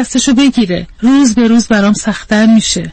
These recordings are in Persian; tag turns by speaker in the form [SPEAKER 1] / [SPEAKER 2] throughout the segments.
[SPEAKER 1] دستشو بگیره. روز به روز برام سختتر میشه.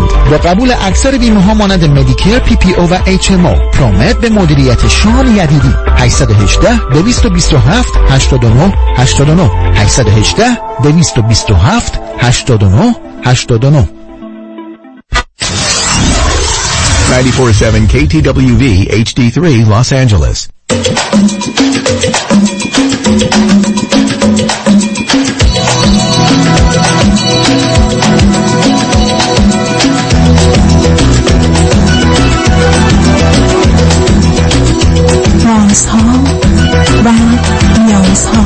[SPEAKER 2] با قبول اکثر بیمه ها مانند Medicare PPO و HMO. پرومت به مدیریت شان یدیدی. 818 227 89 89 818 227 89 89
[SPEAKER 3] 947 KTWV HD3 Los Angeles.
[SPEAKER 4] رازها و نیازها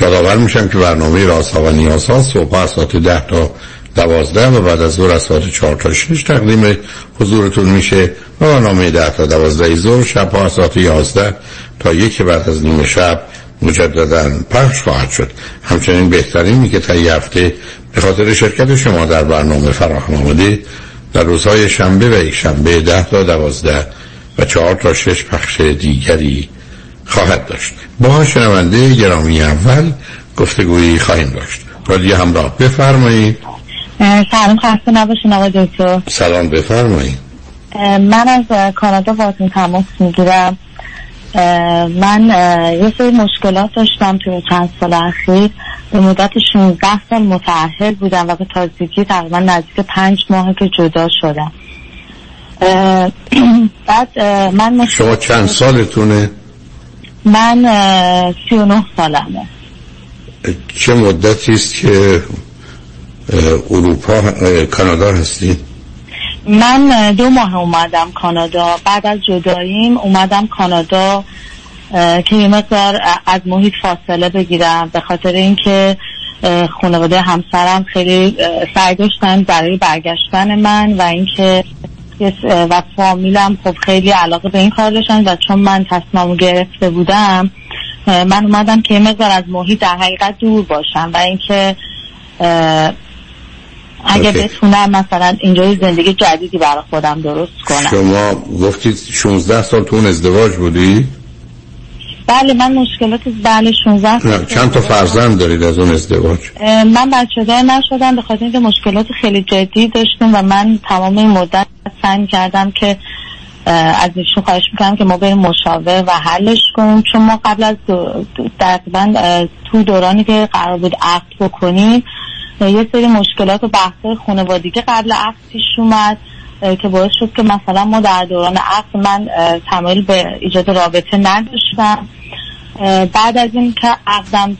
[SPEAKER 5] یادآور میشم که برنامه رازها و نیازها صبح از ساعت ده تا دوازده و بعد از ظهر از ساعت چهار تا شش تقدیم حضورتون میشه و برنامه ده تا دوازده ظهر شب ها از ساعت یازده تا یک بعد از نیمه شب مجددا پخش خواهد شد. همچنین بهترینی که تا هفته به خاطر شرکت شما در برنامه فراهم آمده در روزهای شنبه و یک شنبه ده تا دوازده و چهار تا شش پخش دیگری خواهد داشت. با شنونده گرامی اول گفتگویی خواهیم داشت. رادیو همراه بفرمایید.
[SPEAKER 6] سلام خسته نباشین آقا دکتر.
[SPEAKER 5] سلام بفرمایید.
[SPEAKER 6] من از کانادا باتون تماس می‌گیرم. من یه سری مشکلات داشتم توی چند سال اخیر. به مدت 16 سال متعهل بودم و به تازگی تقریبا نزدیک پنج ماه که جدا شدم. بعد من
[SPEAKER 5] شما چند سالتونه؟
[SPEAKER 6] من سی و نه سالمه.
[SPEAKER 5] چه مدتی است که اروپا کانادا هستی؟
[SPEAKER 6] من دو ماه اومدم کانادا. بعد از جداییم اومدم کانادا که یه مقدار از محیط فاصله بگیرم. به خاطر اینکه خانواده همسرم خیلی سعی داشتن برای برگشتن من و اینکه و فامیلم خب خیلی علاقه به این کار داشتن و چون من تصمیم گرفته بودم من اومدم که مقدار از محیط در حقیقت دور باشم و اینکه اگه بتونم مثلا اینجوری زندگی جدیدی برای خودم درست کنم
[SPEAKER 5] شما گفتید 16 سال تو اون ازدواج بودی؟
[SPEAKER 6] بله من مشکلات بله 16
[SPEAKER 5] نه چند تا فرزند دارید از اون ازدواج؟
[SPEAKER 6] من بچه دار نشدم به خاطر اینکه مشکلات خیلی جدی داشتیم و من تمام این مدت سعی کردم که از ایشون خواهش می‌کنم که ما بریم مشاور و حلش کنیم. چون ما قبل از تقریبا تو دورانی که قرار بود عقد بکنیم یه سری مشکلات و بحث خانوادگی قبل عقد پیش اومد. که باعث شد که مثلا ما در دوران عقد من تمایل به ایجاد رابطه نداشتم. بعد از این که عقدم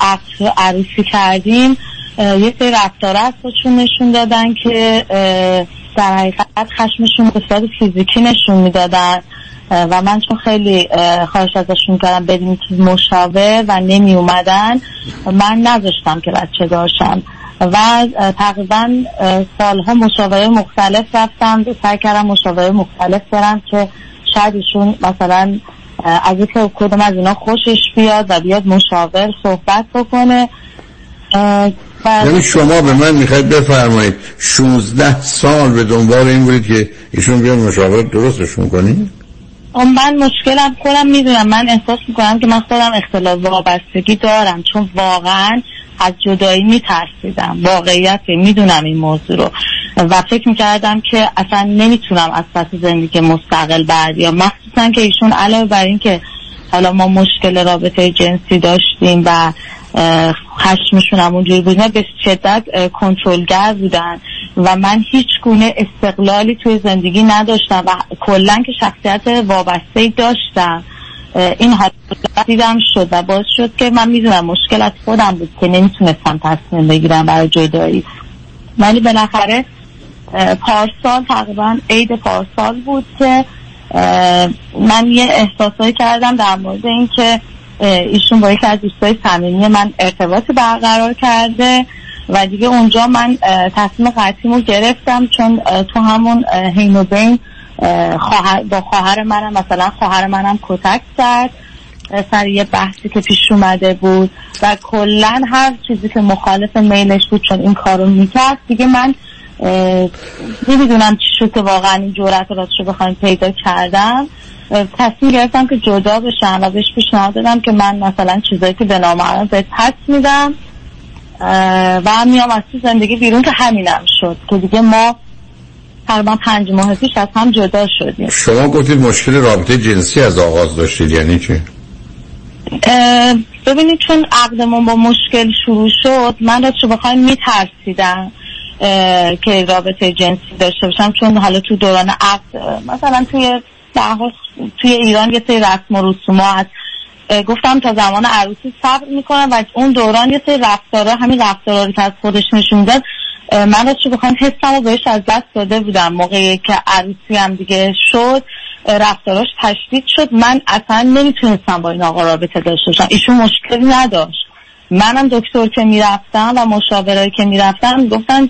[SPEAKER 6] عقد عروسی کردیم یه سری رفتارات خودشون نشون دادن که در حقیقت خشمشون به صورت فیزیکی نشون می‌دادن. و من چون خیلی خواهش ازشون کردم بدیم مشاور و نمی اومدن من نذاشتم که بچه داشتم و تقریبا سالها مشاوره مختلف رفتم. سعی کردم مشاوره مختلف برم که شاید ایشون مثلا از اینکه کدوم از اینا خوشش بیاد و بیاد مشاور صحبت بکنه.
[SPEAKER 5] یعنی شما به من می‌خواید بفرمایید 16 سال به دنبال این بودید که ایشون بیان مشاور درستشون کنید
[SPEAKER 6] من مشکلم خودم می‌دونم. من احساس می‌کنم که من خودم اختلال وابستگی دارم. چون واقعا از جدایی میترسیدم. واقعیت می‌دونم این موضوع رو. و فکر می‌کردم که اصلا نمی‌تونم از پس زندگی مستقل بر بیام. مخصوصا که ایشون علاوه بر این که حالا ما مشکل رابطه جنسی داشتیم و خشمشون هم اونجوری بود به شدت کنترلگر بودن. و من هیچ گونه استقلالی توی زندگی نداشتم و کلا که شخصیت وابسته داشتم. این حالت دیدم شد و باعث شد که من می‌دونم مشکل از خودم بود که نمی‌تونستم تصمیم بگیرم برای جدایی. ولی بالاخره پارسال تقریبا عید پارسال بود که من یه احساسایی کردم در مورد اینکه ایشون با یکی از دوستای صمیمی من ارتباطی برقرار کرده و دیگه اونجا من تصمیم قطعیمو گرفتم چون تو همون اه، حین و بین خواهر با خواهر منم مثلا خواهر منم کتک زد. سر یه بحثی که پیش اومده بود و کلا هر چیزی که مخالف میلش بود چون این کارو می‌کرد. دیگه من نمی‌دونم چی شد که واقعا این جورت رو رو بخوایم پیدا کردم. تصمیم گرفتم که جدا بشم و بهش پیشنهاد دادم که من مثلا چیزایی که به نامعلوم بهت پس میدم و میام از تو زندگی بیرون که همینم شد. که دیگه ما تقریبا پنج ماه پیش از هم جدا شدیم
[SPEAKER 5] شما گفتید مشکل رابطه جنسی از آغاز داشتید یعنی چی؟
[SPEAKER 6] ببینید چون عقدمون با مشکل شروع شد من راستش بخوایم میترسیدم که رابطه جنسی داشته باشم چون حالا تو دوران عقد مثلا توی توی ایران یه سری رسم و رسومات هست گفتم تا زمان عروسی صبر می‌کنم و اون دوران یه سری رفتارا همین رفتارا رو که از خودش نشون داد من بخوایم حسم رو بهش از دست داده بودم. موقعی که عروسی هم دیگه شد رفتاراش تشدید شد. من اصلا نمی‌تونستم با این آقا رابطه داشته باشم. ایشون مشکلی نداشت. منم دکتر که می‌رفتم و مشاورایی که می‌رفتم گفتن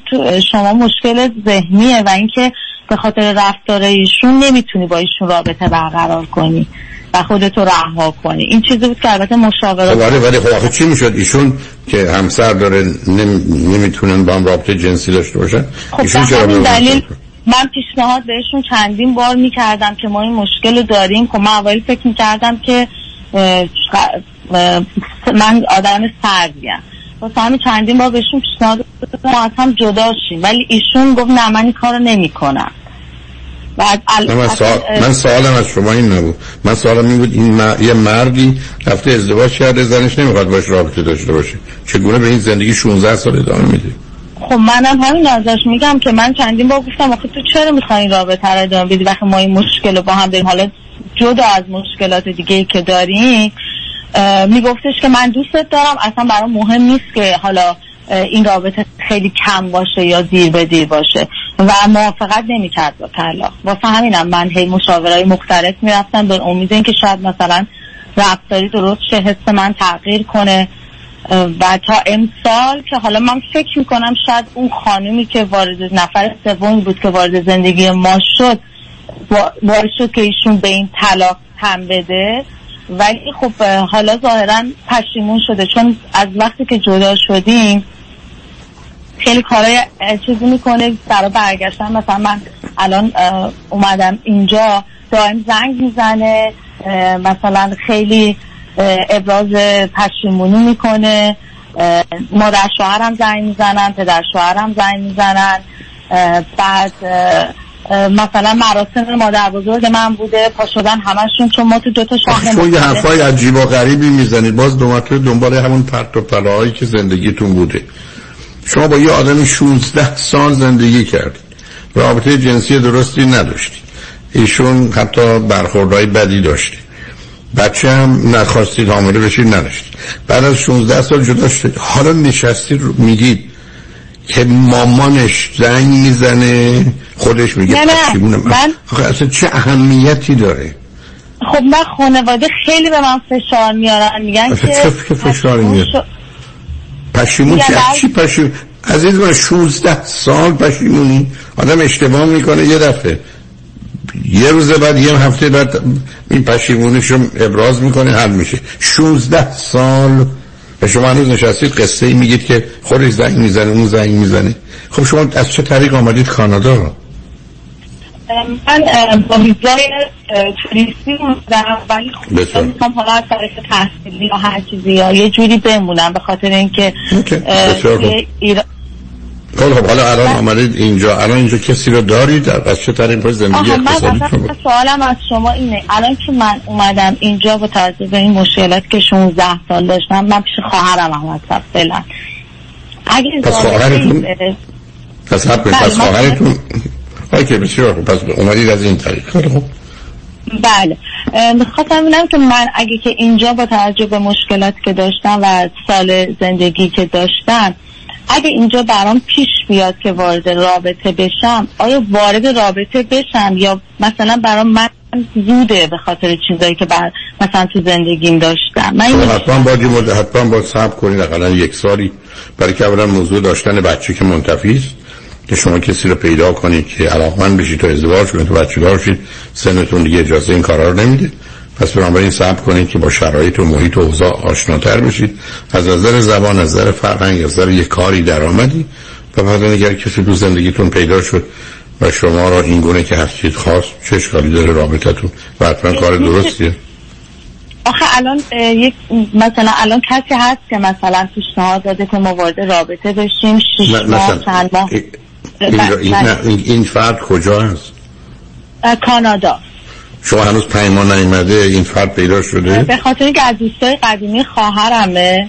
[SPEAKER 6] شما مشکل ذهنیه و اینکه به خاطر رفتار ایشون نمی‌تونی با ایشون رابطه برقرار کنی و خودتو رها کنی. این چیزی بود که البته مشاورات
[SPEAKER 5] ولی ولی خب آخه چی می‌شد ایشون که همسر داره نمی... نمی‌تونن با هم رابطه جنسی داشته باشن؟
[SPEAKER 6] خب
[SPEAKER 5] ایشون چرا
[SPEAKER 6] دلیل من پیشنهاد بهشون چندین بار می‌کردم که ما این مشکل رو داریم. خب من اوایل فکر می‌کردم که من آدم سردیم. واسه همین چندین بار بهشون پیشنهاد ما از هم جدا شیم. ولی ایشون گفت نه من این کارو نمی‌کنم. از ال-
[SPEAKER 5] من, سوال... من سوالم از شما این نبود. من سوالم این بود این م... یه مردی رفته ازدواج کرده زنش نمی‌خواد باش رابطه داشته باشه. چگونه به این زندگی 16 سال ادامه میده؟
[SPEAKER 6] خب منم همین ازش میگم که من چندین بار گفتم آخه تو چرا می‌خوای این رابطه رو ادامه بدی؟ وقتی ما این مشکل رو با هم داریم حالا جدا از مشکلات دیگه ای که داریم میگفتش که من دوستت دارم اصلا برام مهم نیست که حالا این رابطه خیلی کم باشه یا دیر به دیر باشه. و موافقت نمی‌کرد با طلاق. واسه همینم من هی مشاورهای مختلف می‌رفتم به امید اینکه شاید مثلا رفتاری درست شه حس من تغییر کنه. و تا امسال که حالا من فکر می‌کنم شاید اون خانومی که وارد نفر سومی بود که وارد زندگی ما شد باعث شد که ایشون به این طلاق تن بده. ولی خب حالا ظاهرا پشیمون شده. چون از وقتی که جدا شدیم خیلی کارای چیزی می‌کنه برای برگشتن. مثلا من الان اومدم اینجا دائم زنگ می‌زنه مثلا خیلی ابراز پشیمونی می‌کنه. مادر شوهرم زنگ می‌زنن پدر شوهرم زنگ می‌زنن. بعد مثلا مراسم مادر بزرگ من بوده. پا شدن همشون چون ما تو دوتا شهر
[SPEAKER 5] شما یه حرفای عجیب و غریبی می‌زنید باز دو مرتبه دنبال همون پرت و پلاهایی که زندگیتون بوده. شما با یه آدم 16 سال زندگی کردید. رابطه جنسی درستی نداشتید. ایشون حتی برخوردهای بدی داشته بچه هم نخواستید حامله بشید نداشتید. بعد از 16 سال جدا شدید. حالا نشستید رو- میگید که مامانش زنگ می‌زنه خودش میگه
[SPEAKER 6] نه، نه، من-
[SPEAKER 5] اصلا چه اهمیتی داره؟
[SPEAKER 6] خب من خانواده خیلی به من فشار میارن. میگن که
[SPEAKER 5] چه فشاری
[SPEAKER 6] پشیمون بعد-
[SPEAKER 5] چی؟ پشیمون عزیز من 16 سال پشیمونی. آدم اشتباه می‌کنه. یه دفعه. یه روز بعد یه هفته بعد این پشیمونیشو ابراز می‌کنه حل میشه. 16 سال. و شما هنوز نشستید قصه ای میگید که خودش زنگ می‌زنه اون زنگ می‌زنه. خب شما از چه طریق آمدید کانادا رو؟
[SPEAKER 6] من با ویزای توریستی اومدم ولی خب می‌خوام حالا از طریق تحصیلی یا هر چیزی یا یه جوری بمونم به خاطر اینکه
[SPEAKER 5] ایران خب خب حالا الان آمدید اینجا. الان اینجا کسی رو دارید؟ از چه طریق پس زندگی اقتصادی
[SPEAKER 6] من سوالم از شما اینه. الان که من اومدم اینجا با توجه به این مشکلات که 16 سال داشتم من پیش خواهرم هم هستم فعلا. اگه
[SPEAKER 5] پس خواهرتون؟ پس بله، خواهرتون؟ که بسیار خوب پس اومدید از این طریق. خب
[SPEAKER 6] بله. می‌خواستم ببینم که من اگه که اینجا با توجه به مشکلات که داشتم و سال زندگی که داشتم اگه اینجا برام پیش بیاد که وارد رابطه بشم آیا وارد رابطه بشم یا مثلا برام من زوده به خاطر چیزایی که بر مثلا تو زندگیم داشتم؟ من
[SPEAKER 5] حتما باید مدت حتما باید صبر کنید اقلا یک سالی. برای که اولا موضوع داشتن بچه که منتفی است. که شما کسی رو پیدا کنید که علاقمند بشید تو ازدواج کنید تو بچه دار شید سنتون دیگه اجازه این کارا رو نمیده پس بنابراین صبر کنید که با شرایط و محیط و اوضاع آشناتر بشید. از نظر زبان از نظر فرهنگ از نظر یک کاری درآمدی. و بعد اگر کسی تو زندگیتون پیدا شد و شما را این گونه که هستید خواست چه اشکالی داره رابطتون؟ و حتما کار درستیه؟
[SPEAKER 6] آخه الان یک مثلا الان کسی هست که مثلا پیشنهاد داده که ما وارد رابطه بشیم شش ماه چند ماه؟
[SPEAKER 5] این, این فرد کجا هست؟
[SPEAKER 6] کانادا.
[SPEAKER 5] شما هنوز پنج ماه نیومده این فرد پیدا شده؟
[SPEAKER 6] به خاطر اینکه از دوستای قدیمی خواهرمه.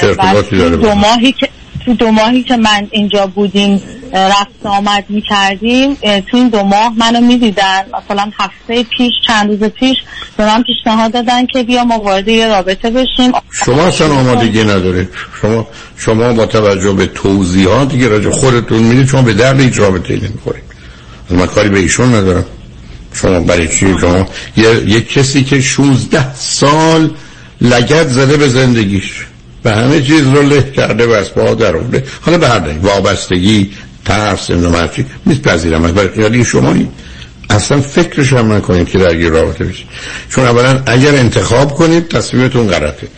[SPEAKER 5] چه ارتباطی داره
[SPEAKER 6] دو ماهی که تو دو ماهی که من اینجا بودیم رفت آمد می کردیم تو این دو ماه منو می دیدن مثلا هفته پیش چند روز پیش به من پیشنهاد دادن که بیا ما وارد یه رابطه بشیم.
[SPEAKER 5] شما اصلا آمادگی نداره شما شما با توجه به توضیحاتی که راجع خودتون می‌دید. شما به درد هیچ رابطه نمی‌خورید. من کاری به ایشون ندارم. شما برای چی؟ شما یه, یه کسی که 16 سال لگت زده به زندگیش. و همه چیز رو له کرده و از پا در حالا به هر وابستگی ترس نمی‌دونم چی. میپذیرم از برای شما اصلا فکرش هم نکنید که در رابطه بشید. چون اولا اگر انتخاب کنید تصمیمتون غلطه.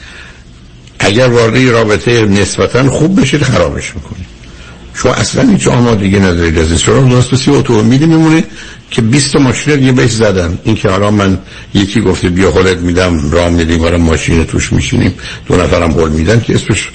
[SPEAKER 5] اگر وارد رابطه نسبتا خوب بشید خرابش می‌کنید. شما اصلا هیچ آمادگی ندارید از این شما درست بسی اتومبیلی میمونه که 20 ماشین دیگه بهش زدن. این که حالا من یکی گفته بیا خودت میدم راه میدیم برای ماشین توش میشینیم. دو نفرم قول میدن که اسمش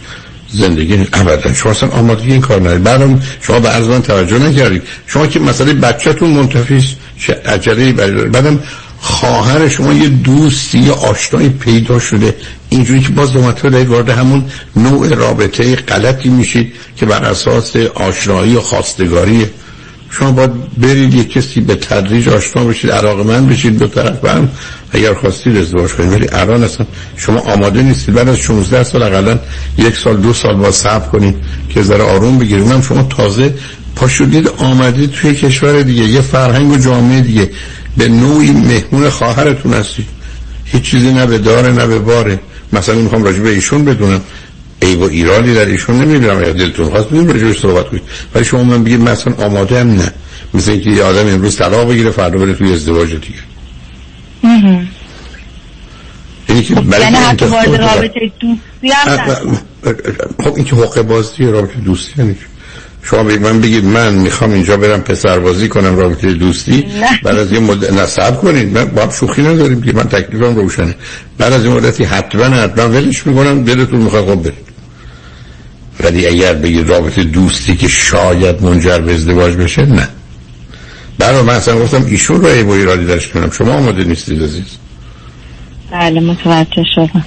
[SPEAKER 5] زندگی ابدا. شما اصلا آمادگی این کار ندارید. بعدم شما به عرض توجه نکردید. شما که مسئله بچه‌تون منتفی چه عجله بعدم خواهر شما یه دوستی یه آشنایی پیدا شده. اینجوری که باز دومت دارید وارد همون نوع رابطه غلطی میشید که بر اساس آشنایی و خواستگاری. شما باید برید یه کسی به تدریج آشنا بشید علاقه من بشید دو طرف هم. اگر خواستید ازدواج کنید. ولی الان اصلا شما آماده نیستید. بعد از 16 سال اقلا یک سال دو سال با صبر کنید که ذره آروم بگیرید. من شما تازه پاشدید آمدید توی کشور دیگه. یه فرهنگ و جامعه دیگه. به نوعی مهمون خواهرتون هستید هیچ چیزی نه به داره نه به باره. مثلا می‌خوام راجع به ایشون بدونم. ای و ایرانی در ایشون نمی‌دونم. یا دلتون خواست بگیم راجعش صحبت کنید ولی شما من بگید مثلا آماده هم نه. مثل اینکه یه آدم امروز طلاق بگیره فردا بره توی ازدواج دیگه.
[SPEAKER 6] اینی که برای یعنی حتی وارد رابطه دوستی هم
[SPEAKER 5] خب این که حقوق بازی رابطه دوستی یعنی شما بگید من بگید من می‌خوام اینجا برم پسربازی کنم رابطه دوستی. بعد از یه مدت نصب کنید من با شوخی نداریم که من تکلیفم روشنه. بعد از این مدتی حتما حتما ولش می‌کنم دلتون می‌خواد خب برید. ولی اگر بگید رابطه دوستی که شاید منجر به ازدواج بشه نه. برای من اصلا گفتم ایشون رو ایبو ایرادی درش کنم. شما آماده نیستید عزیز.
[SPEAKER 6] بله متوجه شدم.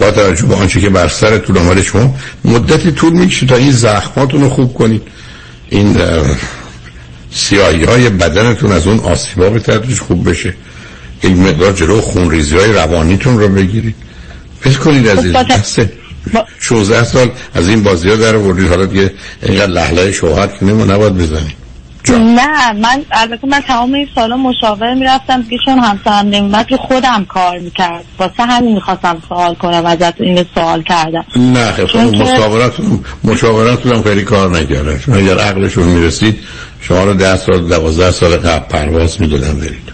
[SPEAKER 5] با توجه به آنچه که بر سر طول آمده شما مدتی طول می‌کشه تا این زخماتون رو خوب کنید. این سیاهی های بدنتون از اون آسیبا به تدریج خوب بشه. این مقدار جلو خونریزی های روانیتون رو بگیرید. فکر کنید از این دسته 16 سال از این بازی ها در وردید حالا دیگه اینقدر لحله شوهر که نمو نباید بزنید.
[SPEAKER 7] نه من البته من تمام این سالا مشاور می‌رفتم دیگه چون همسرم نمیمد رو خودم کار می‌کرد. واسه همین می‌خواستم سوال کنم ازت این سوال کردم.
[SPEAKER 5] نه خیلی
[SPEAKER 7] چون که-
[SPEAKER 5] مشاورتون مشاورتون هم خیلی کار نکردن چون اگر عقلشون می‌رسید شما رو ده سال دوازده سال قبل پرواز می‌دادن برید.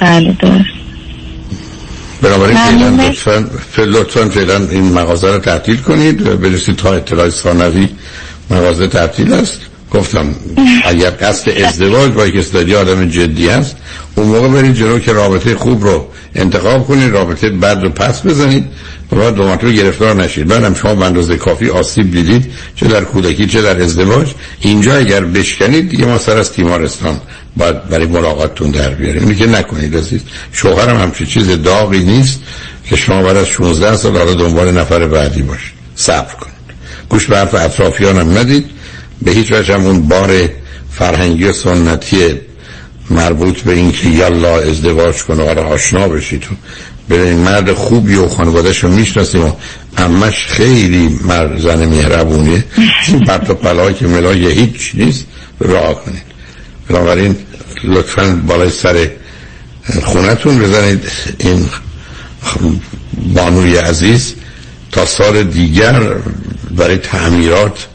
[SPEAKER 7] بله درست.
[SPEAKER 5] بنابراین. فعلا لطفا لطفا فعلا این مغازه رو تعطیل کنید. برسید تا اطلاع ثانوی. مغازه تعطیل است. گفتم اگر قصد ازدواج با کسی داری آدم جدی است اون موقع برید جلو که رابطه خوب رو انتخاب کنید رابطه بد رو پس بزنید و بعد دو مرتبه گرفتار نشید. بعدم شما به اندازه کافی آسیب دیدید چه در کودکی چه در ازدواج. اینجا اگر بشکنید دیگه ما سر از تیمارستان باید برای ملاقاتتون در بیاریم. اینی که نکنید عزیز. شوهرم همچین چیز داغی نیست که شما بعد از 16 سال حالا دنبال نفر بعدی باشید. صبر کنید. گوش به حرف اطرافیان هم ندید. به هیچ وجه هم اون بار فرهنگی و سنتی مربوط به این که یلا ازدواج کنه و آره آشنا بشید و ببینید مرد خوبی و خانوادهش رو می‌شناسیم و امش خیلی مرد زن مهربونیه. این پرت و پلایی که ملای هیچ نیست. راه کنید. بنابراین لطفا بالای سر خونتون بزنید. این بانوی عزیز تا سال دیگر برای تعمیرات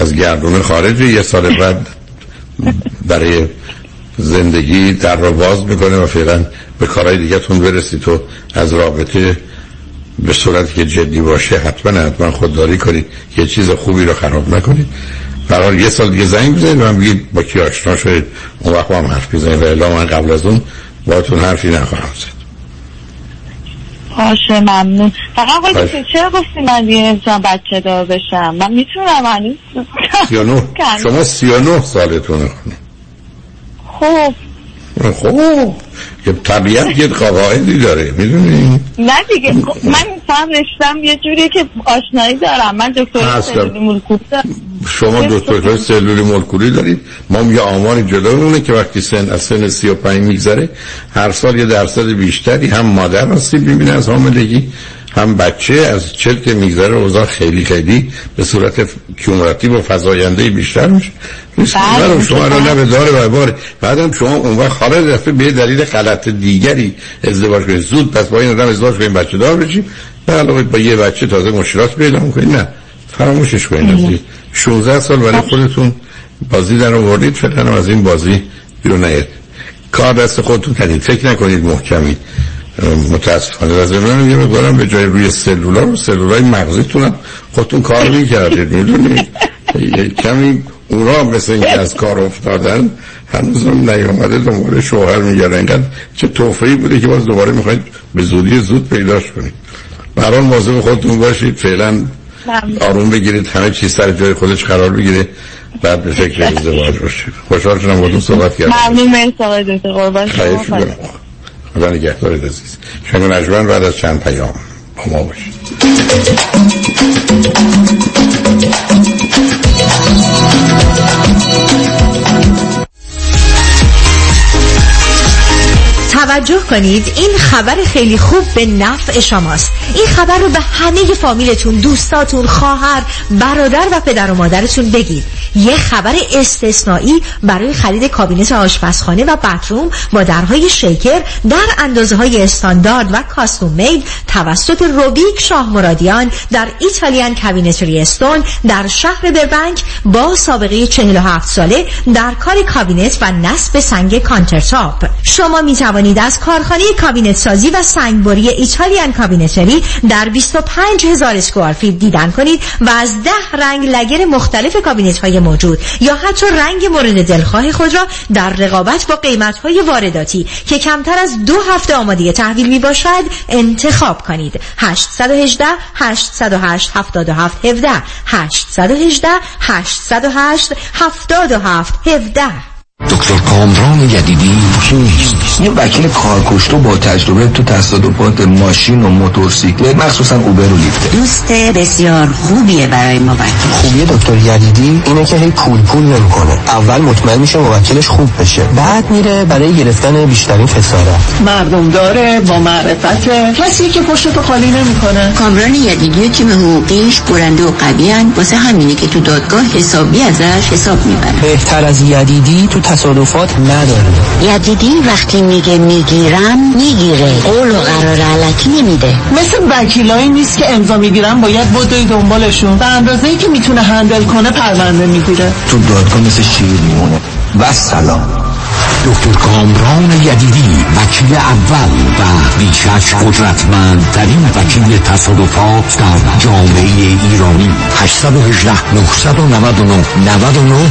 [SPEAKER 5] از گردونه خارج یه سال بعد برای زندگی در رو باز می‌کنه و فعلا به کارهای دیگه تون برسید تو از رابطه به صورتی که جدی باشه حتما حتما خودداری کنید یه چیز خوبی رو خراب نکنید. برای یه سال دیگه زنگ بزنید و من بگید با کی آشنا شدید. اون وقت با هم حرف بزنید و من قبل از اون باهاتون حرفی نخواهم زد.
[SPEAKER 7] باشه ممنون. فقط آقای
[SPEAKER 5] باشه.
[SPEAKER 7] دکتر چرا گفتی من دیگه نمی‌تونم بچه دار بشم؟ من می‌تونم هنوز
[SPEAKER 5] 39 شما 39 سالتونه
[SPEAKER 7] خب
[SPEAKER 5] خب که طبیعت یه قواعدی داره می‌دونی؟
[SPEAKER 7] نه دیگه. خب، من فهم رشتم یه جوریه که آشنایی دارم. من دکتر
[SPEAKER 5] هستم. شما دکترهای سلولی مولکولی دارید. ما یه آماری جلومونه که وقتی سن از سن 35 میگذره هر سال یه درصد بیشتری هم مادر آسیب می‌بینه از حاملگی هم بچه از چل که میگذره اوضاع خیلی خیلی به صورت کیومراتیو و فضاینده بیشتر میشه.
[SPEAKER 7] بله،
[SPEAKER 5] شما. الان نه به داره و باره. بعدم شما اون وقت خارج رفته به دلیل غلط دیگری ازدواج کنید. زود پس با این آدم ازدواج کنید بچه دار بشید به علاوه با یه بچه تازه مشکلات پیدا می‌کنید. نه. فراموشش کنید. عزیز. 16 سال برای خودتون بازی در آوردید فکر کنم از این بازی بیرون نیاد. کار دست خودتون کنید فکر نکنید محکمید متاسفانه. از من یه مقدارم به جای روی سلولا رو سلولای مغزیتون هم خودتون کار می‌کردید می‌دونید؟ کمی اونا مثل اینکه از کار افتادن هنوز هم نیامده دنبال شوهر میگردن اینقدر چه توفهی بوده که باز دوباره می‌خواید به زودی زود پیداش کنید. بران مواظب خودتون باشید. فعلا آروم بگیرید همه چیز سر جای خودش قرار بگیره. بعد به فکر ازدواج باشید خوشحال شدم باهاتون صحبت کردم.
[SPEAKER 7] ممنون مرسی آقای دکتر قربان. شما
[SPEAKER 5] خدا نگهدارت عزیز. شنگ نجمن بعد از چند پیام با ما باشید.
[SPEAKER 8] توجه کنید این خبر خیلی خوب به نفع شماست. این خبر رو به همه فامیلتون دوستاتون خواهر برادر و پدر و مادرتون بگید. یه خبر استثنایی برای خرید کابینت آشپزخانه و باتروم با درهای شیکر در اندازه های استاندارد و custom made توسط روبیک شاه مرادیان در Italian Cabinetry Stone در شهر بربنک با سابقه 47 ساله در کار کابینت و نصب سنگ countertop. شما می توانید از کارخانه کابینت سازی و سنگبری Italian Cabinetry در 25 هزار feet دیدن کنید و از ده رنگ lacquer مختلف کابینت های موجود یا حتی رنگ مورد دلخواه خود را در رقابت با قیمت های وارداتی که کمتر از دو هفته آماده تحویل می باشد انتخاب کنید. 818 808 77 17 818 808 77 17
[SPEAKER 9] دکتر کامران یدیدی کیست
[SPEAKER 10] یه وکیل کارکشته با تجربه تو تصادفات ماشین و موتورسیکلت مخصوصا اوبر و لیفت
[SPEAKER 11] دوست بسیار خوبیه برای موکل
[SPEAKER 10] خوبی دکتر یدیدی اینه که هی پول پول نمی‌کنه. اول مطمئن میشه موکلش خوب بشه. بعد میره برای گرفتن بیشترین خسارت.
[SPEAKER 12] مردم داره با معرفت. کسی که پشت تو خالی نمی‌کنه.
[SPEAKER 11] کامران یدیدی و تیم حقوقیش برنده و قوی واسه همینه که تو دادگاه حسابی ازش حساب می‌برن
[SPEAKER 10] بهتر از یدیدی تو تصادفات نداره
[SPEAKER 11] یدیدی وقتی میگه می‌گیرم می‌گیره. قول و قرار علکی نمیده.
[SPEAKER 12] مثل وکیلایی نیست که امضا می‌گیرن باید بدوی دنبالشون. به اندازه ای که می‌تونه هندل کنه پرونده می‌گیره.
[SPEAKER 10] تو دادگاه مثل شیر میمونه. و سلام.
[SPEAKER 9] دکتر کامران یدیدی وکیل اول و بیشش قدرتمندترین وکیل تصادفات در جامعه ایرانی. 818 999 99 99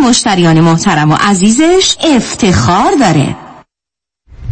[SPEAKER 8] مشتریان محترم و عزیزش افتخار داره.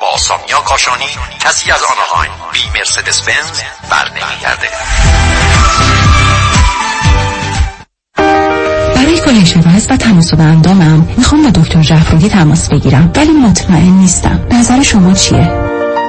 [SPEAKER 13] با سامیا کاشانی کسی از آنهایم بی مرسدس بنز بر نمیگرده
[SPEAKER 14] برای کاهش وزن و تناسب اندامم می‌خوام با دکتر جعفرودی تماس بگیرم ولی مطمئن نیستم. نظر شما چیه؟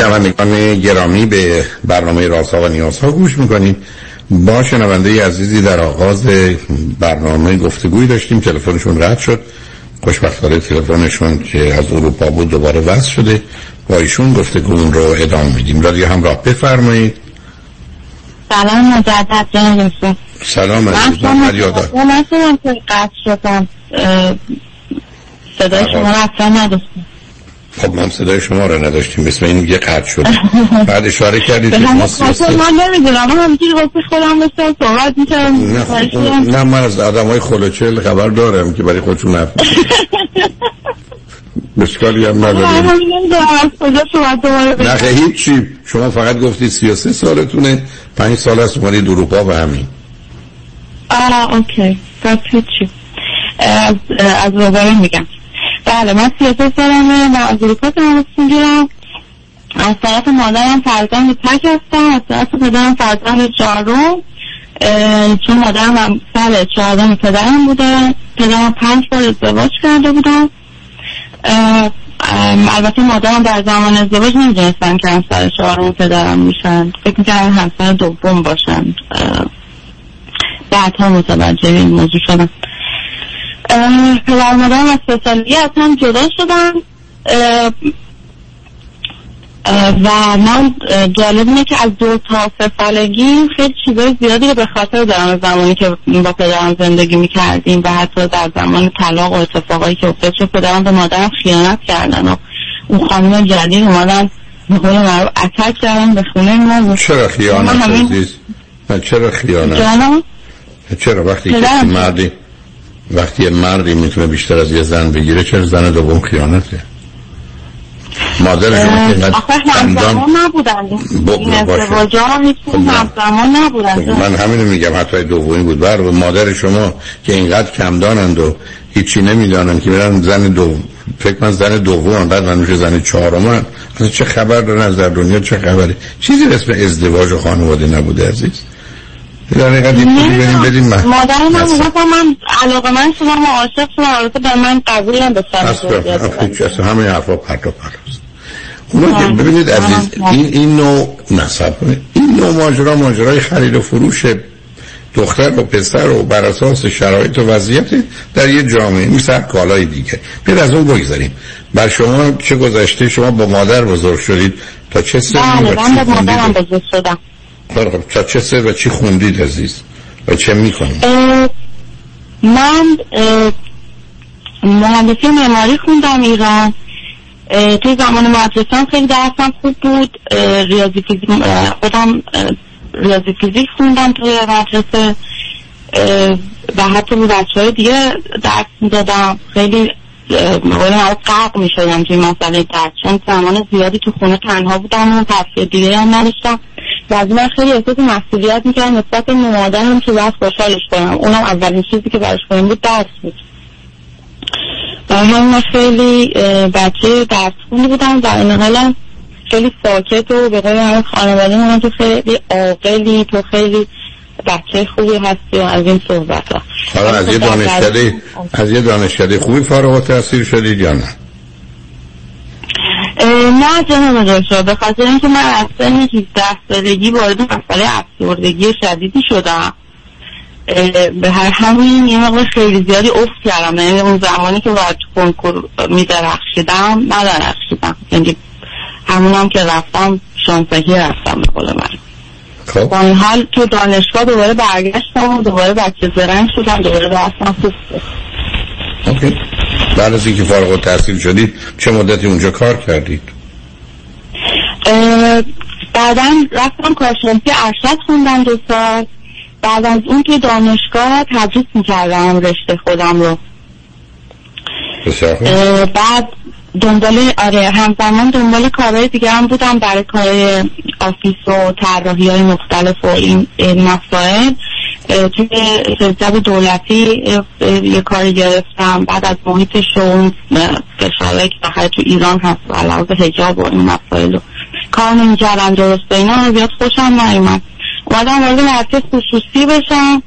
[SPEAKER 5] شنوندگان گرامی به برنامه رازها و نیازها گوش می‌کنید با شنونده عزیزی در آغاز برنامه گفتگوی داشتیم. تلفنشون رد شد. خوشبختانه تلفنشون که از اروپا بود دوباره وصل شده. با ایشون گفتگومون رو ادامه میدیم. رادیو همراه بفرمایید.
[SPEAKER 15] سلام مجدد جان
[SPEAKER 5] سلام عزیزم فریادا
[SPEAKER 15] من که قطع شدم. صدای شما اصلا نداشتم.
[SPEAKER 5] خب هم صدای شما رو نداشتیم. مثل این یه قطع شد. بعد اشاره کردید که ما
[SPEAKER 15] سیاسته من نمی‌دونم. من همینجوری واسه خودم مثل صحبت می‌کنم
[SPEAKER 5] نه, خب، نه من از آدم های خلوچل خبر دارم که برای خودشون حرف بسکاری هم نداریم. نه هیچی شما فقط گفتید 33 سالتونه. پنج سال است اومدید اروپا و همین.
[SPEAKER 15] آه اوکی. پس هیچی. از از میگم. بله من سیاست سالمه و از اروپا تماس می‌گیرم. از طرف مادرم فرزند تک هستم از طرف پدرم فرزند چهارم. چون مادرم هم سال چهارم پدرم بوده. پدرم پنج بار ازدواج کرده بودم. البته مادرم در زمان ازدواج نمی‌دونستن که همسر چهارم پدرم میشن. فکر می‌کردن همسر دوم باشن. بعدها متوجه این موضوع شدم. پدر مادرم از سه سالگی از هم جدا شدن. و من جالب اینه که از دو تا سه سالگی خیلی چیزای زیادی رو به خاطر دارم زمانی که با پدرم زندگی می‌کردیم و حتی در زمان طلاق و اتفاقایی که افتاد چون پدرم به مادرم خیانت کردن و اون خانم جدید اومدن به قول اتک کردن به خونه ما
[SPEAKER 5] چرا خیانت
[SPEAKER 15] همین-
[SPEAKER 5] عزیز؟ چرا خیانت؟ چرا وقتی که. مردی وقتی مردی می‌تونه بیشتر از یه زن بگیره چرا زن دوم خیانته؟ مادر شما که
[SPEAKER 15] آخه همزمان نبودن. این
[SPEAKER 5] باشه.
[SPEAKER 15] ازدواج ها هیچ
[SPEAKER 5] نه.
[SPEAKER 15] همزمان نبودن.
[SPEAKER 5] من همینو میگم حتی دومی بود. بر مادر شما که اینقدر کم دانند و هیچی نمی‌دانند که برن زن دو فکر من زن دوم بعد من میشه زن چهارم اصلا چه خبر دارن از در دنیا چه خبری چیزی اسم ازدواج و خانواده نبوده عزیز. حقیقت یه پولی بریم بدیم من.
[SPEAKER 15] مادر من. می‌گفتم من علاقه من شدم و عاشق شدم البته به من قبولم به سر
[SPEAKER 5] اصلا همه حرفا پرت و اونا که ببینید عزیز این این نوع نصب این نوع ماجرا ماجرای خرید و فروش دختر و پسر و بر اساس شرایط و وضعیت در یه جامعه مثل کالای دیگه. بیاد از اون بگذاریم. بر شما چه گذشته؟ شما با مادر بزرگ شدید. تا چه سنی
[SPEAKER 15] بله من به مادرم بزرگ شدم.
[SPEAKER 5] تا چه سن و چی خوندید عزیز؟ و چه می‌کنید؟
[SPEAKER 15] من مهندسی معماری خوندم ایران. توی زمان مدرسه خیلی درسم خوب بود. ریاضی فیزیک خودم ریاضی فیزیک خوندم توی مدرسه. و حتی به بچه های دیگه درس می‌دادم. خیلی مقابل من قرق می شدم توی مسئله درس. چون زمان زیادی تو خونه تنها بودم و تفریح دیگه هم نداشتم. و از من خیلی احساس مسئولیت می‌کردم نسبت به مادرم که باید خوشحالش کنم. اونم اولین چیزی که براش مهم بود درس بود. همین من خیلی بچه درس خونی بودم و این حالم خیلی ساکت و به قول همه خانواده من تو خیلی عاقلی تو خیلی بچه خوبی هستی و از این صحبت ها
[SPEAKER 5] حالا از یه دانشکده از یه دانشکده خوبی فارغ التحصیل شدید یا نه؟
[SPEAKER 15] نه جناب دکتر به خاطر اینکه من از سن 17 سالگی وارد مسئله افسردگی شدیدی شدم. به هر همین یه مقدار خیلی زیادی افت کردم. یعنی اون زمانی که باید تو کنکور میدرخشیدم ندرخشیدم. یعنی همونم که رفتم شانسگی رفتم به قول من.
[SPEAKER 5] خب.
[SPEAKER 15] با این حال تو دانشگاه دوباره برگشتم و دوباره بچه زرنگ شدم دوباره درستم خوب.
[SPEAKER 5] اوکی. بعد از اینکه فارغ التحصیل شدید چه مدتی اونجا کار کردید؟
[SPEAKER 15] بعدا رفتم کارشناسی ارشد خوندم دو سال. بعد از اون که دانشگاه تدریس می‌کردم رشته خودم رو. بعد دنبال آره همزمان دنبال کارهای دیگه هم بودم برای کارهای آفیس و طراحی های مختلف و این, مسائل. توی شرکت دولتی یه کاری گرفتم. بعد از محیط شغل فشارهایی که بخیر تو ایران هست و علاوه حجاب و این مسائل کار نمی‌کردم درست و اینا زیاد خوشم نیومد. اومدم وارد مرکز خصوصی بشم.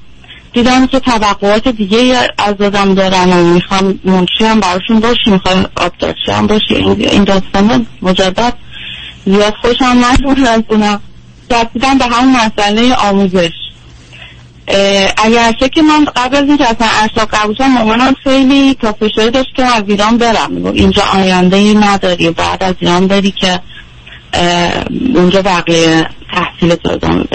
[SPEAKER 15] دیدم که توقعات دیگه از آدم دارن و می‌خوام منشی هم براشون باشی می‌خوام آبدارچی هم باشی این- این داستان مجدد زیاد خوشم نشون از رسیدم به همون مسئله آموزش. اگرچه که من قبل از اینکه اصلا ارشاد قبول شدم مامانم خیلی تا فشاری داشت که از ایران برم. اینجا آینده ای نداری بعد از ایران بری که اونجا بقیه تحصیل تو ادامه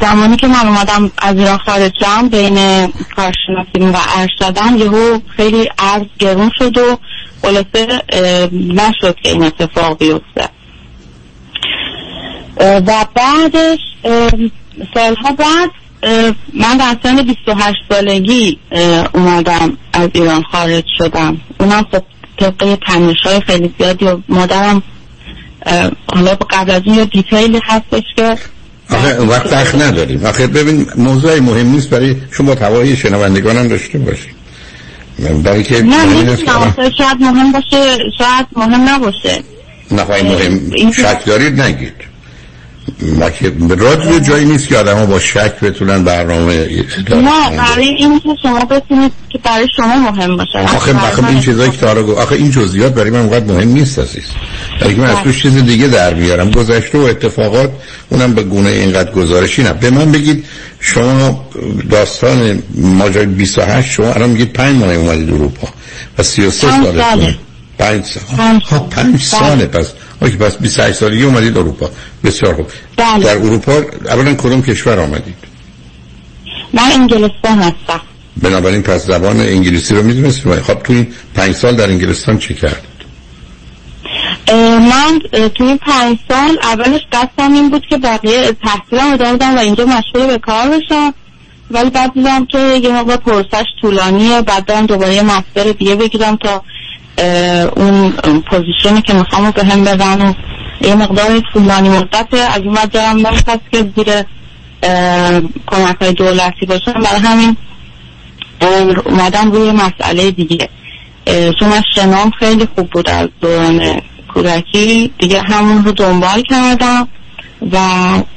[SPEAKER 15] زمانی که من اومدم از ایران خارج شدم بین کارشناسی و ارشدم یهو خیلی ارز گرون شد و خلاصه نشد که این اتفاق بیفته. و بعدش سالها بعد من در سن 28 سالگی اومدم از ایران خارج شدم. اونم خب طبقه تنش های خیلی زیادی و مادرم حالا قبل از این یه دیتیلی هستش که
[SPEAKER 5] آخه وقت وقت نداریم. آخه ببین موضوع مهم نیست برای شما توایی شنوندگان هم داشته باشید برای که
[SPEAKER 15] نه نمی‌دونم شاید مهم باشه شاید مهم نباشه.
[SPEAKER 5] نه مهم شک دارید نگید. رادیو جایی نیست که آدم با شک بتونن برنامه
[SPEAKER 15] نه برای این که شما بتونید که برای شما مهم باشه.
[SPEAKER 5] آخه آخه این چیزایی که تارا گفت آخه این جزئیات برای من اونقدر مهم نیست عزیز. برای من از توش چیز دیگه در میارم. گذشته و اتفاقات اونم به گونه اینقدر گزارشی نه. به من بگید شما داستان ماجرای 28 شما الان میگید 5 ماه اومدید اروپا و 33 سالتونه. 5 سال. خب 5 ساله پس اوکی پس 28 سالگی اومدید اروپا. بسیار خوب.
[SPEAKER 15] بله.
[SPEAKER 5] در اروپا اولا کدوم کشور آمدید؟
[SPEAKER 15] من انگلستان هستم.
[SPEAKER 5] بنابراین پس زبان انگلیسی رو می‌دونستید؟ خب تو این پنج سال در انگلستان چه کرد
[SPEAKER 15] من تو این پنج سال اولش قصدم این بود که بقیه تحصیلم ادامه بدم و اینجا مشغول به کار بشم. ولی بعد دیدم که یه موقع پرسش طولانیه بعد دارم دوباره یه مستر دیگه بگیرم تا اون پوزیشنی که می‌خوام به هم بدن و یه مقدار طولانی مدت از وقت دارم نمی‌خواست که زیر کمک های دولتی باشم. برای همین اومدم روی مسئله دیگه. چون من شنام خیلی خوب بود از دوران کودکی. دیگه همون رو دنبال کردم و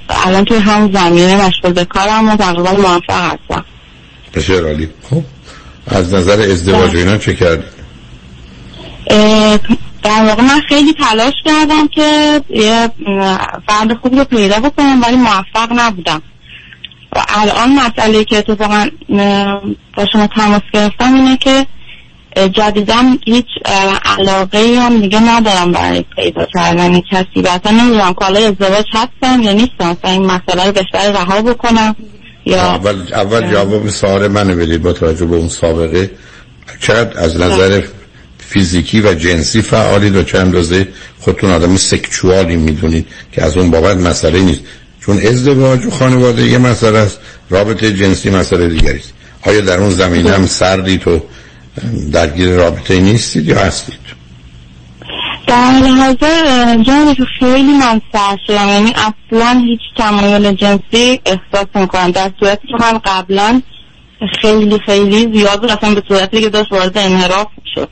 [SPEAKER 15] الان توی همون زمینه مشغول به کارم و تقریبا موفق هستم.
[SPEAKER 5] بسیار عالی. خب از نظر ازدواج اینا چه کردی؟
[SPEAKER 15] در واقع من خیلی تلاش کردم که یه فرد خوب رو پیدا بکنم ولی موفق نبودم. و الان مسئله که اتفاقا با شما تماس گرفتم اینه که جدیدم هیچ علاقه هم دیگه ندارم برای پیدا کردن. کسی. و اصلا نمی‌دونم که حالا ازدواج هستم یا نیستم اصلا این مسئله رو بهتر رها بکنم. یا
[SPEAKER 5] اول اول جواب سوال منو بدید با توجه به اون سابقه. چقدر از نظر فیزیکی و جنسی فعالید و چند اندازه خودتون آدم سکچوالی می‌دونید که از اون بابت مسئله نیست. چون ازدواج و خانواده یه مسئله است رابطه جنسی مسئله دیگری است. آیا در اون زمینه هم سردی تو درگیر رابطه نیستید یا هستید؟
[SPEAKER 15] در حاضر جانی که خیلی من سر یعنی اصلا هیچ تمایل جنسی احساس می‌کنم در صورتی که من قبلا خیلی خیلی زیاد بود. اصلا به صورتی که داشت وارد انحراف شد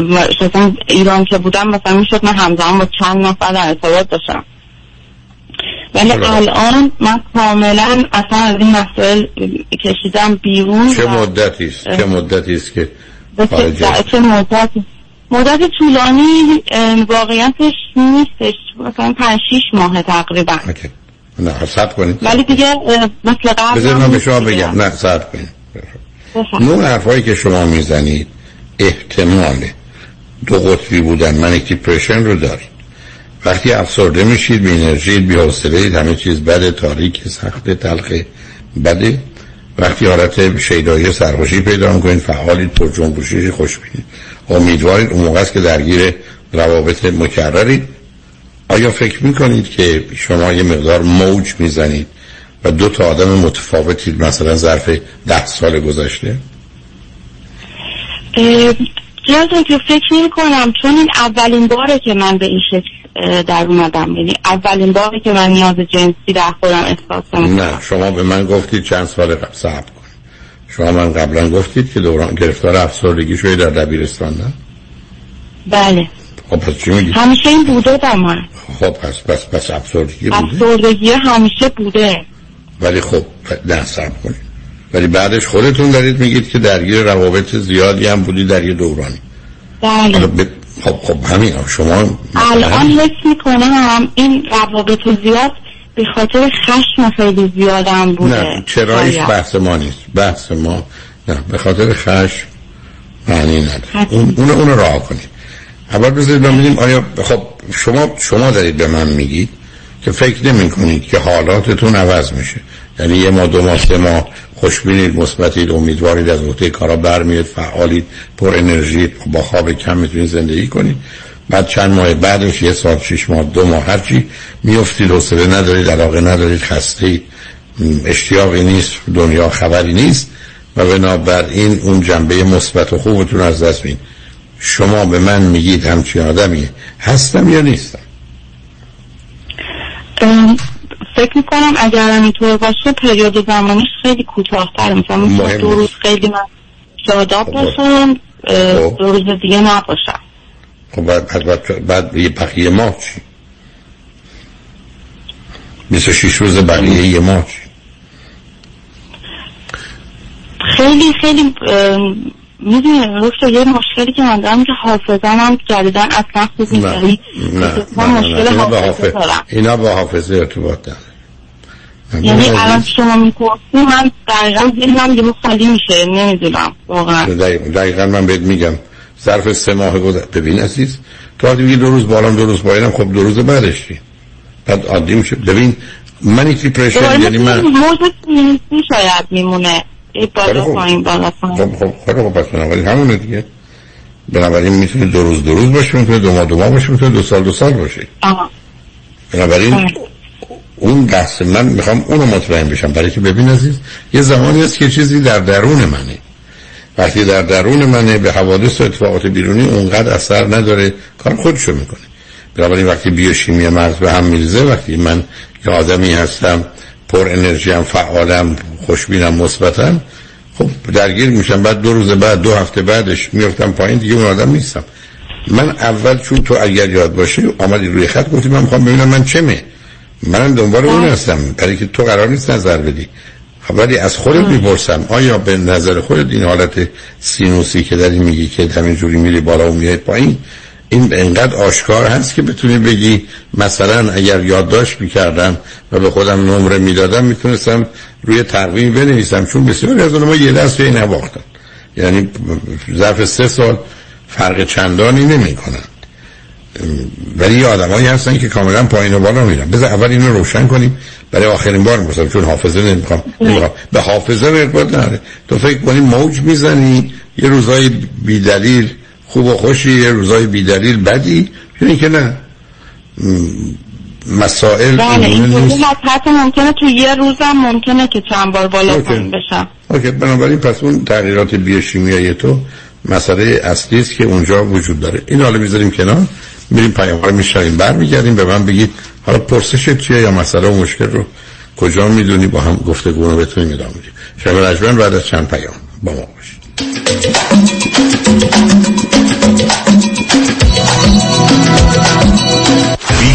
[SPEAKER 15] مثلا ایران که بودم مثلا می‌شد من همزمان با چند نفر در ارتباط داشتم. ولی الان من کاملا اصلا از این مسائل کشیدم بیرون
[SPEAKER 5] چه مدتی است؟ چه مدتی است که
[SPEAKER 15] چه مدتی؟ مدت طولانی واقعیتش نیستش. مثلا پنج شیش ماه تقریبا.
[SPEAKER 5] نه سب کنید.
[SPEAKER 15] ولی دیگه مثل قبل
[SPEAKER 5] بذار من به شما بگم. نه سب کنید. نوع حرفایی که شما می‌زنید احتمال دو قطبی بودن. منیک دیپرشن رو دارید وقتی افسرده میشید بی انرژی بی همه چیز بده. تاریک سخت تلخ بده. وقتی حالت شیدایی سرخوشی پیدا می‌کنید فعالید پر جنبوشی خوش بینید امیدوارید اون موقع است که درگیر روابط مکررید آیا فکر می‌کنید که شما یه مقدار موج می‌زنید و دو تا آدم متفاوتید مثلا ظرف ده سال گذشته؟
[SPEAKER 15] جلدون که فکر نمی کنم چون این اولین باره که من به این شکل در اومدم. یعنی اولین باره که من نیاز جنسی در خودم احساس کنم
[SPEAKER 5] نه شما به من گفتید چند سال قبل صبر کن. شما من قبلا گفتید که دوران گرفتار افسردگی شوی در دبیرستان نه؟
[SPEAKER 15] بله.
[SPEAKER 5] خب پس چی میگید
[SPEAKER 15] همیشه این بوده در من.
[SPEAKER 5] خب پس پس پس افسردگی بوده؟
[SPEAKER 15] افسردگی همیشه بوده.
[SPEAKER 5] ولی خب نه صبر کنید. ولی بعدش خودتون دارید میگید که درگیر روابط زیادی هم بودی در یه دورانی
[SPEAKER 15] بله
[SPEAKER 5] ب... خب خب همین شما
[SPEAKER 15] الان حس می‌کنم این روابط زیاد به خاطر خشم خیلی زیادم بوده.
[SPEAKER 5] نه چرایش بحث ما نیست. بحث ما نه به خاطر خشم معنی نداره. اون اون اون راه کنید. اول بذارید ببینیم آیا خب شما شما دارید به من میگید که فکر نمی کنید که حالاتتون عوض میشه. یعنی یه ما دو ماه سه ماه خوشبینید مثبتید امیدوارید از نقطه کارا برمیاد فعالید پر انرژی با خواب کم می‌تونید زندگی کنید. بعد چند ماه بعدش یه سال شش ماه دو ماه هرچی میفتید حوصله ندارید علاقه ندارید خسته اشتیاقی نیست دنیا خبری نیست و بنابراین اون جنبه مثبت و خوبتون از دست می‌دید. شما به من میگید همچین آدمی هستم یا نیستم؟
[SPEAKER 15] فکر می‌کنم اگر اینطور باشه پریود زمانیش خیلی کوتاهتر مثلا مثلا دو روز خیلی من شاداب باشم دو روز دیگه نباشم.
[SPEAKER 5] خب بعد بعد بعد یه بقیه ماه چی؟ 26 روز بقیه یه ماه
[SPEAKER 7] خیلی خیلی می‌دونی دکتر یه مشکلی که من دارم که حافظم هم جدیدن اصلا خوب نیست یعنی من مشکل حافظه دارم.
[SPEAKER 5] اینا با حافظه ارتباط داره
[SPEAKER 7] یعنی الان شما می‌پرسی من دقیقا ذهنم یه خالی میشه. نمی‌دونم واقعا.
[SPEAKER 5] دقیقا من بهت میگم. ظرف سه ماه گذشته ببین عزیز تو عادی میگی دو روز بالام دو روز پایینم خب دو روز بعدش بعد عادی میشه. ببین منی دیپرشن یعنی من
[SPEAKER 7] موج شاید میمونه. بالا پایین بالا پایین.
[SPEAKER 5] خب خب خب پس بنابراین همونه دیگه. بنابراین می‌تونه دو روز دو روز باشه می‌تونه دو ماه دو ماه باشه می‌تونه دو سال دو سال باشه
[SPEAKER 7] آها
[SPEAKER 5] بنابراین اون بحث من می‌خوام اونو مطمئن بشم. برای که ببین عزیز یه زمانی هست که چیزی در درون منه. وقتی در درون منه به حوادث و اتفاقات بیرونی اونقدر اثر نداره کار خودشو می‌کنه. بنابراین وقتی بیوشیمی مغز به هم میریزه وقتی من یه آدمی هستم پر انرژی هم فعالم خوشبینم مثبتم خب درگیر میشم بعد دو روز بعد دو هفته بعدش میفتم پایین دیگه اون آدم نیستم. من اول چون تو اگر یاد باشه آمدی روی خط گفتی من می‌خوام ببینم من چمه. من دنبال اون هستم. برای که تو قرار نیست نظر بدی. خب ولی از خودت می‌پرسم آیا به نظر خودت این حالت سینوسی که داری میگی که همین جوری میری بالا و میای پایین این انقدر آشکار هست که بتونی بگی مثلا اگر یادداشت می‌کردم و به خودم نمره می‌دادم می‌تونستم روی تقویم بنویسم چون بسیاری از اونها یه دست به نباختن. یعنی ظرف سه سال فرق چندانی نمی کنن ولی یه آدمایی هستن که کاملا پایین و بالا میرن. بذار اول اینو روشن کنیم برای آخرین بار میگم چون حافظه نمی‌خوام به حافظه ارتباط نداره تو فکر کنی موج می‌زنی یه روزای بیدلیل خوب و خوشی یه روزای بیدلیل بدی. یعنی که نه. مسائل
[SPEAKER 7] بله این حتی ممکنه تو یه روزم ممکنه که چند بار بالا پایین بشم.
[SPEAKER 5] اوکی بنابراین پس اون تغییرات بیوشیمیایی تو مسئله اصلی است که اونجا وجود داره. این حالا می‌ذاریم کنار. میریم پیام ها رو برمیگردیم به من بگید حالا پرسش چیه یا مسئله و مشکل رو کجا می‌دونی؟ با هم گفتگو رو بتونیم ادامه بدیم. شب رجبن بعد از چند پیام با ما باشید.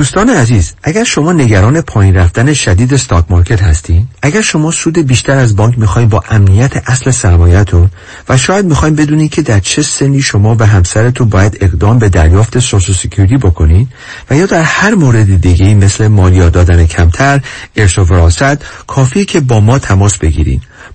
[SPEAKER 16] دوستان عزیز اگر شما نگران پایین رفتن شدید استاک مارکت هستین اگر شما سود بیشتر از بانک می‌خواین با امنیت اصل سرمایهتون و شاید می‌خواین بدونین که در چه سنی شما و همسرتون باید اقدام به دریافت Social Security بکنین و یا در هر مورد دیگه مثل مالیات دادن کمتر ارث و وراثت کافیه که با ما تماس بگیرین.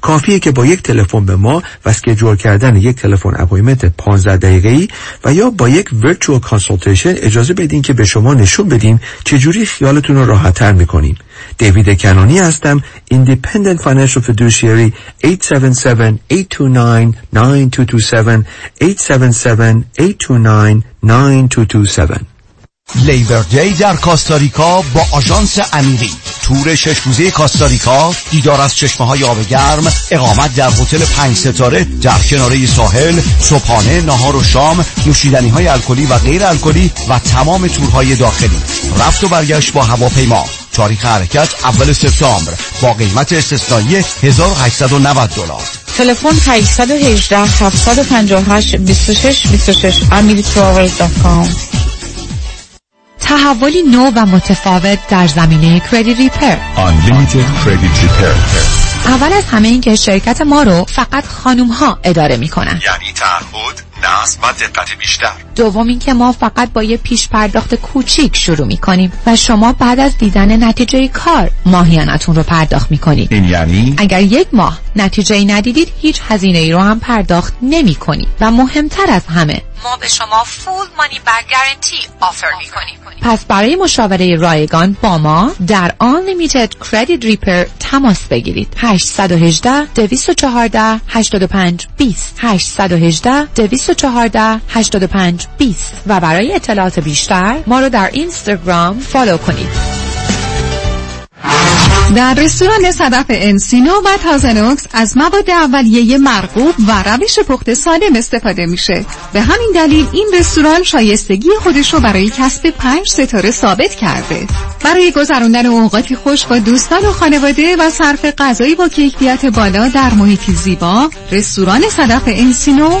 [SPEAKER 16] کافیه که با یک تلفن به ما و schedule کردن یک تلفن appointment 15 دقیقه‌ای و یا با یک virtual consultation اجازه بدین که به شما نشون بدیم چجوری خیالتون رو راحتتر می‌کنیم دیوید کنانی هستم Independent Financial Fiduciary 877-829-9227 877-829-9227
[SPEAKER 17] Labor Day در کاستاریکا با آژانس امیری. تور شش روزه کاستاریکا دیدار از چشمه های آب گرم اقامت در هتل پنج ستاره در کناره ساحل صبحانه نهار و شام نوشیدنی های الکلی و غیر الکلی و تمام تورهای داخلی. رفت و برگشت با هواپیما. تاریخ حرکت اول سپتامبر با قیمت استثنایی 1890 دلار.
[SPEAKER 18] تلفن 818 758 26 26 amirytravel.com تحولی نو و متفاوت در زمینه کردی ریپر
[SPEAKER 19] Unlimited Credit Repair.
[SPEAKER 18] اول از همه این که شرکت ما رو فقط خانوم ها اداره می‌کنن.
[SPEAKER 19] یعنی تعهد نصب و دقت بیشتر.
[SPEAKER 18] دوم اینکه ما فقط با یه پیش پرداخت کوچیک شروع می‌کنیم و شما بعد از دیدن نتیجه کار ماهیانتون رو پرداخت می‌کنید.
[SPEAKER 19] این یعنی؟
[SPEAKER 18] اگر یک ماه نتیجه ای ندیدید هیچ هزینه ای رو هم پرداخت نمی کنید و مهمتر از همه ما به شما فول مانی بک گارنتی آفر می کنیم پس برای مشاوره رایگان با ما در Unlimited Credit Repair تماس بگیرید. 818 214 85 20 818 214 85 20 و برای اطلاعات بیشتر ما رو در اینستاگرام فالو کنید.
[SPEAKER 20] در رستوران صدف انسینو و تازنوکس از مواد اولیه مرغوب و روش پخت سالم استفاده میشه. به همین دلیل این رستوران شایستگی خودش رو برای کسب پنج ستاره ثابت کرده. برای گذراندن اوقاتی خوش با دوستان و خانواده و صرف غذایی با کیفیت بالا در محیطی زیبا رستوران صدف انسینو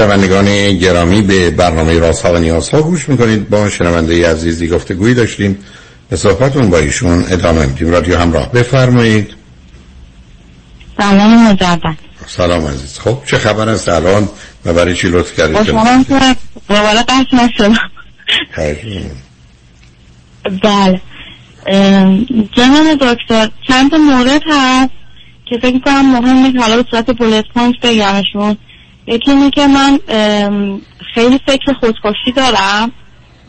[SPEAKER 5] شنوندگان گرامی به برنامه راست ها و نیاز ها گوش می‌کنید. با شنونده عزیزی گفته گویی داشتیم. به صحبتون با ایشون ادامه میدیم. رادیو همراه بفرمایید.
[SPEAKER 7] سلام مجدد.
[SPEAKER 5] سلام عزیز. خب چه خبر است الان و برای چی لطف کردید؟
[SPEAKER 7] خوشحالم که موبایل قطع نشد. بله. جنان دکتر چند مورد هست که فکر کنم مهمه که حالا به صورت بولت پوینت بگمشون یکی اینه که من خیلی فکر خودکشی دارم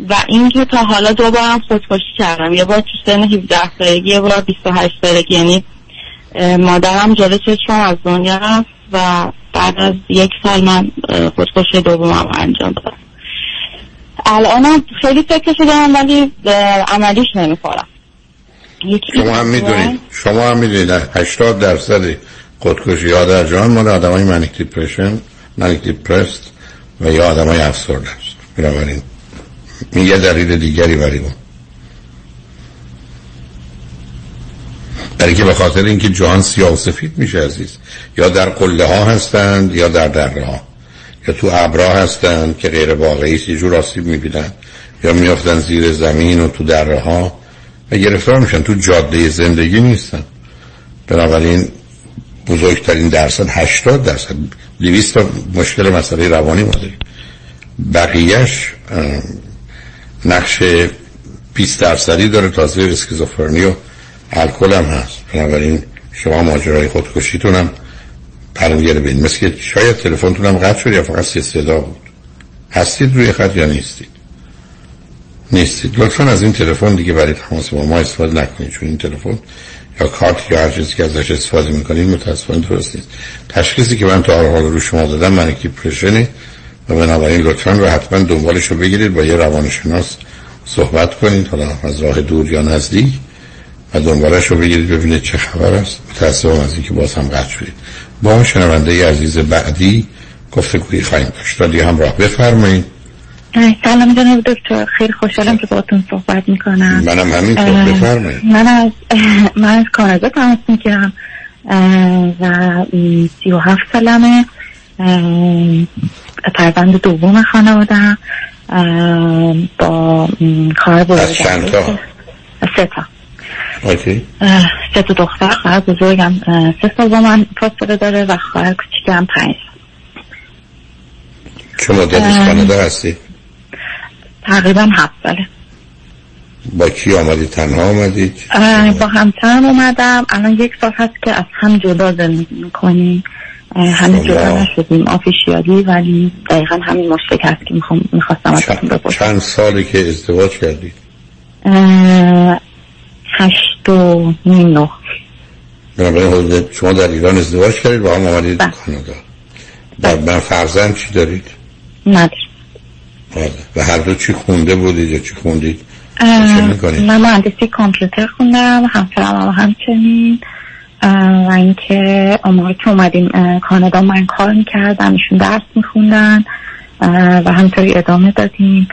[SPEAKER 7] و اینکه تا حالا دو بارم خودکشی کردم. یه بار تو سن 17 سالگی یه بار 28 سالگی. یعنی مادرم جلو چشمم از دنیا رفت و بعد از یک سال من خودکشی دومم انجام دادم. الان خیلی فکرشو دارم ولی عملیش نمی‌خورم.
[SPEAKER 5] شما هم می‌دونید شما هم می‌دونید 80 درصد خودکشی. ها در جهان مال آدم های منیک دیپرشن منیک دیپرست و یا آدم های افسرده است. بنابراین این یه دلیل دیگری برای اون برای که به خاطر اینکه جهان سیاه و سفید میشه عزیز یا در قله ها هستند یا در دره ها. یا تو ابرا هستند که غیر واقعی است جور آسیب می‌بینن یا میافتن زیر زمین و تو دره ها و گرفتار میشن. تو جاده زندگی نیستن. بنابراین بزرگترین درصد 80 درصد 200 تا مشکل مسئله روانی ما داریم بقیهش نقش 20 درصدی داره تازه اسکیزوفرنی و الکل هم هست. بنابراین شما ماجرای خودکشیتون هم پرنگره بین مثل که شاید تلفنتون هم قطع شد یا فقط سی صدا بود. هستید روی خط یا نیستید؟ نیستید. لطفا از این تلفن دیگه برای تماس با ما استفاده نکنید چون این تلفن کارت یا هر چیزی که ازش استفاده می‌کنید متاسفانه درست نیست. تشخیصی که من تا حال رو شما دادم من دیپرشنه و بنابراین لطفا رو حتما دنبالش رو بگیرید با یه روانشناس صحبت کنید حالا از راه دور یا نزدیک و دنبالش رو بگیرید ببینید چه خبر است. متاسفم از اینکه باز هم قطع شدید. با شنونده عزیز بعدی گفته گویی خواهیم داشت. رادیو همراه بفرمایید.
[SPEAKER 7] سلام جناب دکتر. خیلی خوشحالم که باهاتون صحبت می‌کنم.
[SPEAKER 5] منم همینطور. بفرمایید.
[SPEAKER 7] من از من از کانادا تماس می‌گیرم. و سی و هفت سالمه. فرزند دوم خانوادم با خواهر بزرگم
[SPEAKER 5] چند تا؟
[SPEAKER 7] سه تا.
[SPEAKER 5] اوکی.
[SPEAKER 7] سه تا دختر خواهر بزرگم. سه سال با من فاصله داره و خواهر کوچیکم پنج
[SPEAKER 5] چه مدت از کانادا هستی؟
[SPEAKER 7] تقریبا هفت ساله.
[SPEAKER 5] با کی آمدی؟ تنها آمدید؟
[SPEAKER 7] با همسرم اومدم. الان یک سال هست که از هم جدا زندگی می‌کنیم. همین جدا نشدیم. آفیشیالی ولی دقیقا همین مشکل هست که می‌خواستم ازتون بپرسم.
[SPEAKER 5] چند سالی که ازدواج کردید؟
[SPEAKER 7] هشت و نه.
[SPEAKER 5] بنابراین شما در ایران ازدواج کردید با هم آمدید کانادا. در من فرزند چی دارید؟
[SPEAKER 7] نداریم
[SPEAKER 5] و هر دو چی خونده بودید یا چی خوندید؟
[SPEAKER 7] من مهندسی کامپیوتر خوندم همسرم هم همچنین. و اینکه اما که اومدیم کانادا من کار می‌کردم ایشون درس میخوندن. و همطوری ادامه دادیم.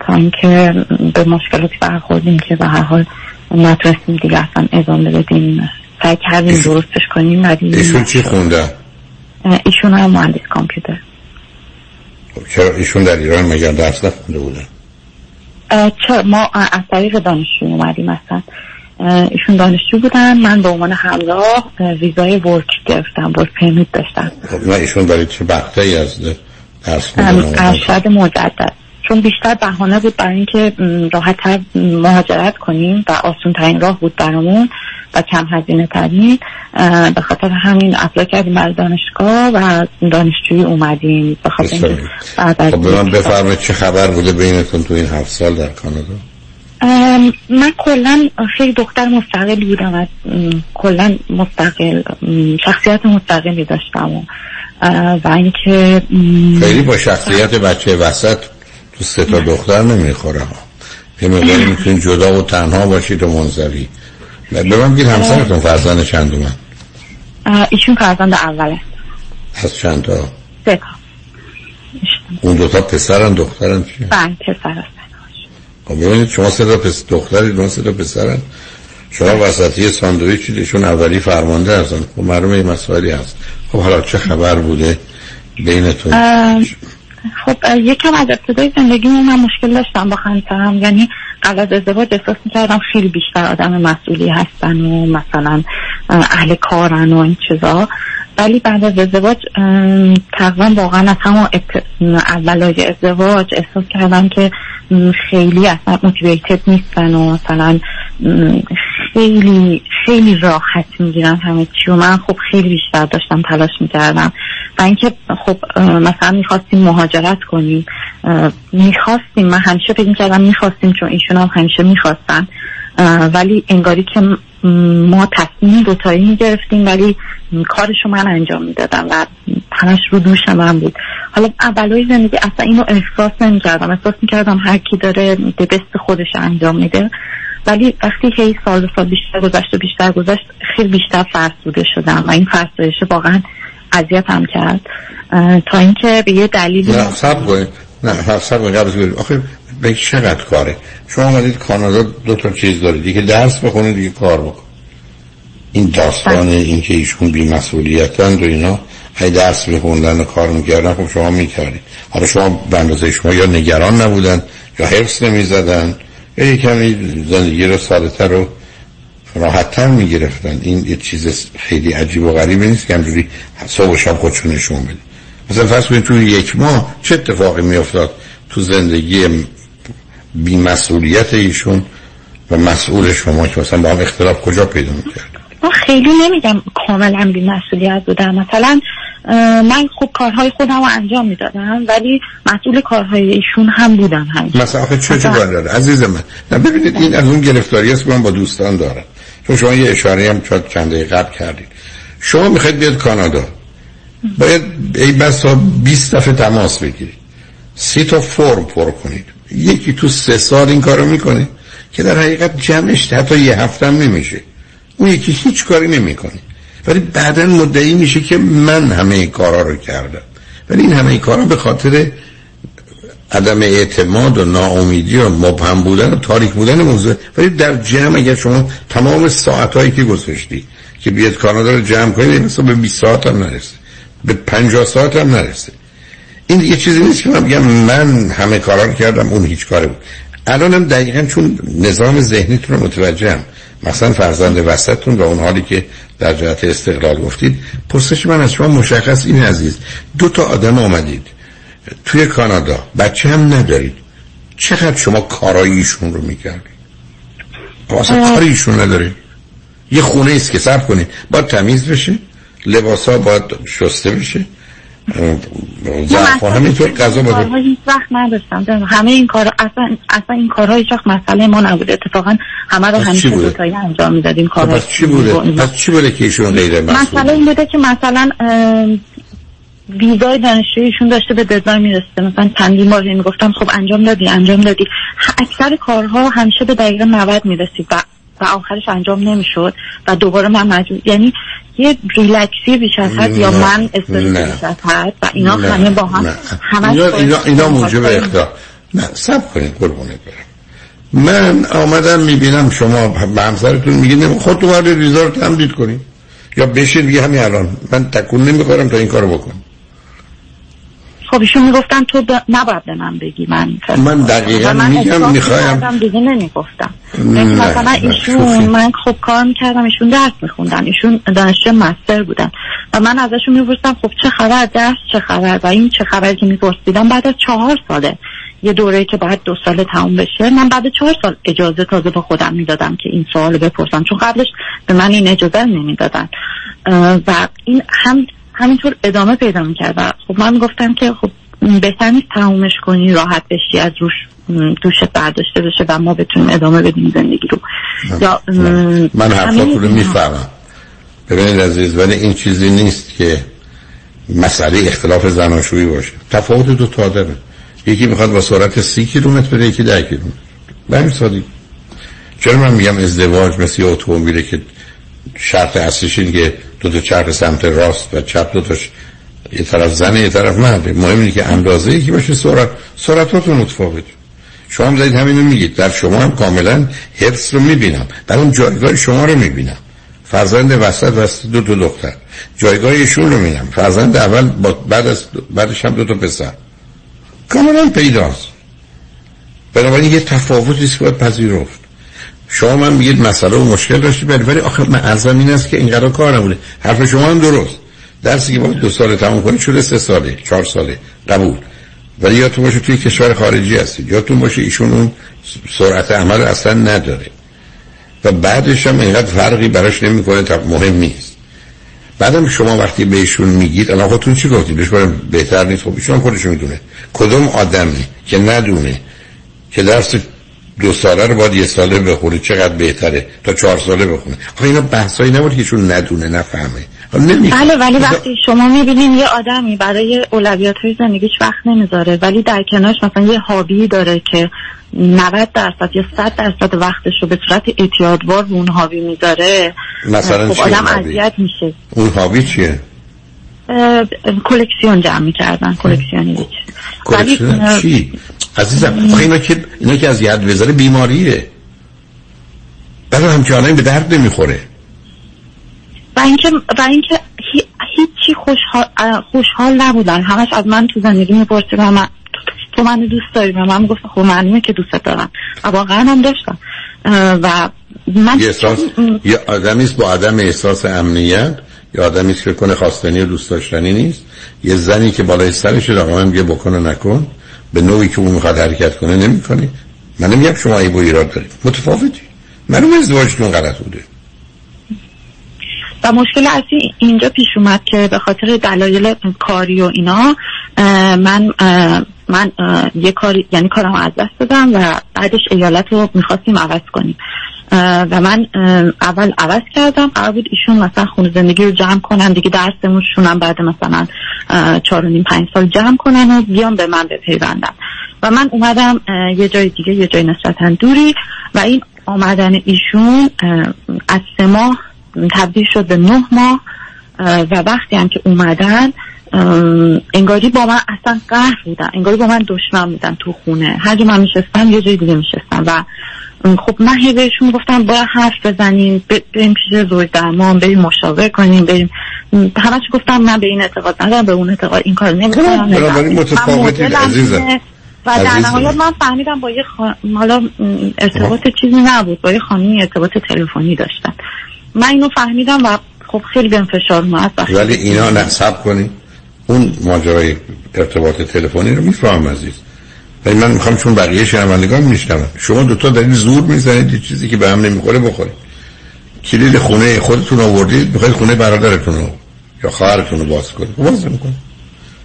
[SPEAKER 7] تا اینکه به مشکلاتی برخوردیم که به هر حال نتونستیم دیگه اصلا ادامه بدیم. سعی کردیم درستش کنیم
[SPEAKER 5] ایشون چی خونده؟
[SPEAKER 7] ایشون هم مهندس کامپیوتر.
[SPEAKER 5] خب، چرا ایشون در ایران مگر درس نخونده بودن؟
[SPEAKER 7] چرا؟ ما از طریق دانشجو اومدیم اصلا. ایشون دانشجو بودن من به عنوان همراه ویزای ورک گرفتم ورک پرمیت داشتم.
[SPEAKER 5] خب نه ایشون برای چه بخته ای از درس
[SPEAKER 7] ارشد مجدد. چون بیشتر بهانه بود برای اینکه راحت مهاجرت کنیم و آسون ترین راه بود برامون. و کم هزینه ترین به خاطر همین اپلا کردیم برای دانشگاه و دانشجوی اومدیم. به خاطر
[SPEAKER 5] خب من بفرمایید چه خبر بوده بینتون تو این هفت سال در کانادا؟
[SPEAKER 7] من کلا خیلی دختر مستقلی بودم و کلا مستقل شخصیت مستقلی داشتم و, و اینکه
[SPEAKER 5] خیلی با شخصیت بچه وسط تو سه تا دختر نمی‌خوره. ها یه مقداری می‌تونید جدا و تنها باشید و منزوی به من بگید همسرتون فرزند چند من
[SPEAKER 7] ایشون فرزند اوله.
[SPEAKER 5] از چند تا؟
[SPEAKER 7] سه تا.
[SPEAKER 5] اون دوتا پسرن دخترن چی؟
[SPEAKER 7] بله پسر
[SPEAKER 5] خب ببینید شما سه تا پس دخترید اون سه تا پسرن. شما وسطی ساندویچید ایشون اولی فرمانده هستن. خب معلومه این مسائلی هست. خب حالا چه خبر بوده بینتون؟
[SPEAKER 7] خب یکم از ابتدای زندگی من مشکل داشتم با همسرم. یعنی قبل از ازدواج احساس می‌کردم خیلی بیشتر آدم مسئولی هستن و مثلا اهل کارن و این چیزا. ولی بعد از ازدواج تقریبا واقعا از همون اولای ازدواج احساس کردم که خیلی اصلا موتیویتد نیستن و مثلا خیلی خیلی راحت می‌گیرن همه چی و من خب خیلی بیشتر داشتم تلاش می‌کردم. و اینکه خب مثلا می‌خواستیم مهاجرت کنیم. می‌خواستیم. من همیشه فکر می‌کردم می‌خواستیم چون ایشون هم همیشه می‌خواستن. ولی انگاری که ما تصمیم دوتایی می‌گرفتیم ولی کارشو من انجام می‌دادم و همش رو دوش من بود. حالا اولای زندگی اصلا اینو احساس نمی‌کردم. احساس می‌کردم هر کی داره به بست خودش انجام میده. ولی وقتی که سال سال بیشتر گذشت و بیشتر گذشت خیلی بیشتر فرسوده شدم و این فرسودش واقعا هم کرد. تا اینکه به یه دلیلی
[SPEAKER 5] نه سب کنید. نه سب کنید. آخه به چقدر کاره؟ شما آمدید کانادا دو تا چیز دارید. که درس بخونید دیگه کار بکن این داستان بله. این که ایشون بی مسئولیتن و اینا های درس بخوندن و کار می‌کردن خب شما می‌کردید. حالا شما به اندازه شما یا نگران نبودن یا حفظ نمی‌زدن. یه کمی زندگی رو سادتر و راحتتر می‌گرفتن. این یه چیز خیلی عجیب و غریبی نیست که همجوری صبح و شب خودشون نشون بدید مثلا فرض کنید توی یک ماه چه اتفاقی میافتاد تو زندگی بیمسئولیت ایشون و مسئول شما که مثلا با هم اختلاف کجا پیدا می‌کرد؟
[SPEAKER 7] خیلی نمیگم کاملا بیمسئولیت بودم. مثلا من خوب کارهای خودم رو انجام می‌دادم ولی مسئول کارهای ایشون هم بودم هم
[SPEAKER 5] مثلا آخه چه داره؟ عزیز من نه ببینید این از اون گرفتاری است من با دوستان دارم. چون شما یه اشاره هم چند چند قبل کردید. شما می‌خواید بیاد کانادا. باید ای بسا 20 دفعه تماس بگیرید. سی تا فرم پر کنید. یکی تو سه سال این کارو می‌کنه که در حقیقت جمعش حتی یه هفته هم نمیشه. اون یکی هیچ کاری نمی‌کنه. ولی بعدا مدعی میشه که من همه کارا رو کردم. ولی این همه کارا به خاطر عدم اعتماد و ناامیدی و مبهم بودن و تاریک بودن موضوع. ولی در جمع اگر شما تمام ساعت هایی که گذاشتی که بیاد کانادا رو جمع کنید مثلا به 20 ساعت هم نرسه. به 50 ساعت هم نرسه. این یه چیزی نیست که من بگم من همه کارا رو کردم اون هیچ کاری بود. الانم دقیقا چون نظام ذهنیتون رو متوجهم. مثلا فرزند وسطتون و اون حالی که در جهت استقلال گفتید. پرسش من از شما مشخص این عزیز دو تا آدم آمدید توی کانادا بچه هم ندارید. چقدر شما کاراییشون رو می‌کردید؟ اصلا کاریشون ندارید. یه خونه است که سب کنید. باید تمیز بشه لباس ها باید شسته بشه. ظرف همینطور غذا
[SPEAKER 7] باید هیچ وقت نداشتم. همه این کار اصلا اصلا این کارها هیچ وقت مسئله ما نبوده. اتفاقا همه رو همیشه دوتایی انجام می‌دادیم کار
[SPEAKER 5] پس چی بوده؟ پس چی بوده که ایشون غیر مسئول
[SPEAKER 7] مسئله این بوده که مثلا ویزای دانشجویشون داشته به ددلاین می‌رسه مثلا چندین بار می‌گفتم خب انجام دادی انجام دادی. اکثر کارها همیشه به دقیقه 90 می‌رسید و و آخرش انجام نمی‌شد و دوباره من مجبور یعنی یه ریلکسی بیش از حد یا من استرس بیش از حد. و اینا
[SPEAKER 5] نه،
[SPEAKER 7] همه با هم
[SPEAKER 5] اینا, اینا, اینا موجب اختار نه سب کنید قربونت برم. من آمدم می‌بینم شما به همسرتون میگید خودتون باید ریزا رو تمدید کنید. یا بشین دیگه همین الان. من تکون نمی‌خورم تا این کارو بکنم.
[SPEAKER 7] خب ایشون می‌گفتن تو ب... نباید به من بگی من
[SPEAKER 5] من دقیقاً
[SPEAKER 7] من
[SPEAKER 5] میگم میخوایم-
[SPEAKER 7] دیگه نمی‌گفتم. یعنی مثلا ایشون. من خب کار می‌کردم ایشون درس میخوندن ایشون دانشجو مستر بودن. و من ازشون میپرسیدم خب چه خبر؟ درس چه خبر؟ و این چه خبر که میپرسیدم بعد از چهار ساله یه دوره که باید دو ساله تموم بشه من بعد چهار سال اجازه تازه به خودم می‌دادم که این سوال بپرسم. چون قبلش به من این اجازه نمی‌دادن. و این هم همینطور ادامه پیدا می‌کرد و خب من گفتم که خب بهتر نیست تمومش کنی راحت بشی از روش دوشت برداشته بشه و ما بتونیم ادامه بدیم زندگی رو. یا م،
[SPEAKER 5] من حرفاتون رو. می‌فهمم. ببینید عزیز ولی این چیزی نیست که مسئله اختلاف زناشویی باشه. تفاوت دو تا آدمه. یکی می‌خواد با سرعت سی کیلومتر بره یکی ده کیلومتر. همین سادگی. چرا من میگم ازدواج مثل یه اتومبیله که شرط اصلیش اینه که دو تا چرخ سمت راست و چپ دو تاش یه طرف زنه یه طرف مرده. مهم اینه که اندازه یکی باشه سرعت سرعتاتون متفاوت شما هم دارید همینو میگید. در شما هم کاملا حفظ رو می‌بینم. در اون جایگاه شما رو می‌بینم. فرزند وسط وسط دو تا دختر. جایگاه ایشون رو می‌بینم. فرزند اول بعد از بعدش هم دو تا پسر. کاملا پیداست. بنابراین یه تفاوتی است باید پذیرفت. شما من میگید مسئله و مشکل داشتی ولی ولی آخه من ارزم این است که اینقدر کار نبوده. حرف شما هم درست. درسی که باید دو سال تموم کنید شده سه ساله چهار ساله. قبول. ولی یادتون باشه توی کشور خارجی هستید یادتون باشه ایشون اون سرعت عمل اصلا نداره. و بعدش هم اینقدر فرقی براش نمی‌کنه تا مهم نیست. بعدم شما وقتی بهشون میگید الان خودتون چی گفتید؟ بهش بهتر نیست. خب ایشون هم خودش می‌دونه. کدوم آدمی که ندونه که درس دو ساله رو باید یه ساله بخونه. چقدر بهتره؟ تا چهار ساله بخونه. آخه اینا بحثایی نبود که ایشون ندونه نفهمه. خب.
[SPEAKER 7] بله ولی وقتی شما می‌بینین یه آدمی برای اولویات های زندگیش وقت نمی‌ذاره ولی در کنارش مثلا یه هابی داره که 90 درصد یا 100 درصد وقتش رو به صورت اعتیادوار به اون هابی می‌ذاره
[SPEAKER 5] مثلا
[SPEAKER 7] خب
[SPEAKER 5] چیه
[SPEAKER 7] آدم؟ اذیت میشه.
[SPEAKER 5] اون هابی چیه؟
[SPEAKER 7] کلکسیون جمع می‌کردن کلکسیونی
[SPEAKER 5] کلکسیون چی؟ عزیزم آخه اینا که اینا که از ید بذاره بیماریه. بعد هم که به درد نمی‌خوره.
[SPEAKER 7] و اینکه و اینکه هی- هیچی خوشحال خوشحال نبودن. همش از من تو زندگی میپرسیدن من تو منو دوست داری؟ و من می‌گفتم خب معلومه که دوست دارم. و واقعا هم داشتم. و من
[SPEAKER 5] یه احساس یه آدمی با عدم احساس امنیت. یا آدمی است که کنه خواستنی و دوست داشتنی نیست. یه زنی که بالای سرش رقم میگه بکنه نکن. به نوعی که اون می‌خواد حرکت کنه نمی‌کنه. من نمیگم شما ای با ایراد دارید. متفاوتی. معلوم ازدواجتون غلط بوده.
[SPEAKER 7] و مشکل اصلی اینجا پیش اومد که به خاطر دلایل کاری و اینا من من یه کاری یعنی کارم از دست دادم و بعدش ایالت رو می‌خواستیم عوض کنیم. و من اول عوض کردم. قرار بود ایشون مثلا خونه زندگی رو جمع کنن. دیگه درسمون شونم بعد مثلا چهار و نیم پنج سال جمع کنن و بیان به من بپیوندن. و من اومدم یه جای دیگه یه جای نسبتا دوری. و این آمدن ایشون از سه ماه تبدیل شد به نه ماه. اه، و وقتی هم که اومدن انگاری با من اصلا قهر بودن. انگاری با من دشمن بودن تو خونه. هر جا من میشستم یه جای دیگه میشستم. و خب من هی بهشون گفتم باید حرف بزنیم بریم پیش زوج درمان بریم مشاور کنیم بریم. همش گفتم من به این اعتقاد ندارم به اون اعتقاد این کار نمی‌کنم.
[SPEAKER 5] عزیزم.
[SPEAKER 7] و در. نهایت من فهمیدم با یه خا... حالا ارتباط چیزی نبود با یه خانمی ارتباط تلفنی داشتن. من اینو فهمیدم و خب خیلی بهم فشار اومد.
[SPEAKER 5] ولی اینا نصب کنید اون ماجرای ارتباط تلفنی رو می‌فهمم عزیز. ولی من می‌خوام چون بقیه شنوندگان میشنون شما دوتا دارید زور می‌زنید یه چیزی که به هم نمی‌خوره بخورید. کلید خونه خودتون آوردید می‌خواید خونه برادرتون رو یا خواهرتون رو باز کنید. خب باز نمی‌کنید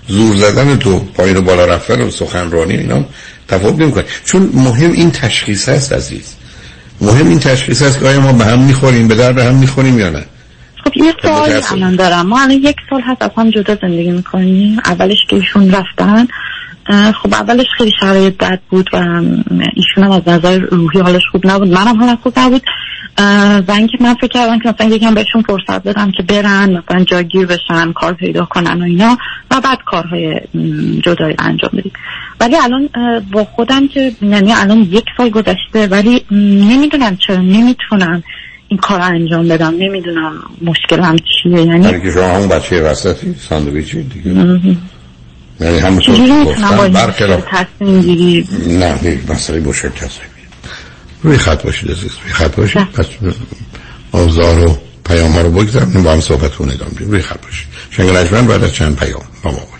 [SPEAKER 5] زور زدن تو پایین و بالا رفتن و سخنرانی اینا تفاوت نمی‌کنه. چون مهم این تشخیص هست عزیز. مهم این تشخیص هست که آیا ما به هم می‌خوریم به درد هم می‌خوریم یا نه.
[SPEAKER 7] خب یه سوال الان دارم. ما الان یک سال هست اصلا جدا زندگی می‌کنیم. اولش که ایشون رفتن خب اولش خیلی شرایط بد بود و ایشون هم از نظر روحی حالش خوب نبود. منم حالم خوب نبود. و اینکه من فکر کردم که مثلا یکم بهشون فرصت بدم که برن مثلا جاگیر بشن کار پیدا کنن و اینا و بعد کارهای جدایی انجام بدیم. ولی الان با خودم که یعنی الان یک سال گذشته ولی نمی‌دونم چرا نمی‌تونم این کار انجام بدم. نمی‌دونم مشکلم چیه. یعنی
[SPEAKER 5] که شما همون بچه وسطی ساندویچی دیگه. یعنی همون
[SPEAKER 7] چجوری می‌تونم با تصمیم گیری.
[SPEAKER 5] نه دیگه مسئله با تصمیم روی خط باشید عزیز روی خط باشید. پس آزار و پیام ها رو بگذارم با هم صحبت کنه ادام روی خط باشید. شنگ رجمن بعد از چند پیام با ما باشید.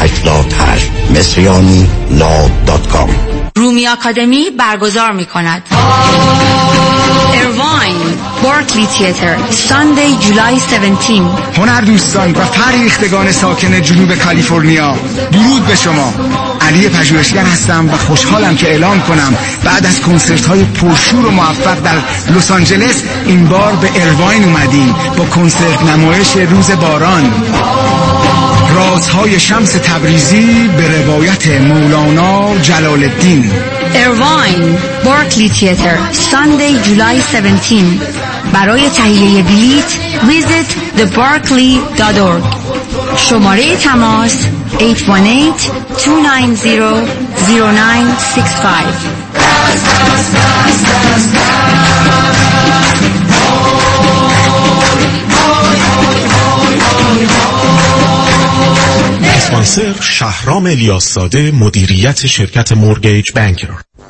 [SPEAKER 21] 88 مصریانی لا دات کام.
[SPEAKER 22] رومی آکادمی برگزار می کند ارواین بارکلی تیتر ساندی جولای 17
[SPEAKER 23] هنر دوستان و فریختگان ساکن جنوب کالیفرنیا درود به شما. علی پژوهشگر هستم و خوشحالم که اعلام کنم بعد از کنسرت های پرشور و موفق در لس آنجلس این بار به ارواین اومدیم با کنسرت نمایش روز باران. رازهای شمس تبریزی به روایت مولانا جلال الدین
[SPEAKER 22] ارواین بارکلی تیتر ساندی جولای 17 برای تهیه بلیت visit thebarclay.org شماره تماس 818-290-0965
[SPEAKER 19] اسپانسر شهرام الیاساده مدیریت شرکت مورگیج بانکر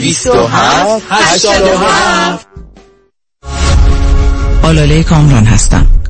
[SPEAKER 24] 27 87
[SPEAKER 25] آلاله کامران هستم.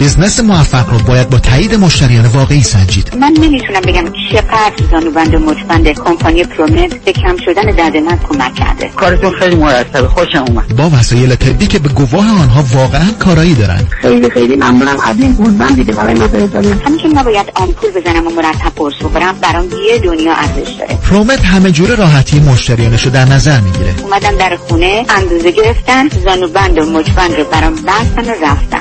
[SPEAKER 2] بزنس موفق رو باید با تایید مشتریان واقعی سنجید.
[SPEAKER 26] من نمی‌تونم بگم چقدر زانوبند و مچبند کمپانی پرومت به کم شدن درد من کمک کرده.
[SPEAKER 27] کارتون خیلی مرتب خوشم اومد.
[SPEAKER 2] با وسایل طبی که به گواه آنها واقعا کارایی دارن
[SPEAKER 26] خیلی خیلی ممنونم. از این گلبند دیگه برای همین که نباید آمپول بزنم و مرتب قرص بخورم برام یه دنیا ارزش داره.
[SPEAKER 2] پرومت همه جوره راحتی مشتریانش رو در نظر می‌گیره.
[SPEAKER 26] اومدن در خونه اندازه گرفتن زانوبند و مچبند رو برام بستن و رفتن.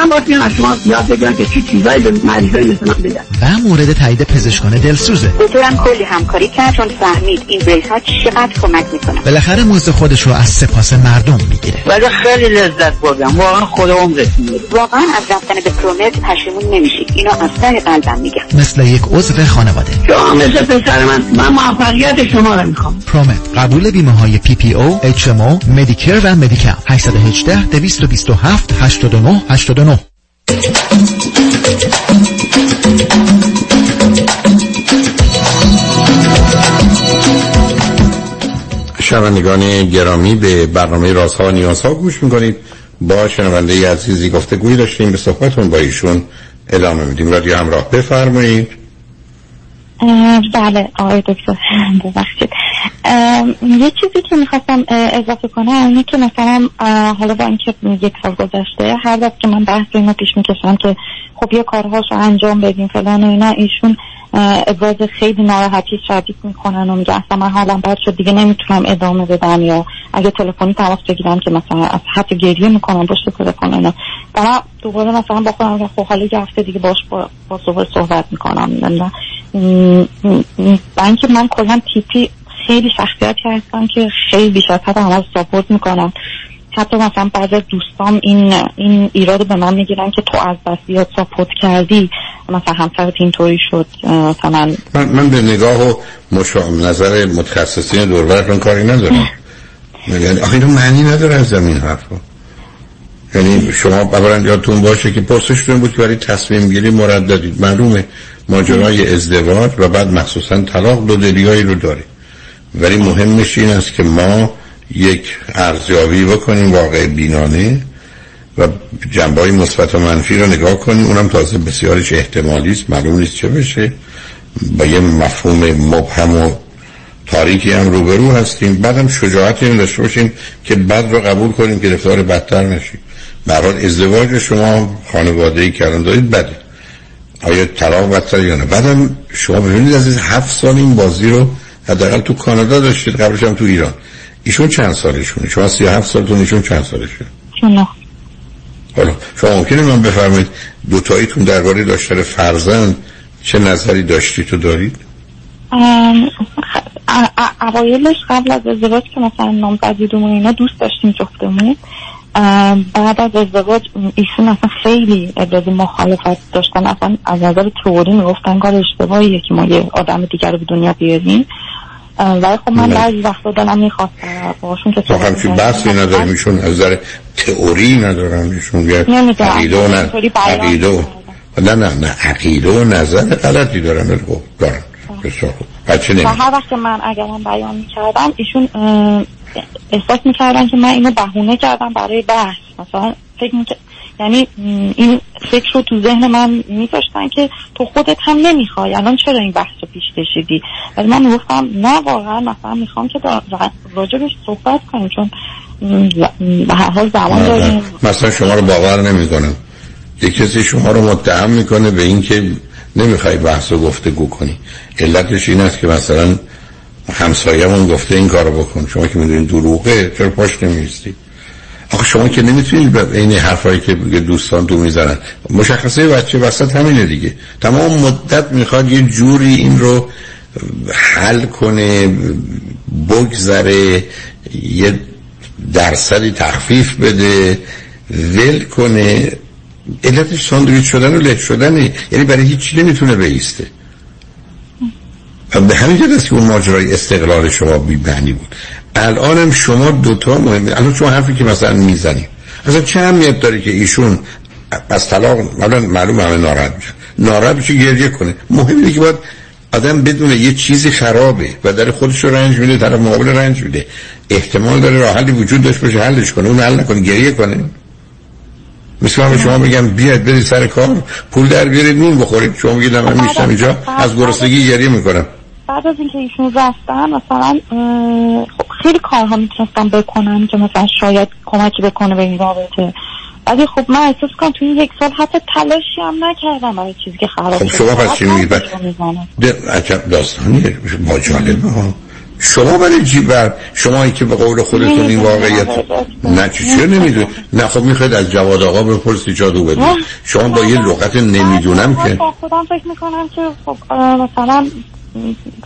[SPEAKER 27] واقعا باید از شما یاد بگیرن که چی چیزایی به مریضای مثل من بدن
[SPEAKER 2] و مورد تایید پزشکان دلسوزه.
[SPEAKER 26] دکترم کلی همکاری کرد چون فهمید این بریس ها چقدر کمک می‌کنه.
[SPEAKER 2] بالاخره مزد خودش رو از سپاس مردم می‌گیره.
[SPEAKER 27] ولی خیلی لذت بردم. واقعا خدا عمرت
[SPEAKER 26] واقعا از رفتن به ProMed پشیمون نمیشید اینو از ته قلبم میگم.
[SPEAKER 2] مثل یک عضو خانواده.
[SPEAKER 27] شما مثل پسر من. من موفقیت شما رو می‌خوام.
[SPEAKER 2] ProMed قبول بیمه های پی پی او اچ ام او مدیکر و مدیکاپ 818 227 89 89
[SPEAKER 5] شنوندگان گرامی به برنامه رازها و نیازها گوش می‌کنید. با شنونده عزیزی گفته گویی داشتیم. به صحبتون با ایشون ادامه میدیم. رادیو همراه بفرمایید.
[SPEAKER 7] بله آقای دکتر ببخشید. یه چیزی که می‌خواستم اضافه کنم اینه که مثلا حالا با اینکه یک سال گذشته هر دفعه که من بحث اینو پیش می‌کشم که خب یه کارهاش رو انجام بدیم فلان و اینا ایشون ابراز خیلی ناراحتی شدید می‌کنن و میگه اصلا من حالم بد شد دیگه نمی‌تونم ادامه بدم یا اگه تلفنی تماس بگیرم که مثلا از حتی گریه می‌کنم پشت تلفن اینا. دوباره مثلا با خودم خب حالا یه هفته دیگه باش با, با صحبت می‌کنم من که من کلا تیپی خیلی شخصیتی هستم که خیلی بیشتر همه ساپورت می‌کنم. حتی مثلا بعضی از دوستان این این ایراد به من می‌گیرن که تو از بس زیاد ساپورت کردی. مثلا همسرت اینطوری شد مثلا
[SPEAKER 5] من, من به نگاه و مشا... نظر متخصصین دوربرتون کاری ندارم. یعنی آخه معنی نداره از زمین حرفا. یعنی شما اولا یادتون باشه که پرسشتون بود که برای تصمیم گیری مرددید معلومه ماجرای ازدواج و بعد مخصوصا طلاق دو دلیایی رو داره. ولی مهمش این است که ما یک ارزیابی بکنیم واقع بینانه و جنبه های مثبت و منفی رو نگاه کنیم. اونم تازه بسیارش احتمالی است. معلوم نیست چه بشه. با یه مفهوم مبهم و تاریکی هم روبرو هستیم. بعدم شجاعتی هم داشته باشیم که بد رو قبول کنیم که گرفتار بدتر نشیم. برای ازدواج شما خانواده ای کردن دارید بده آیا طلاق بدتر یا نه؟ بعدم شما ببینید از هفت سال این بازی رو حداقل تو کانادا داشتید قبلش هم تو ایران. ایشون چند سالشونه؟ شما سی هفت سالتون ایشون چند سالشه؟
[SPEAKER 7] نه.
[SPEAKER 5] حالا شما ممکنه من بفرمایید دوتاییتون درباره داشتن فرزند چه نظری داشتی تو دارید؟
[SPEAKER 7] اوایلش قبل از ازدواج که مثلا نامزدیدمون اینا دوست داشتیم جفتمون. بعد از ازدواج ایشون اصلا خیلی ابراز مخالفت داشتن. اصلا از نظر تئوری می‌گفتن کار اشتباهیه که ما یه آدم دیگر رو به دنیا بیاریم. ولی خب من بعضی وقتا دلم می‌خواست باشون که
[SPEAKER 5] همچین بحثی نداریم. ایشون از نظر تئوری ندارم ایشون یه عقیده و نه عقیده نه نه نه. عقیده و نظر غلطی ولی خب دارن. بسیار خوب. بچه
[SPEAKER 7] و هر وقت من اگر من بیان می‌کردم ایشون احساس می‌کردن که من اینو بهونه کردم برای بحث. مثلا فکر می‌کرد یعنی این فکر رو تو ذهن من میذاشتن که تو خودت هم نمی‌خوای. الان چرا این بحث رو پیش کشیدی؟ ولی من می‌گفتم نه واقعا مثلا می‌خوام که راجبش صحبت کنیم چون به هر حال زمان داریم.
[SPEAKER 5] مثلا شما رو باور نمی‌کنم. یک کسی شما رو متهم می‌کنه به اینکه نمی‌خوای بحث رو گفتگو کنی. علتش این است که مثلا همسایه‌مون گفته این کارو بکن. شما که می‌دونید دروغه چرا پاش نمیستید آخه شما که نمی‌تونید به این حرفایی که دوستان تو می‌زنن. مشخصه بچه وسط همینه دیگه. تمام مدت می‌خواد یه جوری این رو حل کنه بگذره یه درصدی تخفیف بده ول کنه. علتش ساندویچ شدن و له شدنه. یعنی برای هیچی نمی‌تونه بیسته. به همین جد که اون ماجرای استقلال شما بی معنی بود. الانم شما دوتا مهمه. الان شما حرفی که مثلا می‌زنیم اصلا چه اهمیت داره که ایشون از طلاق معلوم معلوم همه ناراحت میشه ناراحت میشه گریه کنه. مهم اینه که باید آدم بدونه یه چیزی خرابه و در خودش رو رنج میده طرف مقابل رنج میده. احتمال داره راه حلی وجود داشت باشه حلش کنه اون حل نکنه گریه کنه. مثل من شما بگم بیاد برید سر کار پول در بیارید نون بخورید. شما میگید من میشتم اینجا از گرسنگی گریه می‌کنم.
[SPEAKER 7] بعد از اینکه ایشون رفتن مثلا خب خیلی کارها می‌تونستم بکنم که مثلا شاید کمکی بکنه به این رابطه ولی خب من احساس کنم تو این یک سال حتی تلاشی هم نکردم برای چیزی که خراب
[SPEAKER 5] خب. شما پس چی. ده عجب داستانیه با جالبه ها شما برای چی بر شما که به قول خودتون این. واقعیت نه چی چه نمیدون نه خب می‌خواید از جواد آقا بپرسی جادو بدید شما با یه لغت نمی‌دونم که
[SPEAKER 7] با خودم فکر می‌کنم که خب مثلا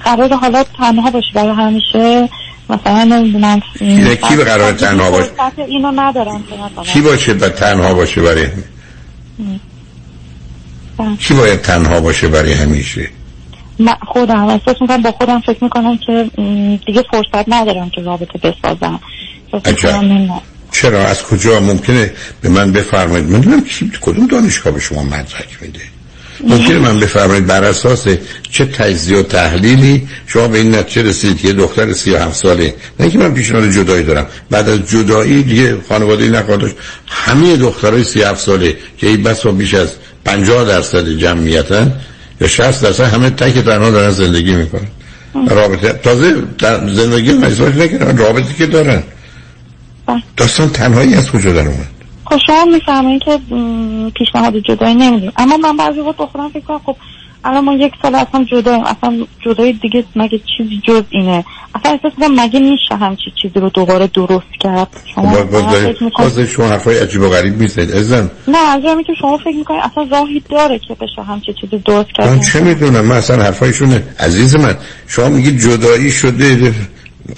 [SPEAKER 7] قرار حالا تنها باشی برای همیشه مثلا نمی‌دونم
[SPEAKER 5] کی- کی به قرار تنها باشه؟
[SPEAKER 7] اینو ندارم
[SPEAKER 5] کی باشه و تنها باشه برای. کی باید تنها باشه برای همیشه؟
[SPEAKER 7] من خودم احساس می‌کنم با خودم فکر می‌کنم که دیگه فرصت ندارم که رابطه بسازم.
[SPEAKER 5] چرا؟ از کجا؟ ممکنه به من بفرمایید. من نمی‌دونم کدوم دانشگاه به شما مدرک میده؟ ممکنه من بفرمایید بر اساس چه تجزیه و تحلیلی شما به این نتیجه رسیدید که دختر 37 ساله. نه اینکه من پیشنهاد جدایی دارم. بعد از جدایی دیگه خانواده نخواهد همه دخترای 37 ساله که این بس بیش از 50 درصد جمعیتن یا 60 درصد همه تک تنها دارن زندگی می‌کنن. رابطه تازه در زندگی ازدواج نکردن رابطه که دارن. داستان تنهایی از کجا در اومد؟
[SPEAKER 7] خب شما که پیشنهاد جدایی نمیدیم اما من بعضی وقت با خودم فکر کنم خب الان ما یک سال اصلا جدا اصلا جدای دیگه مگه چیزی جز اینه؟ اصلا احساس می‌کنم مگه میشه همچی چیزی رو دوباره درست کرد؟ شما
[SPEAKER 5] باز
[SPEAKER 7] فکر می‌کنم-
[SPEAKER 5] باز شما حرفای عجیب و غریب می‌زنید عزیزم.
[SPEAKER 7] نه از که شما فکر می‌کنید اصلا راهی داره که بشه همچی چیزی درست کرد.
[SPEAKER 5] من چه می‌دونم؟ من اصلا حرفایشونه عزیز من. شما میگید جدایی شده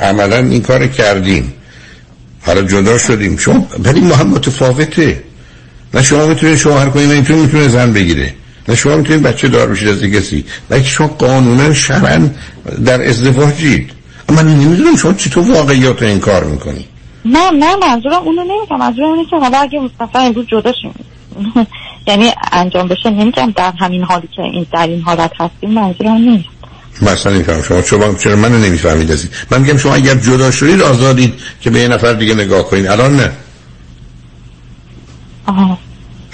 [SPEAKER 5] عملا این کار کردیم. حالا جدا شدیم. شما ولی ما هم متفاوته. نه شما می‌تونید شوهر کنید نه اینطور می‌تونه زن بگیره نه شما می‌تونید بچه دار بشید از کسی بلکه شما قانونا شرعا در ازدواجید من نمی‌دونم شما چطور واقعیات رو انکار می‌کنی
[SPEAKER 7] نه نه منظورم اونو نمیگم منظورم اینه که حالا اگه مثلا امروز جدا شیم. یعنی انجام بشه نمیگم در همین حالی که این در این حالت هستیم منظورم نیست.
[SPEAKER 5] مثلا نمیفهم شما شما چرا منو نمی‌فهمید از این من میگم شما اگر جدا شدید آزادید که به یه نفر دیگه نگاه کنید. الان نه.
[SPEAKER 7] آها.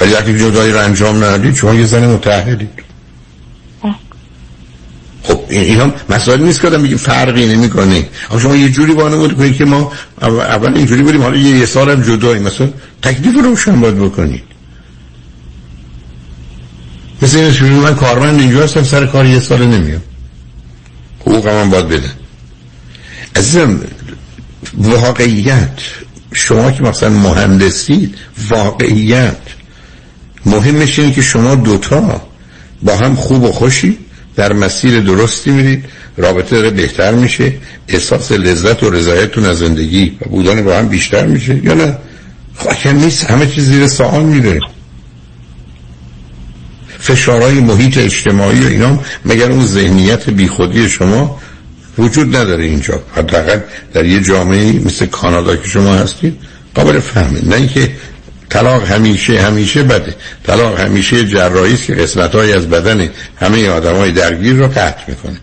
[SPEAKER 5] ولی وقتی جدایی رو انجام ندید شما یه زن متحدید خب این هم مسائل نیست که آدم میگه فرقی نمی‌کنه. اما شما یه جوری وانمود کنید که ما اول اینجوری بودیم حالا یه, سال هم جدایی. مثلا تکلیف رو روشن باید بکنید. مثل این من کارمند اینجا هستم سر کار یه سال نمیام. حقوق من باید بدن عزیزم واقعیت. شما که مثلا مهندسید واقعیت. مهمش اینه که شما دوتا با هم خوب و خوشی در مسیر درستی میرید. رابطه بهتر میشه. احساس لذت و رضایتتون از زندگی و بودن با هم بیشتر میشه. یا نه؟ خب اگر نیست همه چیز زیر سوال میره. فشارهای محیط اجتماعی و اینا مگر اون ذهنیت بیخودی شما وجود نداره اینجا؟ حداقل در یه جامعه مثل کانادا که شما هستید قابل فهمه. نه اینکه طلاق همیشه همیشه بده. طلاق همیشه جراحی است که قسمت از بدن همه آدم های درگیر رو قطع می‌کنه.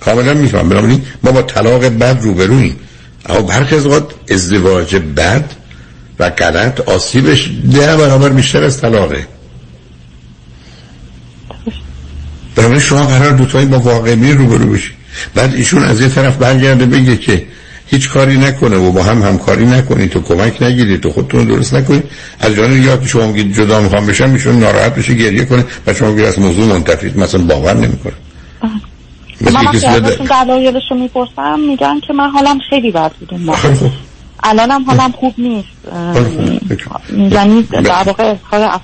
[SPEAKER 5] کاملا میفهم بنابراین ما با طلاق بد روبرویم اما برخی از ازدواج بد و غلط آسیبش ده برابر بیشتر از طلاقه. بنابراین شما قرار دوتایی با واقعی روبرو بشید بعد ایشون از یه طرف برگرده بگه که هیچ کاری نکنه و با هم همکاری نکنید تو کمک نگیرید تو خودتون درست نکنید از جانب یا که شما میگید جدا می‌خوام بشم ایشون ناراحت بشه گریه کنه. و شما میگید از موضوع منتفید مثلا باور نمی‌کنه
[SPEAKER 7] من وقتی ازشون
[SPEAKER 5] بده
[SPEAKER 7] دلایلش رو می‌پرسم میگن که من حالم خیلی بد بود اون موقع. الانم حالم خوب نیست. اه، یعنی در واقع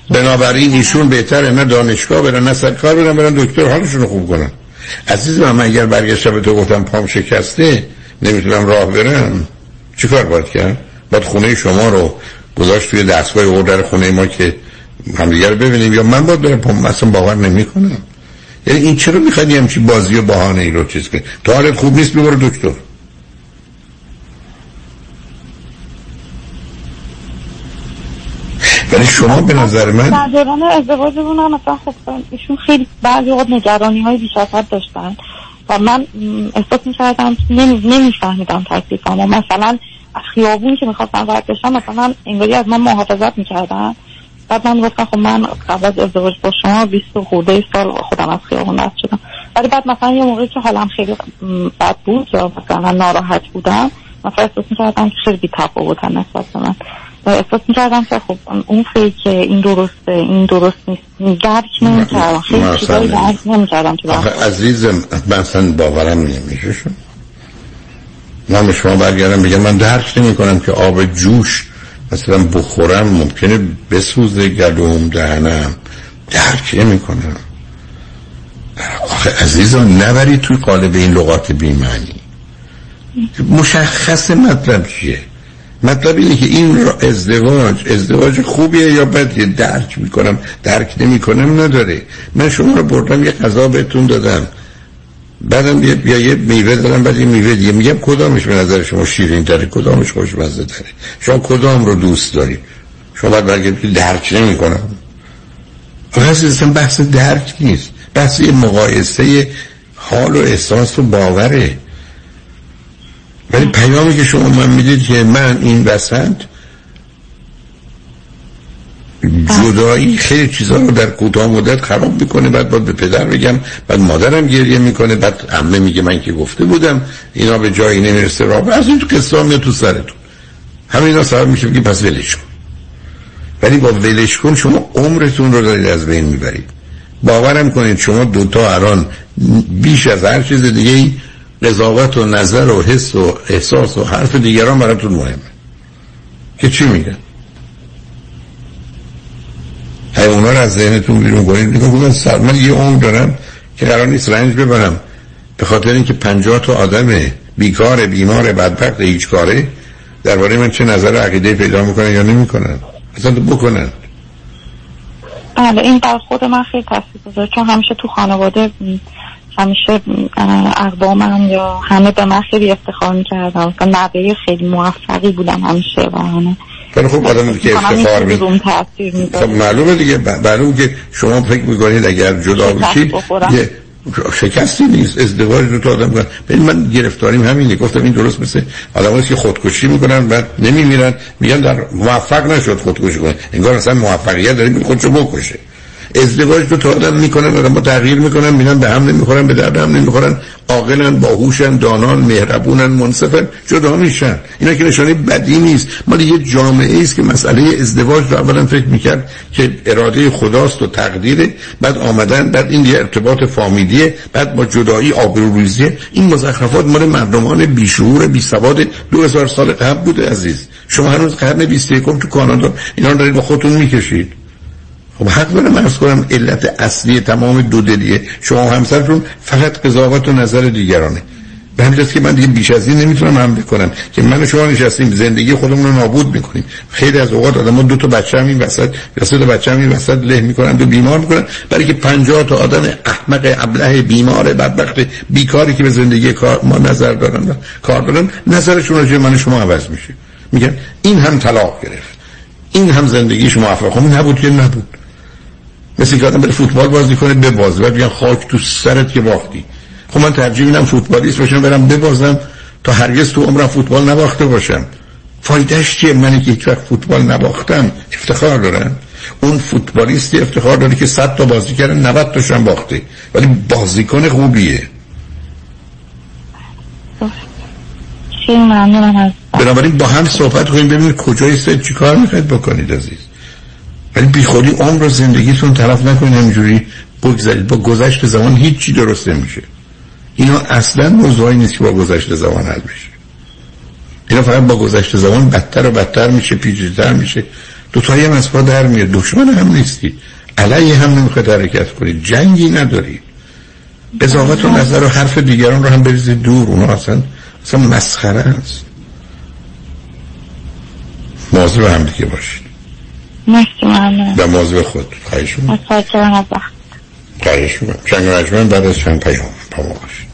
[SPEAKER 5] بنابراین ایشون بهتره نه دانشگاه برن نه سرکار برن برن دکتر حالشون خوب کنن. عزیز من من اگر برگشتم به تو گفتم پام شکسته نمی‌تونم راه برم. چیکار باید کرد؟ بعد خونه شما رو گذاشت توی دستگاه اور در خونه ما که همدیگه رو ببینیم. یا من باید برم پا مثلا باور نمی‌کنم. یعنی این چرا می‌خواد همچی بازی و بهانه ای رو چیز کنی؟ تو حالت خوب نیست ببر دکتر. ولی شما به نظر من
[SPEAKER 7] در دوران ازدواجمون هم مثلا خب ایشون خیلی بعضی اوقات نگرانی های بیش از حد داشتن. و من احساس می‌کردم نمیفهمیدم تکلیفم. و مثلا خیابون که می‌خواستم ورد بشم مثلا انگاری از من محافظت می‌کردن. بعد من گفتم خب من قبل از ازدواج با شما 20 خورده سال خودم از خیابون رد شدم. ولی بعد مثلا یه موقعی که حالم خیلی بد بود یا مثلا ناراحت بودم مثلا احساس می‌کردم که خیلی بی تفاوتن نسبت من. و احساس می‌کردم که خب اون فکر که این درسته این درست نیست درک نمی‌کردم. خیلی چیزایی درک نمی‌کردم تو
[SPEAKER 5] عزیزم مثلا باورم نمیشه شد من به شما برگردم بگم من درک نمی کنم که آب جوش مثلا بخورم ممکنه بسوزه گلوم دهنم. درک نمی کنم آخه عزیزان نبرید توی قالب این لغات بیمعنی. مشخص مطلب چیه؟ مطلب اینه که این ازدواج ازدواج خوبیه یا بدیه درک می‌کنم درک نمی‌کنم نداره. من شما رو بردم یه غذا بهتون دادم. بعدم یه بیا یه میوه دارم بعد یه میوه دیگه. میگم کدامش به نظر شما شیرین تره کدامش خوشمزه تره؟ شما کدام رو دوست دارید؟ شما باید برگردید درک نمی‌کنم. اصلا بحث درک نیست. بحث یه مقایسه حال و احساس و باوره. ولی پیامی که شما من می‌دید که من این وسط جدایی خیلی چیزا رو در کوتاه مدت خراب می‌کنه بعد باید به پدر بگم بعد مادرم گریه می‌کنه بعد عمه میگه من که گفته بودم اینا به جایی نمی‌رسه راه از این قصه میاد تو سرتون. همه اینا سبب میشه بگی پس ولش کن. ولی با ولش کن شما عمرتون رو دارید از بین می‌برید. باورم کنید شما دوتا الان بیش از هر چیز دیگه ای قضاوت و نظر و حس و احساس و حرف دیگران براتون مهمه. که چی میگن؟ های اونا رو از ذهنتون بیرون کنید. میگم من سر من یه عمر دارم که قرار نیست رنج ببرم. به خاطر اینکه پنجاه تا آدم بیکار بیمار بدبخت هیچ کاره درباره من چه نظر عقیده پیدا می‌کنن یا نمی‌کنن؟ اصلا بکنن.
[SPEAKER 7] بله این بر خود من خیلی تاثیر گذاره چون همیشه تو خانواده همیشه اقوامم یا همه به من خیلی افتخار می‌کردم مثلا نوه خیلی موفقی بودم همیشه و همه.
[SPEAKER 5] ولی خب آدم که افتخار می خب معلومه دیگه. معلومه که شما فکر می‌کنید اگر جدا بشید. یه شکستی نیست. ازدواج دو تا آدم کنن ببین من گرفتاریم همینه. گفتم این درست مثل آدمایی که خودکشی می‌کنن بعد نمیمیرن. میگن در موفق نشد خودکشی کنه. انگار اصلا موفقیت داره خودشو بکشه. ازدواج دو تا آدم می‌کنن آدم تغییر می‌کنن میرن به هم نمی‌خورن به درد هم نمی‌خورن. عاقلن باهوشن دانان مهربونن منصفن جدا میشن. اینا که نشانه بدی نیست. مال یه جامعه است که مسئله ازدواج رو اولا فکر می‌کرد که اراده خداست و تقدیره. بعد آمدن بعد این یه ارتباط فامیلیه بعد با جدایی آبروریزیه. این مزخرفات مال مردمان بیشعور بیسواد دو هزار سال قبل بوده عزیز. شما هنوز قرن 21 تو کانادا اینا رو دارید با خودتون می‌کشید. خب حق دارم ارز کنم علت اصلی تمام دودلیه شما همسرتون فقط قضاوت و نظر دیگرانه. به همین که من دیگه بیش از این نمی‌تونم هم بکنم که من و شما نشستیم. زندگی خودمون رو نابود می‌کنیم. خیلی از اوقات آدم دو تا بچه هم این وسط یا سه تا بچه هم این وسط له می‌کنن و بیمار می‌کنن. برای که 50 تا آدم احمق ابله بیمار بدبخت بیکاری که به زندگی کار ما نظر دارن کار دارن نظرشون راجع من شما عوض میشه. میگن این هم طلاق گرفت. این هم زندگیش موفق خب نبود که نبود؟ مثل که آدم بره فوتبال بازی کنه ببازه. بعد بیان خاک تو سرت که باختی. خب من ترجیح میدم فوتبالیست باشم برم ببازم تا هرگز تو عمرم فوتبال نباخته باشم. فایدهش چیه؟ منی که هیچ وقت فوتبال نباختم افتخار دارم اون فوتبالیستی افتخار داره که 100 تا بازی کرده 90 تاشم باخته. ولی بازیکن خوبیه.
[SPEAKER 7] ممنونم.
[SPEAKER 5] بنابراین با هم صحبت کنیم ببینید کجای سه چی کار می‌خواید بکنید عزیز؟ ولی بیخودی عمر زندگیتون طرف نکنید همینجوری. بگذارید با گذشت زمان هیچی درست نمیشه. اینا اصلا موضوعی نیست که با گذشت زمان حل بشه. اینا فقط با گذشت زمان بدتر و بدتر میشه پیچیده‌تر میشه. دوتایی هم از پا در میاد. دشمن هم نیستید علیه هم نمی‌خواید حرکت کنید جنگی ندارید قضاوت و نظر و حرف دیگران رو هم بریزید دور. اونا اصلا اصلا مسخره است موضوع هم دیگه باشید.
[SPEAKER 7] مرسی ممنون.
[SPEAKER 5] و موضوع خود خواهش می‌کنم.
[SPEAKER 7] متشکرم از وقت.
[SPEAKER 5] خواهش می‌کنم. چند مجموعه بعد از چند پیام با ما باشید.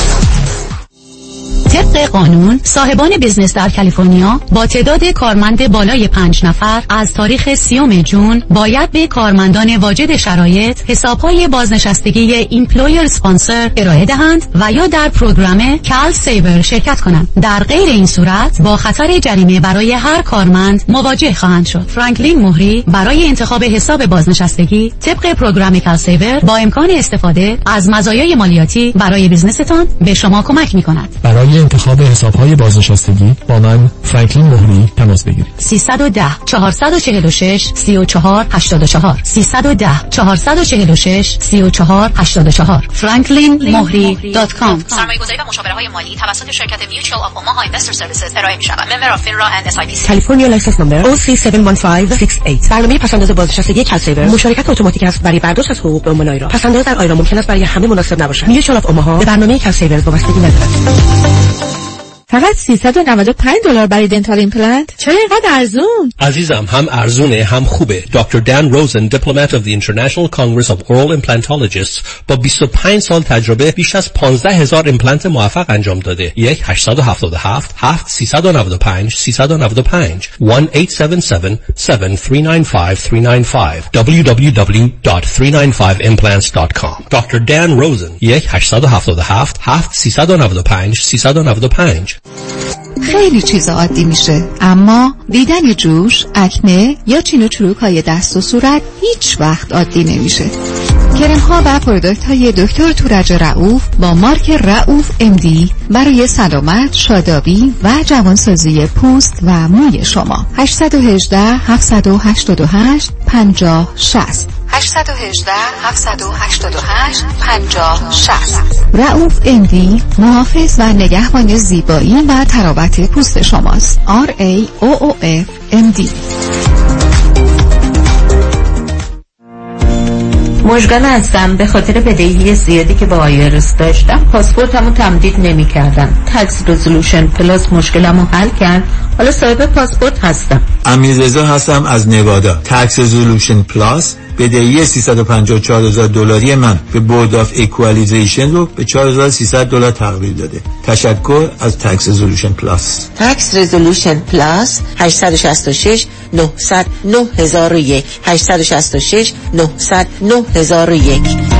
[SPEAKER 28] طبق قانون صاحبان business در کالیفرنیا با تعداد کارمند بالای پنج نفر از تاریخ سی‌ام June باید به کارمندان واجد شرایط حسابهای بازنشستگی employer sponsored ارائه دهند و یا در program CalSavers شرکت کنند. در غیر این صورت با خطر جریمه برای هر کارمند مواجه خواهند شد. فرانکلین مهری برای انتخاب حساب بازنشستگی طبق program CalSavers با امکان استفاده از مزایای مالیاتی برای business تان به شما کمک می کند
[SPEAKER 29] برای انتخاب حسابهای بازنشستگی با من فرانکلین مهری تماس بگیرید.
[SPEAKER 28] 310 446 34 84 310 446 34 84 franklinmohri.com
[SPEAKER 30] سرمایه‌گذاری و مشاوره های مالی توسط شرکت Mutual of Omaha Investor Services ارائه می شود. Member of FINRA and SIPC
[SPEAKER 31] California license number OC71568 برنامه پس‌انداز بازنشستگی CalSavers مشارکت اتوماتیک است برای برداشت از حقوق به عنوان IRA پس‌انداز در IRA ممکن است برای همه مناسب نباشد. Mutual of Omaha به برنامه CalSavers وابستگی ندارد. Thank you.
[SPEAKER 24] فقط 395 دلار برای dental implant؟ چرا اینقدر ارزون؟
[SPEAKER 32] عزیزم هم ارزونه هم خوبه. دکتر دان روزن Diplomate of the International Congress of Oral Implantologists با 25 سال تجربه بیش از 15 هزار ایمپلنت موفق انجام داده. یک 877 7 395 395 1 877 7395 395 www.395implants.com دکتر دان روزن یک 877 7 395 395
[SPEAKER 20] خیلی چیز عادی میشه. اما دیدن جوش، اکنه یا چین و چروک های دست و صورت هیچ وقت عادی نمیشه. کرم ها و پرودکت های دکتر تورج رعوف با مارک رعوف امدی برای سلامت، شادابی و جوانسازی پوست و موی شما. 818 788 50 60 818 788 50 60 Raoof MD محافظ و نگهبان زیبایی و طراوت پوست شماست. R A O O F M D.
[SPEAKER 33] مشگان هستم. به خاطر بدهی زیادی که با IRS داشتم پاسپورتمو تمدید نمی کردم Tax Resolution Plus مشکلمو حل کرد. حالا صاحب پاسپورت هستم.
[SPEAKER 34] امیر هستم از نوادا. Tax Resolution Plus بدهی 354 هزار دلاری من به Board of Equalization رو به 4300 دلار تقلیل داده. تشکر از Tax Resolution Plus
[SPEAKER 33] Tax Resolution Plus 866 900 9001 866 900 9001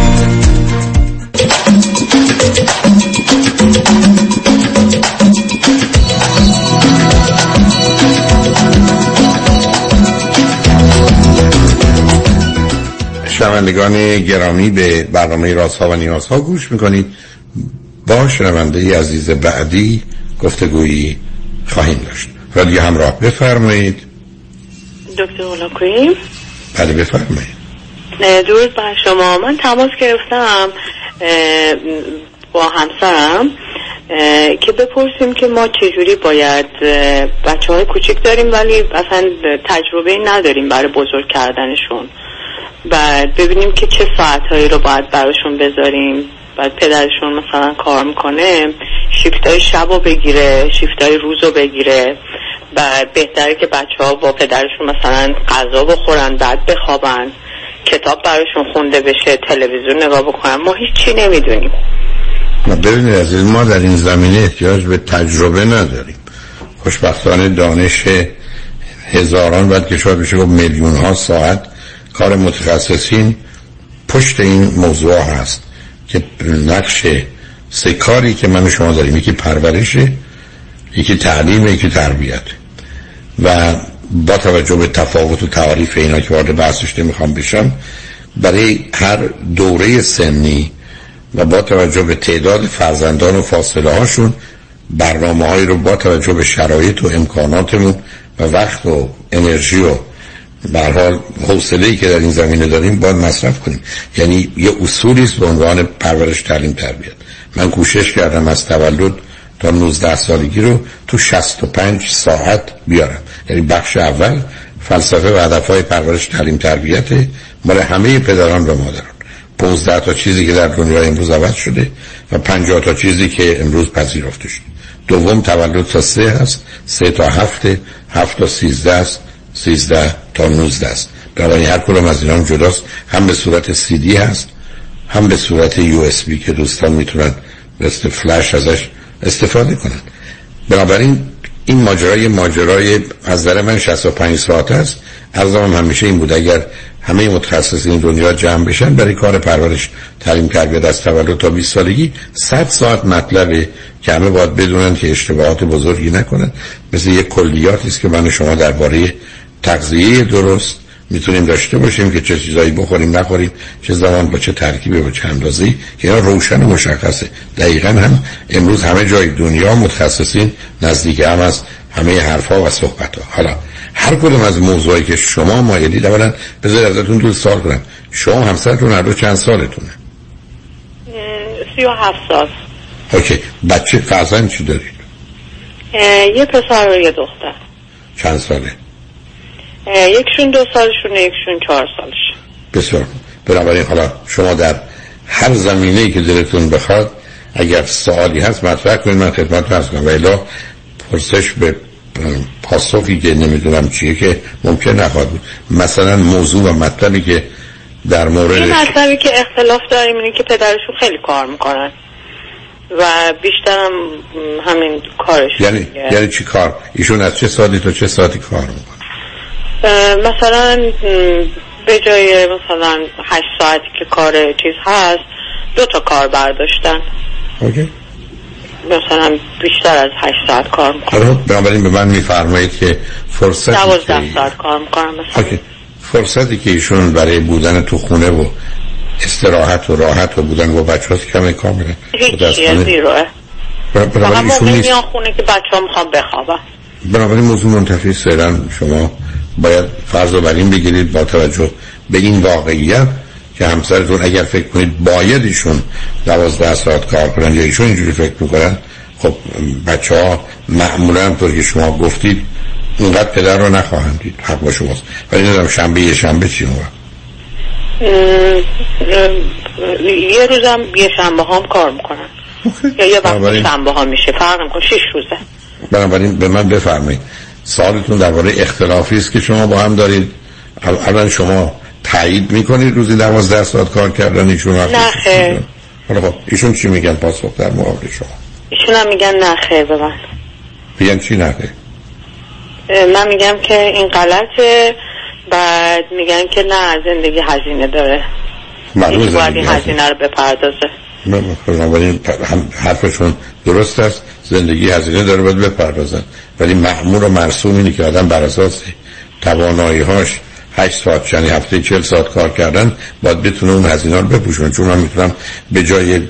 [SPEAKER 5] شنوندگان گرامی به برنامه رازها و نیازها گوش می‌کنید. با شنونده عزیز بعدی گفتگویی خواهیم داشت. ولی همراه بفرمایید.
[SPEAKER 35] دکتر اولاکویی
[SPEAKER 5] بله بفرمایید.
[SPEAKER 35] درود بر شما. من تماس گرفتم با همسرم که بپرسیم که ما چجوری باید بچه های کوچیک داریم ولی اصلا تجربه نداریم برای بزرگ کردنشون. بعد ببینیم که چه ساعتهایی رو باید براشون بذاریم. بعد پدرشون مثلا کار می‌کنه شیفت های شب رو بگیره شیفت های روز رو بگیره. و بهتره که بچه ها با پدرشون مثلا غذا بخورن بعد بخوابن. کتاب براشون خونده بشه تلویزیون نگاه بکنن. ما هیچ چی نمی‌دونیم
[SPEAKER 5] ببینید عزیز ما در این زمینه احتیاج به تجربه نداریم. خوشبختانه دانش هزاران بعد که شاید بشه میلیون ها ساعت کار متخصصین پشت این موضوع هست که نقش سه کاری که من شما داریم یکی پرورشه یکی تعلیم یکی تربیت. و با توجه به تفاوت و تعریف اینا که وارد بحثش نمی‌خوام بشم برای هر دوره سنی و با توجه به تعداد فرزندان و فاصله هاشون برنامه هایی رو با توجه به شرایط و امکاناتمون و وقت و انرژی و به حال حوصله که در این زمینه داریم باید مصرف کنیم. یعنی یه اصولی است به عنوان پرورش تعلیم تربیت. من کوشش کردم از تولد تا 19 سالگی رو تو 65 ساعت بیارم. یعنی بخش اول فلسفه و هدفهای پرورش تعلیم تربیت مال همه پدران و مادران. 15 تا چیزی که در دنیا امروز عوض شده و 50 تا چیزی که امروز پذیرفته شده. دوم تولد تا سه هست سه تا هفته هفت تا سیزده است سیزده تا نوزده است. برای هر کلوم از اینا جداست. هم به صورت سی دی هست هم به صورت یو اس بی که دوستان می‌تونن مثل فلش ازش استفاده کنن. بنابراین این ماجرای ماجرای از نظر من 65 ساعت است. ارزم همیشه این بود اگر همه متخصصین دنیا جمع بشن برای کار پرورش تعلیم تربیت از تولد تا 20 سالگی 100 ساعت مطلبه که همه باید بدونن که اشتباهات بزرگی نکنن. مثل یک کلیاتی است که من شما درباره تغذیه درست می‌تونیم داشته باشیم که چه چیزایی بخوریم نخوریم چه زمان با چه ترکیبی با چه اندازه‌ای که اینا روشن و مشخصه. دقیقا هم امروز همه جای دنیا متخصصین نزدیک هم از همه حرفها و صحبت ها حالا هر کدوم از موضوعی که شما مایلید اولا بذار ازتون دو سال کنم. شما همسرتون هر دو چند سالتونه؟
[SPEAKER 35] سی و هفت سال.
[SPEAKER 5] اوکی. بچه فرزند چی دارید؟
[SPEAKER 35] یه پسر و یه دختر.
[SPEAKER 5] چند ساله؟
[SPEAKER 35] یکشون دو سالشون یکشون چهار سالش.
[SPEAKER 5] بسیار. بنابراین حالا شما در هر زمینه که دلتون بخواد اگر سوالی هست مطرح کنید. من خدمت ارز کنم و پرسش به پاسخی که نمی‌دونم چیه که ممکن نخواهد بود. مثلا موضوع و مطلبی که در مورد
[SPEAKER 35] این مطلبی که اختلاف داریم اینه که پدرشون خیلی کار می‌کنن. و بیشترم همین کارش
[SPEAKER 5] یعنی یعنی چی کار؟ ایشون از چه ساعتی تا چه ساعتی کار می‌کنه؟
[SPEAKER 35] مثلا به جای مثلا هشت ساعتی که کار چیز هست دو تا کار برداشتن.
[SPEAKER 5] اوکی.
[SPEAKER 35] مثلا بیشتر از هشت ساعت کار می‌کنم.
[SPEAKER 5] بنابراین به من میفرمایید که فرصتی
[SPEAKER 35] دوازده ساعت کار می‌کنم مثلا.
[SPEAKER 5] اوکی. فرصتی که ایشون برای بودن تو خونه و استراحت و راحت و بودن با بچه هاست کمی کاملا
[SPEAKER 35] هیچی زیروه.
[SPEAKER 5] بنابراین ایشون نیست.
[SPEAKER 35] خونه که بچه ها می‌خوام بخوابن.
[SPEAKER 5] بنابراین موضوع منتفی سیرن شما باید فرض رو بر این بگیرید با توجه به این واقعیت که همسرتون اگر فکر کنید باید ایشون دوازده ساعت کار کنن یا ایشون اینجوری فکر می‌کنن خب بچه ها معمولا طور که شما گفتید اونقدر پدر رو نخواهند دید حق با شماست. ولی ندارم شنبه یه شنبه چی اون
[SPEAKER 35] یه روزم یه شنبه هم کار می‌کنن. یا یه وقت شنبه ها میشه فرق می‌کنه شش روزه.
[SPEAKER 5] بنابراین به من بفرمایید. سوالتون درباره اختلافی است که شما با هم دارید. اولا شما تایید می‌کنید روزی دوازده ساعت کار کردن ایشون
[SPEAKER 35] نه خیر.
[SPEAKER 5] حالا خب ایشون چی میگن؟ پاسخ در مقابل شما.
[SPEAKER 35] ایشون هم میگن نه خیر به من
[SPEAKER 5] میگن چی نه خیر؟
[SPEAKER 35] من میگم که این غلطه. بعد میگن که نه زندگی هزینه داره.
[SPEAKER 5] معلوم
[SPEAKER 35] باید این هزینه. رو بپردازه.
[SPEAKER 5] بنابراین حرفشون درست است. زندگی هزینه داره باید بپردازن. ولی معمول و مرسوم اینه که آدم بر اساس توانایی هاش هشت ساعت یعنی هفته چل ساعت کار کردن باید بتونه اون هزینه رو بپوشونه. چون من می‌تونم به جای یه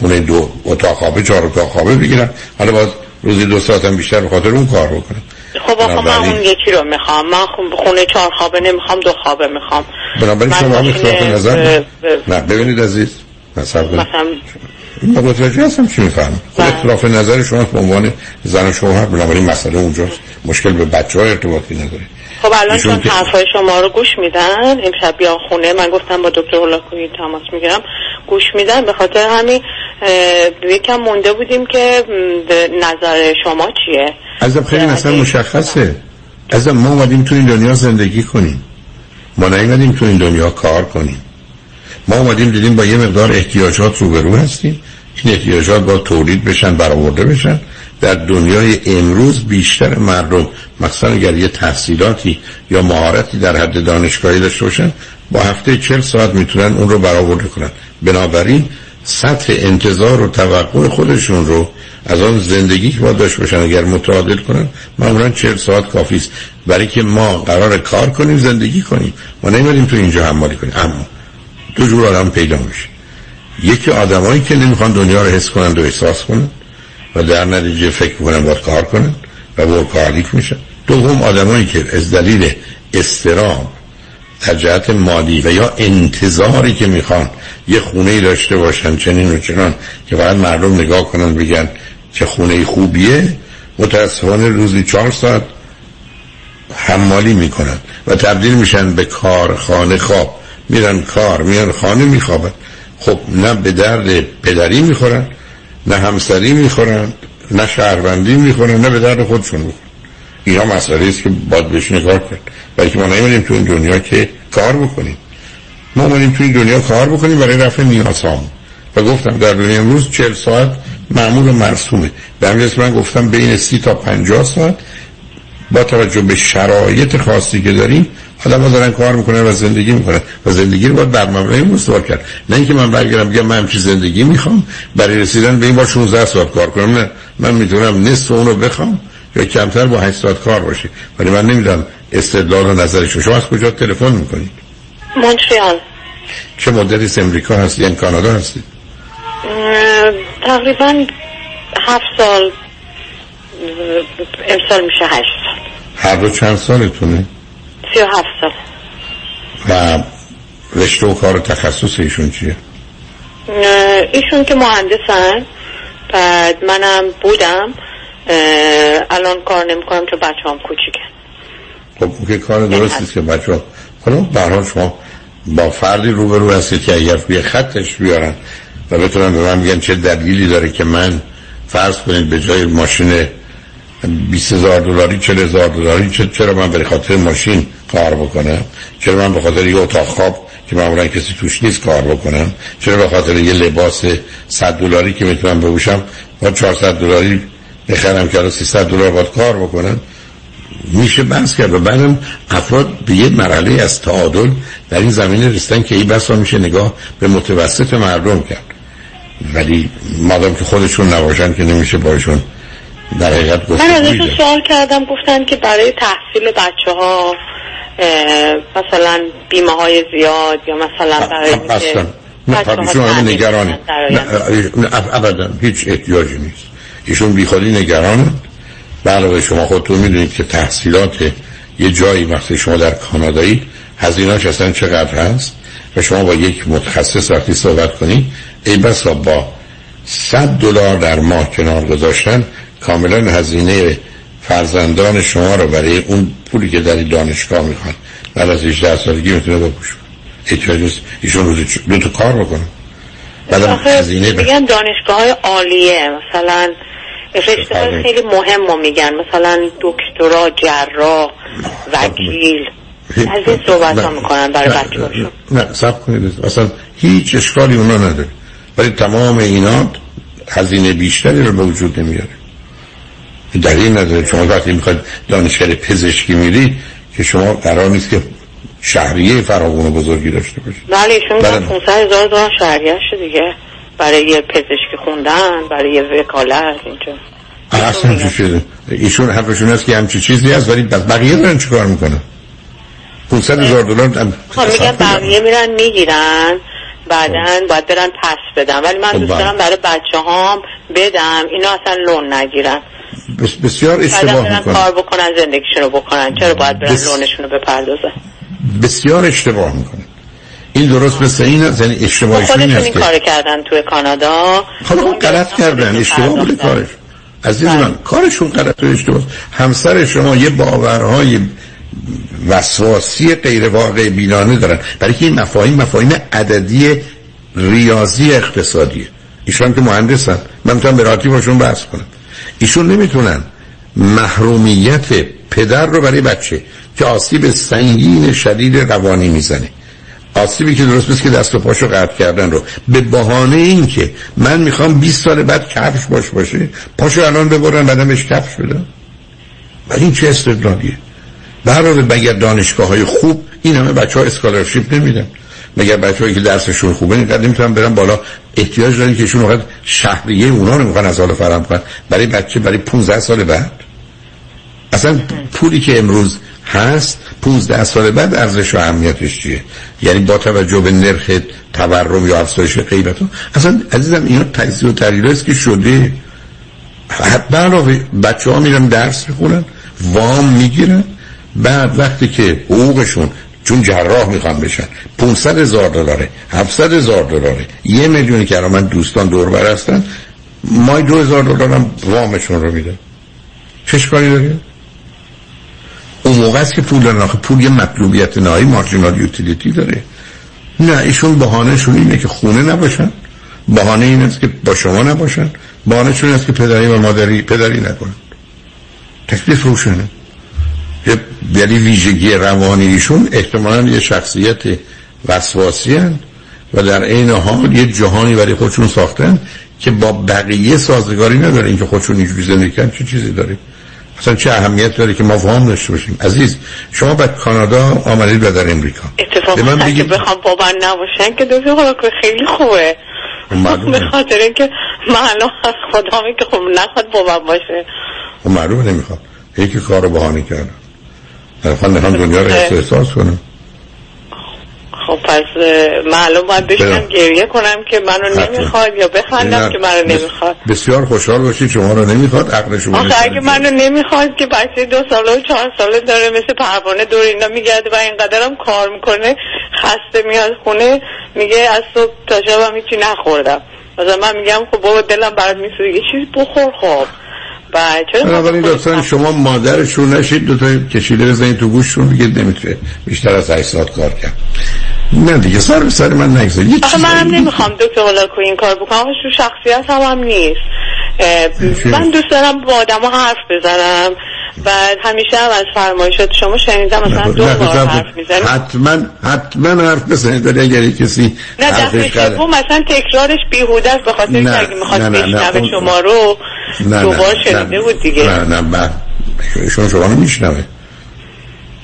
[SPEAKER 5] خونه دو اتاق خوابه چهار اتاق خوابه بگیرم. حالا باید روزی دو ساعت هم بیشتر به خاطر اون کار بکنم.
[SPEAKER 35] خب آخه من اون یکی رو می‌خوام. من خونه چهار خوابه نمی‌خوام دو خوابه می‌خوام.
[SPEAKER 5] بنابراین شما هم اختلاف نظر نه ببینید عزیز مثلا من متوجه هستم چی میفهم خب اختلاف نظر شما به عنوان زن و شوهر بنابراین مسئله اونجاست. مشکل به بچه های ارتباطی نداره.
[SPEAKER 35] خب الان چون حرفای شما رو گوش میدن امشب بیان خونه من گفتم با دکتر هولاکویی تماس می‌گیرم گوش میدن. به خاطر همین یکم مونده بودیم که نظر شما چیه؟
[SPEAKER 5] ازم خیلی مثلا مشخصه. ازم ما اومدیم تو این دنیا زندگی کنیم. ما نیومدیم تو این دنیا کار کنیم. ما اومدیم دیدیم با یه مقدار احتیاجات روبرو هستیم. این احتیاجات با تولید بشن برآورده بشن. در دنیای امروز بیشتر مردم مثلا اگر یه تحصیلاتی یا مهارتی در حد دانشگاهی داشته باشن با هفته چل ساعت می‌تونن اون رو برآورده کنن. بنابراین سطح انتظار و توقع خودشون رو از آن زندگی که باید داشته باشن اگر متعادل کنن معمولا چهل ساعت کافی است. برای که ما قرار کار کنیم زندگی کنیم. ما نمیدیم تو اینجا حمالی کنیم. اما دو جور آدم پیدا میشه. یکی آدمایی که نمی‌خوان دنیا رو حس کنند و احساس کنند و در نتیجه فکر کنن باید کار کنن و ورکالیک میشن. دوم آدمایی که از دلیل استرام در جهت مالی و یا انتظاری که می‌خوان یه خونه داشته باشن چنین و چنان که فقط مردم نگاه کنن بگن چه خونه خوبیه متاسفانه روزی چهار ساعت حمالی می‌کنن و تبدیل میشن به کار خانه خواب. میرن کار میان خانه میخوابن. خب نه به درد پدری می‌خورن نه همسری می‌خورن نه شهروندی می‌خورن نه به درد خودشون می‌خورن. اینا مسئله است که باید بهش نگاه کرد برای که ما نمیدیم تو این دنیا که کار بکنیم. ما اومدیم تو این دنیا کار بکنیم برای رفع نیازهام. و گفتم در دنیا امروز 40 ساعت معمول و مرسومه. به همین من گفتم بین سی تا 50 ساعت با توجه به شرایط خاصی که داریم آدم ها دارن کار می‌کنن و زندگی می‌کنن. و زندگی رو باید بر مبنای مستوار کرد. نه اینکه من برگردم بگم من همچی زندگی می‌خوام برای رسیدن به این با 16 ساعت کار کنم نه. من می‌تونم نصف اون رو بخوام یا کمتر با 8 ساعت کار باشه. ولی من نمی‌دونم استدلال و نظرش شما. از کجا تلفن می‌کنید؟
[SPEAKER 35] مونتریال.
[SPEAKER 5] چه مدتی امریکا هستی؟ یعنی کانادا هستی؟
[SPEAKER 35] تقریبا هفت سال امسال میشه هشت سال.
[SPEAKER 5] هر دو چند سالتونه؟
[SPEAKER 35] سی و هفت سال.
[SPEAKER 5] و رشته و کار تخصص ایشون چیه؟
[SPEAKER 35] ایشون که مهندسن. بعد منم بودم. الان کار نمی کنم که بچه هم کوچیکه.
[SPEAKER 5] خب که کار درست که بچه ها حالا برحال شما با فردی روبرو هستید که اگر روی خطش بیارن و بتونن به من میگن چه دلیلی داره که من فرض کنید به جای ماشین 20 هزار دلاری 40 هزار دلاری چرا من به خاطر ماشین کار بکنم چرا من به خاطر یه اتاق خواب که معمولا کسی توش نیست کار بکنم؟ چرا به خاطر یه لباس 100 دلاری که می‌تونم بپوشم با 400 دلاری بخرم که الان 300 دلار باید کار بکنم؟ میشه بحث کرد و بعدم افراد به یه مرحله از تعادل در این زمینه رسیدن که این بسا میشه نگاه به متوسط مردم کرد. ولی مادام که خودشون نباشن که نمیشه باشون در حقیقت
[SPEAKER 35] من ازشون سوال کردم گفتن که برای تحصیل بچه ها مثلا بیمه های زیاد یا مثلا برای
[SPEAKER 5] اصلا نه ایشون نگرانه. ابدا هیچ احتیاجی نیست. ایشون بیخودی نگرانه علاوه شما خودتون می‌دونید که تحصیلات یه جایی وقتی شما در کانادایی هزینهاش اصلا چقدر هست؟ و شما با یک متخصص وقتی صحبت کنید ای بسا با 100 دلار در ماه کنار گذاشتن کاملا هزینه فرزندان شما رو برای اون پولی که در دانشگاه می‌خوان بعد از 18 سالگی می‌تونه بپوش احتیاج ایشون روزی دو تا کار بکنه.
[SPEAKER 35] بعد هزینه میگن دانشگاه های عالیه. مثلا رشته خیلی مهم میگن. مثلا دکترا جراح وکیل. از این صحبت ها می‌کنن برای بچه
[SPEAKER 5] نه سب کنید. اصلا هیچ اشکالی اونا نداره. ولی تمام اینا هزینه بیشتری رو به وجود نمیاره. دلیل نداره. شما وقتی می‌خواید دانشگاه پزشکی میری که شما قرار نیست که شهریه فراغون بزرگی داشته باشید.
[SPEAKER 35] بله ایشون 500 هزار دلار شهریه دیگه. برای یه پزشکی خوندن برای یه وکالت اینجا.
[SPEAKER 5] اصلا چی شده؟ ایشون حرفشون هست که همچی چیزی هست ولی بقیه دارن چیکار می‌کنن؟ 500 هزار دلار
[SPEAKER 35] میگن بقیه میرن می‌گیرن. بعدا باید برن پس بدم ولی من دوست دارم برای بچه هام بدم. اینا اصلا لون نگیرن.
[SPEAKER 5] بسیار اشتباه می‌کنن
[SPEAKER 35] کار بکنن زندگیشون رو بکنن. چرا باید برن بس... لونشون رو بپردازن؟
[SPEAKER 5] بسیار اشتباه می‌کنن این درست مثل این یعنی اشتباهشون این
[SPEAKER 35] این کار کردن توی کانادا.
[SPEAKER 5] حالا اون غلط کردن اشتباه بوده کارش. عزیز من کارشون غلط و اشتباه همسر شما یه باورهای وسواسی غیر واقع بینانه دارن. برای که این مفاهیم مفاهیم عددی ریاضی اقتصادیه. ایشون که مهندسن. من می‌تونم به راحتی باشون بحث کنم. ایشون نمی‌تونن محرومیت پدر رو برای بچه که آسیب سنگین شدید روانی می‌زنه. آسیبی که درست مثل که دست و پاشو قطع کردن رو. به بهانه این که من می‌خوام 20 سال بعد کفش باش باشه پاشو الان ببرن بعدم بهش کفش بدم ولی این چه استدلالیه؟ برای مگر دانشگاه های خوب این همه بچه ها اسکالرشیپ نمیدن؟ مگر بچه هایی که درسشون خوبه اینقدر نمی‌تونن برن بالا احتیاج دارن که ایشون وقت شهریه اونا رو می‌خوان از حال فرام کنن. برای بچه برای 15 سال بعد. اصلا پولی که امروز هست 15 سال بعد ارزش و اهمیتش چیه؟ یعنی با توجه به نرخ تورم یا افزایش قیمت اصلا عزیزم اینا تجزیه و تحلیل که شده. علاوه بچه ها میرن درس می‌خونن وام می‌گیرن. بعد وقتی که حقوقشون چون جراح می‌خوان بشن. 500 هزار دلاره 700 هزار دلاره. یه میلیونی که من دوستان دور بر هستن مای دو هزار دلارم وامشون رو میده. چه کاری داره؟ اون موقع است که پول دارن آخه پول یه مطلوبیت نهایی مارجینال یوتیلیتی داره. نه ایشون بهانهشون اینه که خونه نباشن. بهانه این است که با شما نباشن. بهانهشون است که پدری و مادری پدری نکنن. تکلیف روشنه. یعنی ویژگی روانی ایشون احتمالا یه شخصیت وسواسی و در عین حال یه جهانی برای خودشون ساختن که با بقیه سازگاری نداره. اینکه خودشون اینجوری زندگی کردن چه چیزی داره؟ اصلا چه اهمیت داره که ما وام داشته باشیم؟ عزیز شما به کانادا آمدید و در امریکا.
[SPEAKER 35] اتفاقا من بگید... بخوام بابا نباشن که دو که خیلی خوبه. به خاطر اینکه معلوم از خدامه که خب نخواد بابا باشه.
[SPEAKER 5] خب معلوم نمی‌خواد. یکی کار بهانه کردن. من می‌خوام دنیا رو احساس کنم.
[SPEAKER 35] خب پس معلوم باید بشنم گریه کنم که منو نمی‌خواد یا بخندم که منو نمی‌خواد.
[SPEAKER 5] بسیار خوشحال باشید شما رو نمی‌خواد عقل شما
[SPEAKER 35] آخه اگه منو نمی‌خواد که بچه دو ساله و چهار ساله داره مثل پروانه دور اینا میگرده و اینقدرم کار می‌کنه خسته میاد خونه میگه از صبح تا شب هم هیچی نخوردم. مثلا من میگم خب بابا دلم برات میسوزه یه چیزی بخور خب.
[SPEAKER 5] بنابراین لطفا شما مادرشون نشید دوتا کشیده بزنید تو گوششون دیگه نمی‌تونه بیشتر از 8 ساعت کار کرد. نه دیگه سر به سر من نگذار.
[SPEAKER 35] آخه منم نمی‌خوام دکتر هولاکو این کار بکنم. شو شخصیت هم, هم نیست. من دوست دارم با آدم حرف بزنم. بعد همیشه هم از فرمایشات شما شنیدم مثلا دو بار حرف می‌زنم
[SPEAKER 5] حتما حتما حرف بزنید ولی اگر کسی
[SPEAKER 35] نه دفعه مثلا تکرارش بیهوده است به خاطر اینکه اگه می‌خواد بشنوه شما رو دوبار شنیده بود دیگه.
[SPEAKER 5] نه نه بعد ایشون شما رو میشنوه.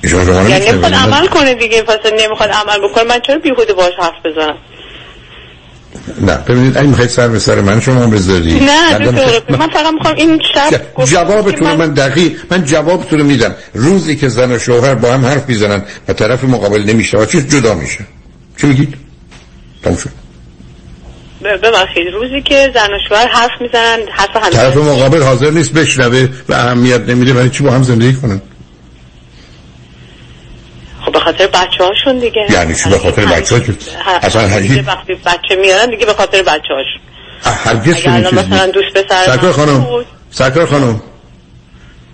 [SPEAKER 5] ایشون شما رو
[SPEAKER 35] یعنی نمی‌خواد عمل کنه دیگه پس نمی‌خواد عمل بکنه. من چرا بیهوده باش حرف بزنم؟
[SPEAKER 5] نه ببینید اگه می‌خواید سر به سر من شما بذاری
[SPEAKER 35] نه دکتر من فقط می‌خوام این شب
[SPEAKER 5] جوابتون من... من دقیق من جوابتون رو میدم. روزی که زن و شوهر با هم حرف می‌زنن و طرف مقابل نمیشه و چه جدا میشه. چی میگید؟ تموم شد.
[SPEAKER 35] ببخشید روزی که زن و شوهر حرف می‌زنن حرف هم
[SPEAKER 5] طرف مقابل حاضر نیست بشنوه و اهمیت نمیده ولی چی با هم زندگی کنن؟
[SPEAKER 35] خب به خاطر بچه هاشون دیگه.
[SPEAKER 5] یعنی چی؟ به خاطر بچه هاشون اصلا
[SPEAKER 35] هرگز وقتی بچه میارن دیگه به خاطر بچه هاشون
[SPEAKER 5] هرگز
[SPEAKER 35] چنین چیزی؟ مثلا دوست پسر
[SPEAKER 5] سرکار خانم سرکار خانم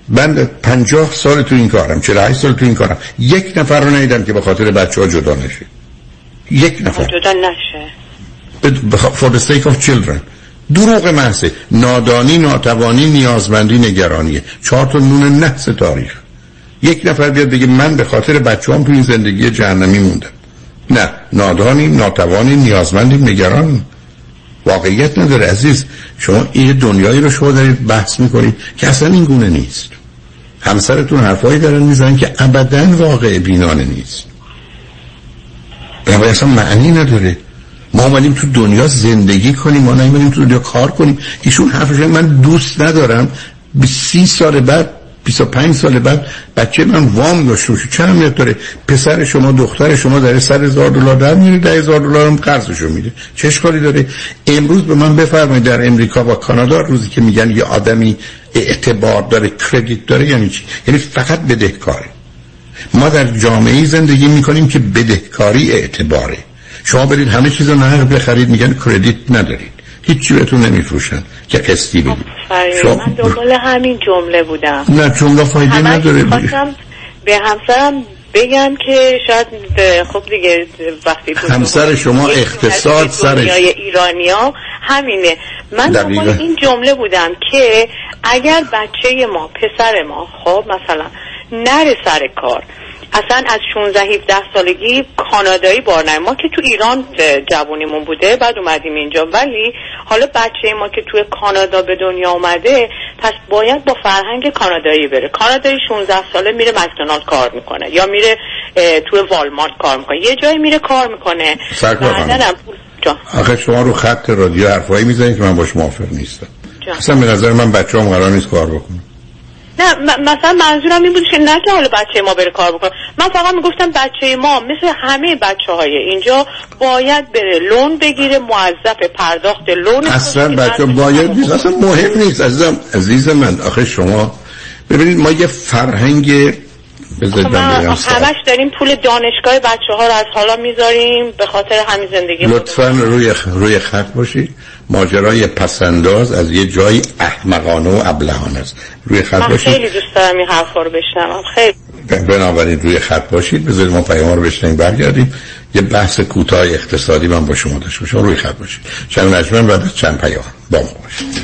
[SPEAKER 5] من پنجاه سال تو این کارم چرا هشت سال تو این کارم. یک نفر رو ندیدم که به خاطر بچه ها جدا نشه. یک نفر.
[SPEAKER 35] جدا نشه.
[SPEAKER 5] For the sake of children. دروغ محضه. نادانی ناتوانی نیازمندی نگرانیه. چهار تا نون نحس تاریخ. یک نفر بیاد بگه من به خاطر بچه هم تو این زندگی جهنمی موندم. نه. نادانیم ناتوانیم نیازمندیم نگرانیم. واقعیت نداره عزیز. شما این دنیایی رو شما دارید بحث می‌کنید که اصلا این گونه نیست. همسرتون حرفایی دارن می‌زنن که ابدا واقع بینانه نیست. بنابراین اصلا معنی نداره. ما اومدیم تو دنیا زندگی کنیم ما نمیدیم تو دنیا کار کنیم. ایشون حرفش من دوست ندارم. به سی سال بعد 25 سال بعد بچه من وام داشته باشه چه اهمیت داره؟ پسر شما دختر شما در 100 هزار دلار در میره 10 هزار دلار هم قرضشو میده. چه اشکالی داره؟ امروز به من بفرمایید در امریکا و کانادا روزی که میگن یه آدمی اعتبار داره کردیت داره یعنی چی؟ یعنی فقط بدهکاره. ما در جامعه زندگی می‌کنیم که بدهکاری اعتباره. شما برید همه چیز رو نقد بخرید میگن کردیت ندارید. هیچی بهتون نمیفروشن. که قسطی بدید.
[SPEAKER 35] شما من دنبال همین جمله بودم.
[SPEAKER 5] نه جمله فایده نداره
[SPEAKER 35] به همسرم بگم که شاید خب دیگه وقتی
[SPEAKER 5] همسر شما اقتصاد سرش.
[SPEAKER 35] ایرانی ها همینه. من. دنبال این جمله بودم که اگر بچه ما پسر ما خب مثلا نره سر کار اصلا از 16 17 سالگی کانادایی بار. ما که تو ایران جوونیمون بوده بعد اومدیم اینجا. ولی حالا بچه ما که توی کانادا به دنیا اومده پس باید با فرهنگ کانادایی بره. کانادایی 16 ساله میره مکدونالد کار می‌کنه یا میره توی والمارت کار می‌کنه. یه جایی میره کار می‌کنه.
[SPEAKER 5] آخه شما رو خط رادیو حرفایی می‌زنید که من باش موافق نیستم.
[SPEAKER 35] جان.
[SPEAKER 5] اصلا به نظر من بچه هم قرار نیست کار بکنه
[SPEAKER 35] نه م- مثلا منظورم این بود که نه که حالا بچه ما بره کار بکنه. من فقط می‌گفتم بچه ما مثل همه بچه های اینجا باید بره لون بگیره موظف پرداخت لون
[SPEAKER 5] اصلا بچه باید نیست اصلا مهم نیست. عزیزم عزیز من آخه شما ببینید ما یه فرهنگ.
[SPEAKER 35] همش داریم پول دانشگاه بچه ها رو از حالا می‌ذاریم به خاطر همین زندگی
[SPEAKER 5] لطفا روی روی خط باشید ماجرای پسنداز از یه جایی احمقانه و ابلهانه است. روی خط
[SPEAKER 35] من
[SPEAKER 5] باشید.
[SPEAKER 35] خیلی دوست دارم این حرفا رو بشنوم. خیلی.
[SPEAKER 5] بنابراین روی خط باشید. بذارید ما پیام رو بشنیم برگردیم. یه بحث کوتاه اقتصادی من با شما داشته باشم. روی خط باشید. چند نجمن بعد از چند پیام. با ما باشید.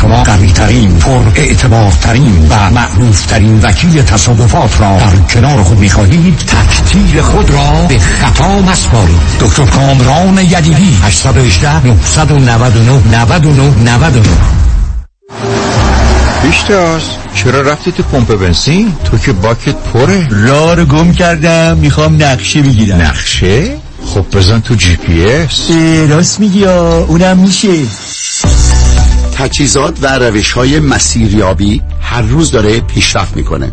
[SPEAKER 13] شما قوی ترین پر اعتبار ترین و معروف ترین وکیل تصادفات را در کنار خود می‌خواهید تکتیل خود را به خطا مسپارید. دکتر کامران یدیدی 818 999 99 99
[SPEAKER 36] پیشتاز چرا رفتی تو پمپ بنزین؟ تو که باکت پره.
[SPEAKER 37] راه رو گم کردم می‌خوام نقشه بگیرم.
[SPEAKER 36] نقشه؟ خب بزن تو جی پی اس.
[SPEAKER 37] راست میگی آه، اونم میشه.
[SPEAKER 17] تجهیزات و روش های مسیریابی هر روز داره پیشرفت می‌کنه.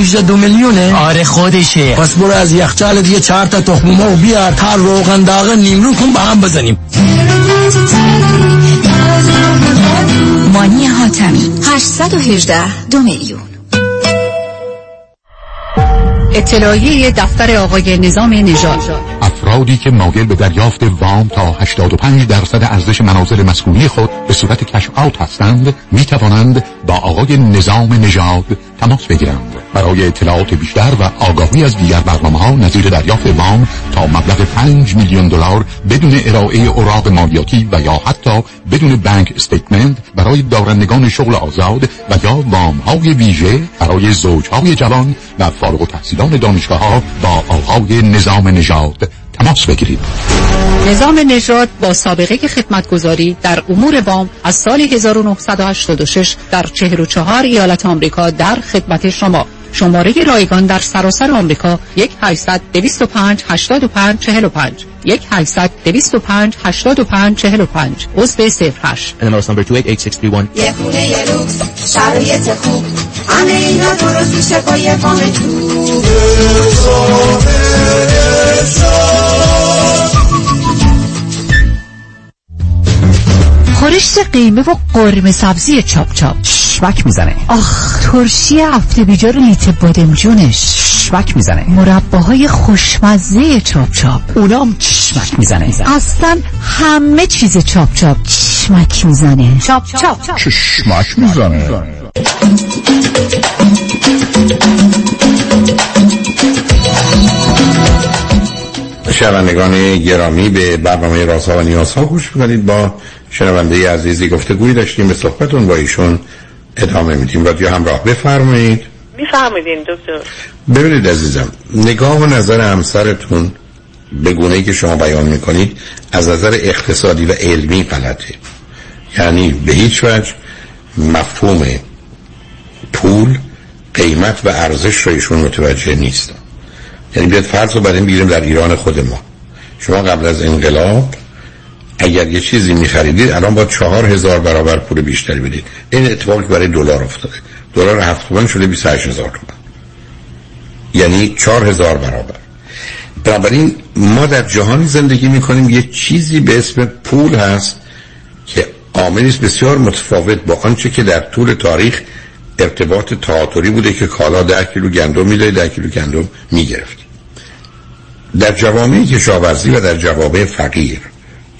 [SPEAKER 38] 818 دو میلیونه؟
[SPEAKER 37] آره خودشه.
[SPEAKER 38] پس برو از یخچال دیگه چهار تا تخم مرغ بیار هر روغن داغ نیمرو کن با هم بزنیم.
[SPEAKER 39] مانی حاتمی 818 دو میلیون. اطلاعیه دفتر آقای نظام نژاد.
[SPEAKER 40] افرادی که مایل به دریافت وام تا 85 درصد ارزش منازل مسکونی خود به صورت کش آوت هستند می توانند با آقای نظام نژاد تماس بگیرند. برای اطلاعات بیشتر و آگاهی از دیگر برنامه ها نظیر دریافت وام تا مبلغ 5 میلیون دلار بدون ارائه اوراق مالیاتی و یا حتی بدون بانک استیتمنت برای دارندگان شغل آزاد و یا وام های ویژه برای زوجهای جوان و فارغ التحصیلان دانشگاه ها با آقای نظام نژاد. تماس بگیرید
[SPEAKER 39] نظام نژاد با سابقه خدمتگذاری در امور وام از سال 1986 در 44 ایالت آمریکا در خدمت شما. شماره رایگان در سراسر آمریکا 1 800 205 85 45 1 800 205 85 45 عضو 08
[SPEAKER 37] NMLS number 288631
[SPEAKER 22] یه خونه یه لوکس شرایط خوب. همه اینا درست میشه با یه تو.
[SPEAKER 41] خورشت قیمه و قرمه سبزی چاپ چاپ.
[SPEAKER 37] شمک می‌زنه.
[SPEAKER 41] آخ ترشی هفته بیجار لیت بادمجونش
[SPEAKER 37] شمک می‌زنه.
[SPEAKER 41] مرباهای خوشمزه چاپ چاپ.
[SPEAKER 37] اونام چشمک می‌زنه.
[SPEAKER 41] اصلا همه چیز چاپ چاپ. چشمک می‌زنه. چاپ چاپ.
[SPEAKER 40] چشمک می‌زنه.
[SPEAKER 5] شنوندگان گرامی به برنامه رازها و نیازها گوش می‌کنید. با شنونده عزیزی گفتگوی داشتیم به صحبتون با ایشون ادامه میدیم. رادیو همراه بفرمایید.
[SPEAKER 35] میفرمایید دکتر.
[SPEAKER 5] ببینید عزیزم نگاه و نظر همسرتون به گونه که شما بیان می‌کنید از نظر اقتصادی و علمی غلطه. یعنی به هیچ وجه مفهوم پول قیمت و ارزش رو ایشون متوجه نیست. یعنی بیاد فرض رو بریم بیریم در ایران خود ما. شما قبل از انقلاب اگر یه چیزی میخریدید الان با چهار هزار برابر پول بیشتری بدید. این اتفاقی برای دلار افتاده. دلار هفت تومن شده 28 هزار تومن. یعنی چهار هزار برابر. بنابراین ما در جهانی زندگی می‌کنیم یه چیزی به اسم پول هست که عاملی بسیار متفاوت با آنچه که در طول تاریخ ارتباط تعاطری بوده که کالا ده کیلو گندم می‌دهید ده کیلو گندم می‌گرفت. در جوامع کشاورزی و در جوامع فقیر.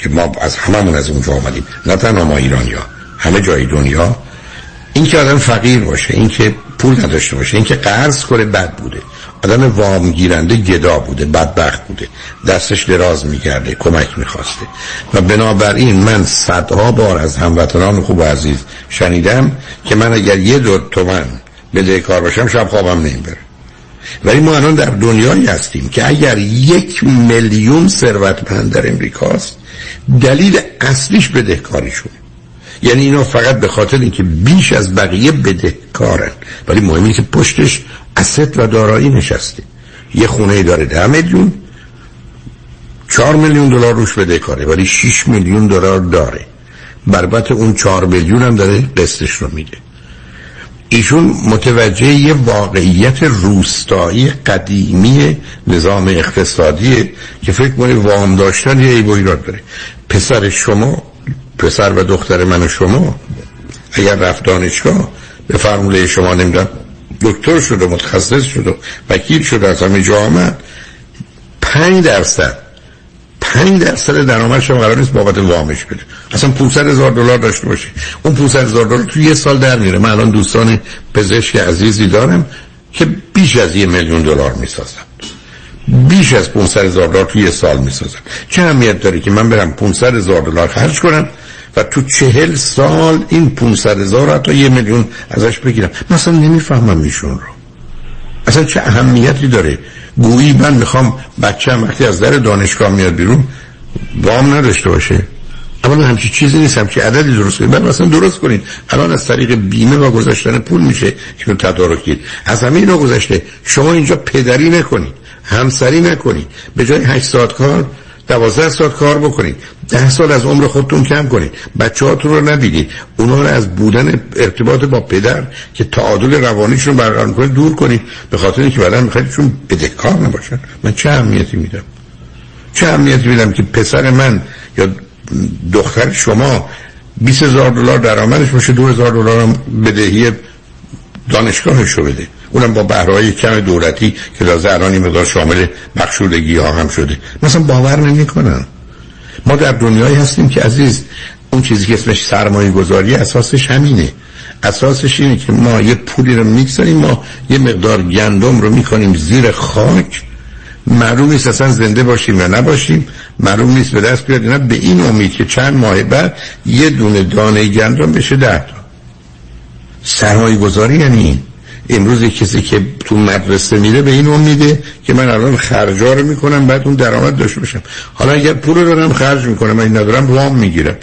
[SPEAKER 5] که ما از هممون از اونجا آمدیم نه تنها ما ایرانیا همه جای دنیا. این که آدم فقیر باشه این که پول نداشته باشه این که قرض کنه بد بوده. آدم وام گیرنده گدا بوده بدبخت بوده. دستش دراز می‌کرده کمک می‌خواسته. و بنابراین من صدها بار از هموطنان خوب و عزیز شنیدم که من اگر یه دو تومن بده کار باشم شب خوابم نمی‌بره. ولی ما الان در دنیایی هستیم که اگر یک میلیون ثروتمند در امریکاست دلیل اصلیش بدهکاریشون یعنی اینا فقط به خاطر اینکه بیش از بقیه بدهکارن. ولی مهمی که پشتش اسد و دارایی نشسته. یه خونه داره ده میلیون چهار میلیون دلار روش بدهکاره ولی 6 میلیون دلار داره. بربط اون چهار میلیون هم داره قسطش رو میده. ایشون متوجه یه واقعیت روستایی قدیمی نظام اقتصادیه که فکر کنه وام داشتن یه ایبو ایراد داره. پسر شما پسر و دختر من و شما اگر رفت دانشگاه به فرموله شما نمیدن. دکتر شده متخصص شده وکیل شده از همه جا آمد. پنج درصد پنج درصد درآمد شما قرار نیست بابت وامش بده. اصلا 500 هزار دلار داشته باشه. اون 500 هزار دلار تو یه سال در میره من الان دوستان پزشک عزیزی دارم که بیش از یه میلیون دلار می‌سازن. بیش از 500 هزار دلار تو یه سال می‌سازن. چه اهمیت داره که من برم 500 هزار دلار خرج کنم و تو چهل سال این 500 هزار حتی یه میلیون ازش بگیرم؟ مثلا نمی‌فهمم ایشون رو. اصلا چه اهمیتی داره؟ گویی من می‌خوام بچه وقتی از در دانشگاه میاد بیرون وام نداشته باشه. اما همچی چیزی نیست همچی عددی درست کنید. بعد مثلا درست کنید. الان از طریق بیمه و گذاشتن پول میشه اینو تدارک از همه اینا گذشته. شما اینجا پدری نکنید. همسری نکنید. به جای 8 ساعت کار دوازده ساعت کار بکنید. ده سال از عمر خودتون کم کنید. بچه هاتون رو ندیدید اونا رو از بودن ارتباط با پدر که تعادل روانیشون برقرار کنید دور کنید. به خاطر اینکه بعدا می‌خواید چون بدهکار نباشن. من چه اهمیتی میدم؟ چه اهمیتی میدم که پسر من یا دختر شما 20 هزار دلار درآمدش باشه 2000 دلار بدهی دانشگاهش رو بده. اونم با بهرهای کم دولتی که لازه الان مقدار شامل بخشودگی ها هم شده. مثلا باور نمی کنن. ما در دنیایی هستیم که عزیز اون چیزی که اسمش سرمایه گذاری اساسش همینه. اساسش اینه که ما یه پولی رو می‌گذاریم ما یه مقدار گندم رو می‌کنیم زیر خاک. معلوم نیست اصلا زنده باشیم و نباشیم. معلوم نیست به دست بیاد نه. به این امید که چند ماه بعد یه دونه دانه گندم بشه ده تا. سرمایه گذاری یعنی امروز کسی که تو مدرسه میره به این امیده که من الان خرجا رو می‌کنم بعد اون درآمد داشته باشم. حالا اگر پول رو دارم خرج می‌کنم من ندارم وام می‌گیرم.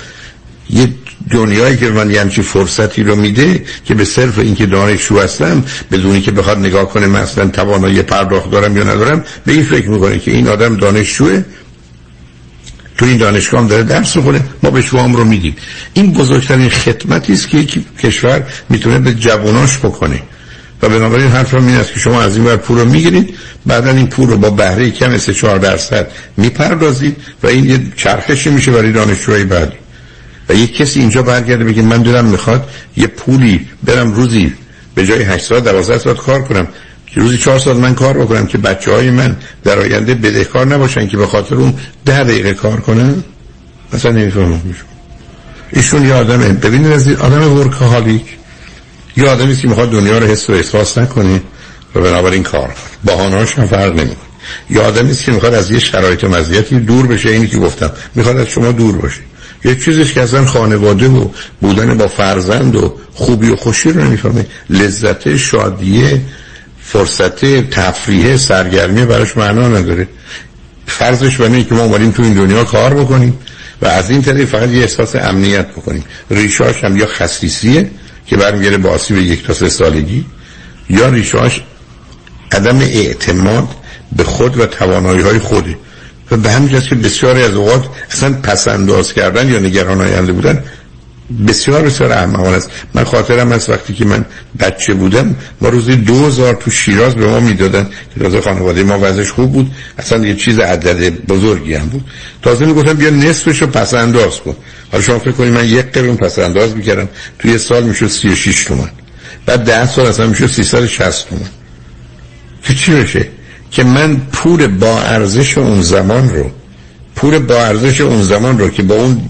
[SPEAKER 5] یه دنیایی که من یه همچی فرصتی رو میده که به صرف اینکه دانشجو هستم بدونی که بخواد نگاه کنه مثلا توانایی پرداخت دارم یا ندارم به این فکر می‌کنه که این آدم دانشجوه. تو این دانشگاه داره درس می‌خونه ما به وام رو میدیم. این بزرگترین خدمتی است که یک کشور می‌تونه به جواناش بکنه. و بنابراین حرف این است که شما از این ور پول رو می‌گیرید بعدا این پول رو با بهره کم 3 4 درصد می‌پردازید و این یه چرخشی میشه برای دانشجوهای بعد و یک کسی اینجا برگرده بگه من دلم می‌خواد یه پولی برم روزی به جای 8 ساعت 12 ساعت کار کنم که روزی 4 ساعت من کار بکنم که بچه های من در آینده بدهکار نباشن که به خاطر اون 10 دقیقه کار کنن؟ مثلا نمی‌فهمم. ایشون یه آدمه. ببینید از آدم ورکهالیک یه آدمی که می‌خواد دنیا رو حس و احساس نکنه و بنابراین کار بهانهاش هم فرق نمی‌کنه. یا آدمی که می‌خواد از یه شرایط و مزیتی دور بشه اینی که گفتم. می‌خواد از شما دور باشه. یه چیزش که اصلا خانواده و بودن با فرزند و خوبی و خوشی رو نمی‌فهمه. لذت شادیه فرصت تفریح سرگرمی براش معنا نداره. فرضش بر که ما اومدیم تو این دنیا کار بکنیم و از این طریق فقط یه احساس امنیت بکنیم. ریشاش هم یا خصیصیه که برمیگره با آسیب یک تا سه سالگی یا ریشاش عدم اعتماد به خود و توانایی های خوده. و به همین که بسیاری از اوقات اصلا پسنداز کردن یا نگران آینده بودن بسیار بسیار احمقان است. من خاطرم از وقتی که من بچه بودم ما روزی دوزار تو شیراز به ما می‌دادن. که تازه خانواده ما وضعش خوب بود. اصلا یه چیز عدد بزرگی هم بود. تازه می‌گفتم بیا نصفش رو پس انداز کن. حالا شما فکر کنید من یک قرون پس انداز می‌کردم. توی سال می‌شد 36 تومن بعد ده سال اصلا می‌شد 360 تومن که چی بشه؟ که من پول با ارزش اون زمان رو پول با ارزش اون زمان رو که با اون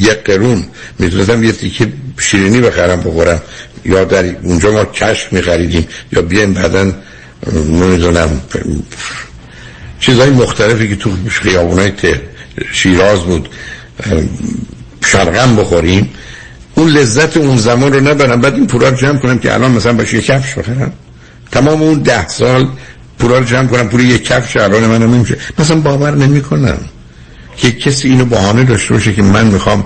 [SPEAKER 5] یک قرون می‌تونستم یه تیکه شیرینی بخرم بخورم. یا در اونجا ما کشف میخریدیم یا بیایم بعدا نمی‌دونم چیزهای مختلفی که تو خیابونای شیراز بود شرغم بخوریم. اون لذت اون زمان رو نبرم. بعد این پورا رو جمع کنم که الان مثلا باشه یک کفش بخرم. تمام اون ده سال پورا رو جمع کنم پول یک کفش الان من نمیشه مثلا باور نمی کنم که کسی اینو بهانه داشته باشه که من می‌خوام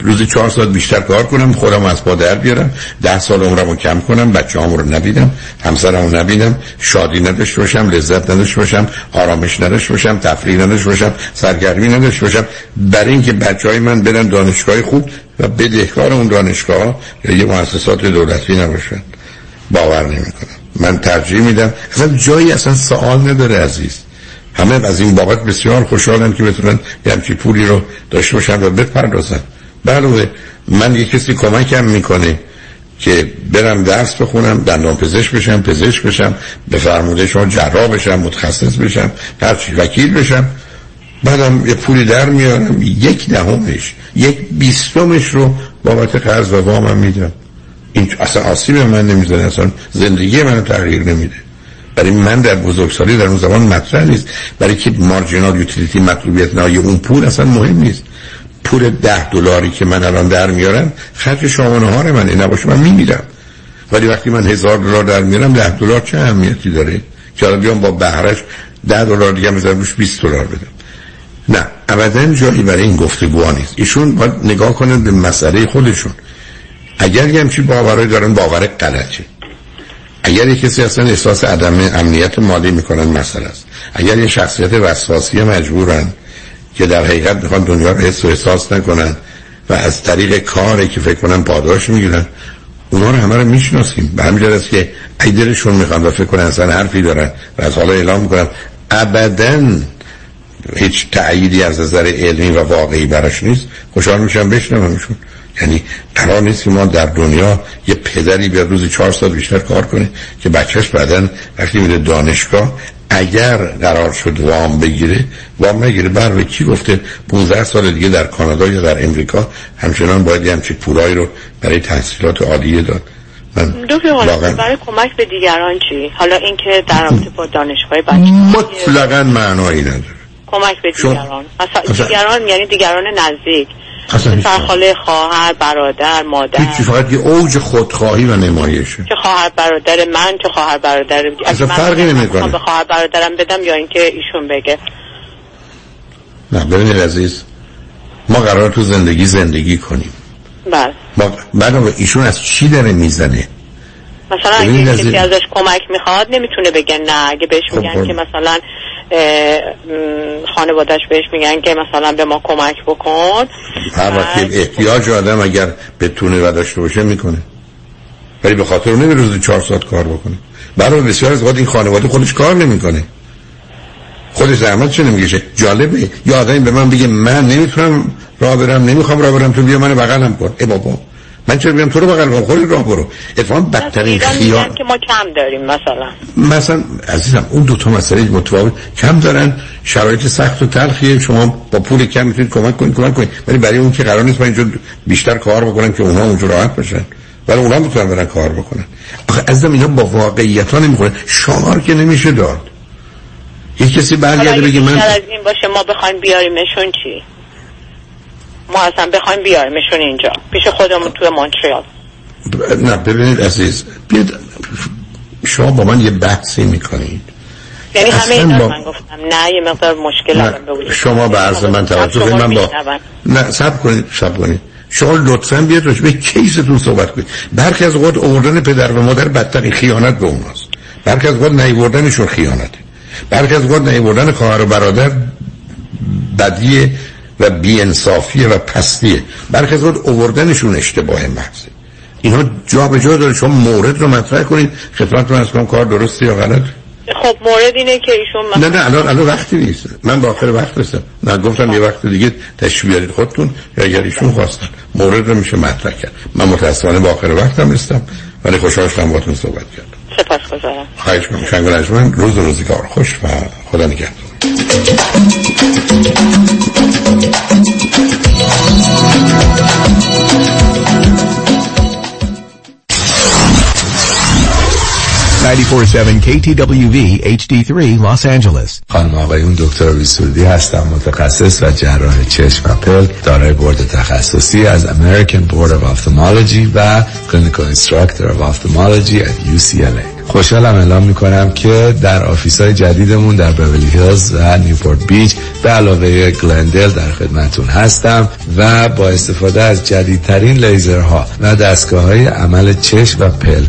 [SPEAKER 5] روز چهار ساعت بیشتر کار کنم خودم از پا در بیارم ده سال عمرمو کم کنم بچه رو نبیدم همسرمو نبیدم شادی نداشته باشم لذت نداشته باشم آرامش نداشته باشم تفریح نداشته باشم سرگرمی نداشته باشم. برای اینکه بچه های من برن دانشگاه خوب و بدهکار اون دانشگاه یا یه مؤسسات دولتی نباشن. باور نمی‌کنم. من ترجیح میدم. اصلا جایی اصلا سوال نداره عزیز. همه از این بابت بسیار خوشحالن که بتونن یه همچی پولی رو داشته باشن و بپردازن. بله من یه کسی کمکم می‌کنه که برم درس بخونم دندان پزشک بشم پزشک بشم به فرموده شما جراح بشم متخصص بشم هرچی وکیل بشم. بعدم یه پولی در میارم یک دهمش یک بیستمش رو بابت قرض و وامم میدم. این اصلا آسیب من نمی‌زنه اصلا زندگی منو تغییر نمیده. برای من در بزرگسالی در اون زمان مطرح نیست. برای که مارجینال یوتیلیتی مطلوبیت نهایی اون پول اصلا مهم نیست. پول ده دلاری که من الان در میارم خرج شامانه ها من این نباشه من میمیرم. ولی وقتی من هزار دلار در میارم ده دلار چه اهمیتی داره؟ که الان بیام با بهرش ده دلار دیگه می‌ذارم روش 20 دلار بدم. نه ابدا جایی برای این گفتگوها نیست. ایشون باید نگاه کنند به مسئله خودشون. اگر یه همچی باورای دارن باور غلطه. اگر یه کسی اصلا احساس عدم امنیت مالی می‌کنن مسئله است. اگر یه شخصیت وسواسی مجبورن که در حقیقت می‌خوان دنیا رو حس و احساس نکنن و از طریق کاری که فکر کنن پاداش می‌گیرن اونا رو همه رو می‌شناسیم. به همین است که ایدرشون می‌خوان و فکر کنن اصلا حرفی دارن و از حالا اعلام می‌کنن. ابدا هیچ تعییدی از نظر علمی و واقعی براش نیست. خوشحال میشم بشنومشون. یعنی قرار نیست که ما در دنیا یه پدری به روز چهار سال بیشتر کار کنه که بچهش بعدا وقتی میره دانشگاه اگر قرار شد وام بگیره وام بگیره بر کی گفته 15 سال دیگه در کانادا یا در امریکا همچنان باید یه همچین پولایی رو برای تحصیلات عالیه داد؟
[SPEAKER 35] من واقعا... برای کمک به دیگران چی؟ حالا اینکه در رابطه با دانشگاه بچه
[SPEAKER 5] مطلقا معنایی نداره.
[SPEAKER 35] کمک به دیگران. اصلا دیگران یعنی دیگران نزدیک. اصلا خاله خواهر برادر مادر.
[SPEAKER 5] هیچی فقط یه اوج خودخواهی و نمایشه.
[SPEAKER 35] چه خواهر برادر من چه خواهر برادر
[SPEAKER 5] اصلا فرقی نمی‌کنه.
[SPEAKER 35] به خواهر برادرم بدم یا اینکه ایشون بگه؟
[SPEAKER 5] نه ببینید عزیز ما قرار تو زندگی زندگی کنیم.
[SPEAKER 35] بله.
[SPEAKER 5] بعد ایشون از چی داره می‌زنه؟
[SPEAKER 35] مثلا اگه کسی ازش کمک می‌خواد نمی‌تونه بگه نه. اگه بهش خب، میگن خب. که مثلا خانوادش بهش میگن که مثلا به ما کمک بکن.
[SPEAKER 5] هر وقت احتیاج آدم اگر بتونه و داشته باشه می‌کنه. ولی به خاطر اون روز چهار ساعت کار بکنه. برای بسیار از این خانواده خودش کار نمی‌کنه. خودش زحمت چه نمیگشه جالبه. یا آدمی به من بگه من نمی‌تونم راه برم نمی‌خوام راه برم تو بیا من بغلم کن. ای بابا. من چرا بیام تو رو بغل خودت راه برو. اتفاقا بدترین خیال
[SPEAKER 35] که ما کم داریم مثلا.
[SPEAKER 5] مثلا عزیزم اون دو تا مسئله متفاوت کم دارن شرایط سخت و تلخیه. شما با پول کم می‌تونید کمک کنید کمک کنید. ولی برای اون که قرار نیست من اینجا بیشتر کار بکنم که اونها اونجا راحت باشن. ولی اونها می‌تونن برن کار بکنن. آخه عزیزم اینا با واقعیت ها نمی‌خونه شعار که نمیشه داد. یه کسی برگرده بگه من
[SPEAKER 35] از این باشه ما بخوایم بیاریمشون چی؟ ما اصلا بخوایم بیاریمشون اینجا. پیش خودمون توی مونترال
[SPEAKER 5] نه ببینید عزیز بیاد شما با من یه بحثی می‌کنید.
[SPEAKER 35] یعنی همه اینا
[SPEAKER 5] با-
[SPEAKER 35] من گفتم نه یه مقدار مشکل
[SPEAKER 5] نه،
[SPEAKER 35] بگوید.
[SPEAKER 5] شما به عرض من توجه من با. نه سب کنید سب کنید. شما لطفا بیاد راجع به کیستون صحبت کنید. برخی از اوقات آوردن پدر و مادر بدترین خیانت به اوناست. برخی از اوقات نیوردنشون خیانته. برخی از اوقات نیوردن خواهر و برادر بدیه. و بیانصافیه و پستیه. برخی از اوقات آوردنشون اشتباه محضه اینا جا به جا داره شما مورد رو مطرح کنید. خدمتتون از کنم کار درسته یا غلط؟
[SPEAKER 35] خب مورد اینه که ایشون
[SPEAKER 5] نه نه الان الان وقتی نیست. من با آخر وقت رسیدم. نه گفتم یه وقت دیگه تشریف بیارید خودتون. یا اگر ایشون خواستن. مورد رو میشه مطرح کرد. من متاسفانه با آخر وقتم رسیدم. ولی خوشحال شدم باهاتون صحبت کردم.
[SPEAKER 35] سپاس گذارم
[SPEAKER 5] خواهش می‌کنم. شنگ و نجمن روز روزگار. خوش و خدا نگهدار.
[SPEAKER 42] KTWV HD3 Los Angeles.
[SPEAKER 40] خانم آقایون دکتر ویسوردی هستم متخصص و جراح چشم و پلک دارای بورد تخصصی از American Board of Ophthalmology و Clinical Instructor of Ophthalmology at UCLA خوشحالم اعلام می‌کنم که در office های جدیدمون در بورلی هیلز و نیوپورت بیچ به علاوه گلندل در خدمتون هستم و با استفاده از جدیدترین لیزرها و دستگاه های عمل چشم و پلک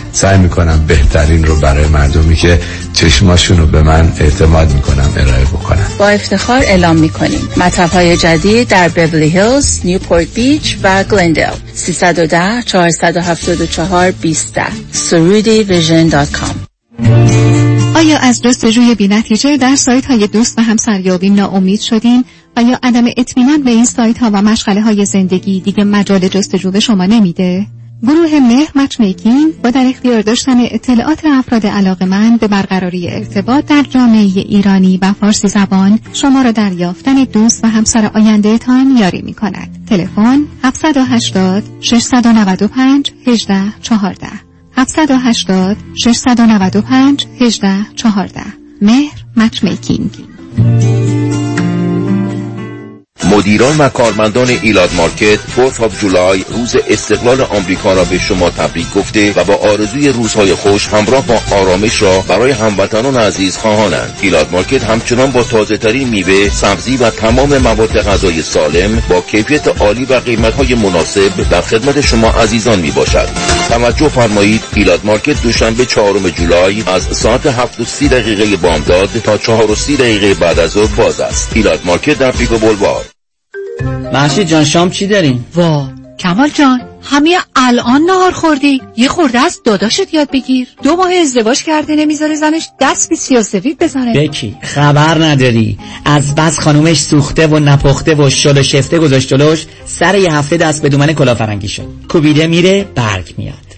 [SPEAKER 40] سعی می‌کنم بهترین رو برای مردمی که چشماشون رو به من اعتماد می‌کنم ارائه بکنم.
[SPEAKER 33] با افتخار اعلام می‌کنیم. مطب های جدید در بورلی هیلز، نیوپورت بیچ و گلندل 310 474 20 سرودی Vision dot com.
[SPEAKER 20] آیا از جستجوی بینتیجه در سایت های دوست و همسریابی ناامید شدین؟ و یا عدم اطمینان به این سایت ها و مشغله های زندگی دیگه مجال جستجو به شما نمیده؟ گروه مهر مچ میکینگ با در اختیار داشتن اطلاعات افراد علاقمند به برقراری ارتباط در جامعه ایرانی و فارسی زبان شما را در یافتن دوست و همسر آینده تان یاری می کند. تلفن 780 695 18 14 780 695 18 14 مهر مچ
[SPEAKER 43] مدیران و کارمندان ایلات مارکت Fourth of July روز استقلال آمریکا را به شما تبریک گفته و با آرزوی روزهای خوش همراه با آرامش را برای هموطنان عزیز خواهانند. ایلات مارکت همچنان با تازه ترین میوه سبزی و تمام مواد غذایی سالم با کیفیت عالی و قیمت های مناسب در خدمت شما عزیزان می باشد توجه فرمایید ایلات مارکت دوشنبه چهارم جولای از ساعت هفت و سی دقیقه بامداد تا چهار و سی دقیقه بعد از ظهر باز است. ایلات مارکت در پیکو بولوار
[SPEAKER 44] محشید جان شام چی داریم؟
[SPEAKER 39] وا کمال جان همین الان نهار خوردی. یه خورده از داداشت یاد بگیر. دو ماه ازدواج کرده نمی‌ذاره زنش دست به سیاسفید بزنه.
[SPEAKER 44] بکی خبر نداری. از بس خانومش سوخته و نپخته و شل و شفته گذاشت جلوش سر یه هفته دست به دومن کلافرنگی شد. کوبیده میره برگ میاد.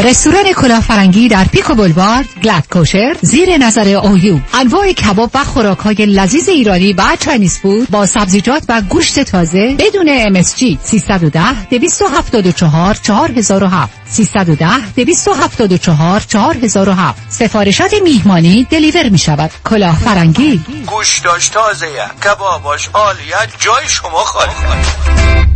[SPEAKER 39] رستوران کلاه فرنگی در پیکو بولوارد glatt kosher زیر نظر OU انواع کباب و خوراک های لذیذ ایرانی و Chinese food با سبزیجات و گوشت تازه بدون MSG 310 274 4007 310 274 4007 سفارشات میهمانی deliver می شود کلاه فرنگی
[SPEAKER 45] گوش داشت تازه کباباش عالیت جای شما خالی.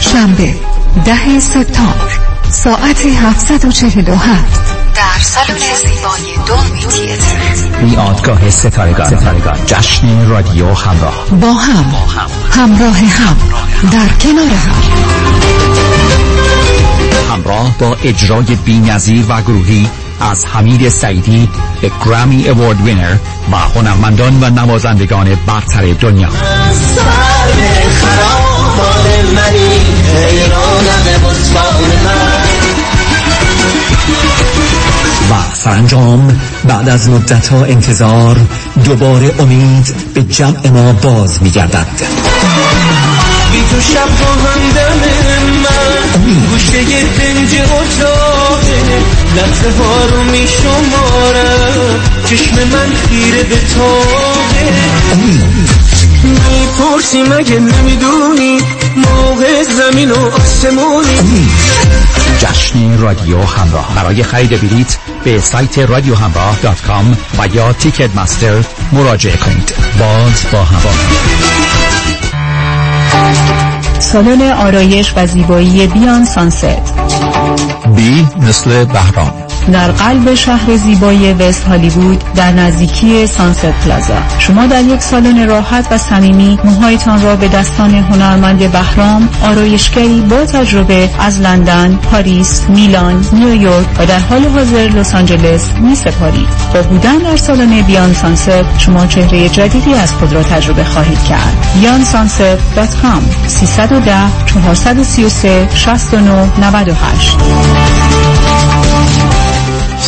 [SPEAKER 46] شنبه ده سپتامبر ساعت 747 در سالن زیبای دولمی تیتر
[SPEAKER 13] میادگاه ستارگان, ستارگان. جشن رادیو همراه.
[SPEAKER 46] با هم همراه هم در کنار هم.
[SPEAKER 13] همراه با اجرای بینظیر و گروهی از حمید سعیدی به گرامی اوارد وینر و هنرمندان و نوازندگان برتر دنیا. و سرانجام بعد از مدت ها انتظار دوباره امید به جمع ما باز
[SPEAKER 47] بی تو شب با همدم من گوشه دنج اتاقه. ها رو می شمارم چشم من خیره به تاقه. می‌پرسی مگه نمی‌دونی؟ موقع زمین و آسمونی.
[SPEAKER 13] جشن رادیو همراه. برای خرید بلیت به سایت رادیو همراه دات کام و یا تیکت مستر مراجعه کنید. باز با همراه
[SPEAKER 46] سالن آرایش و زیبایی بیان سانست.
[SPEAKER 48] بی مثل بهرام.
[SPEAKER 46] در قلب شهر زیبای وست هالیوود در نزدیکی سانست پلازا شما در یک سالن راحت و صمیمی موهایتان را به دستان هنرمند بهرام آرایشگری با تجربه از لندن، پاریس، میلان، نیویورک و در حال حاضر لس آنجلس می سپارید. با بودن در سالن بیان سانست شما چهره جدیدی از خود را تجربه خواهید کرد. بیانسانست.com 310 433 69 98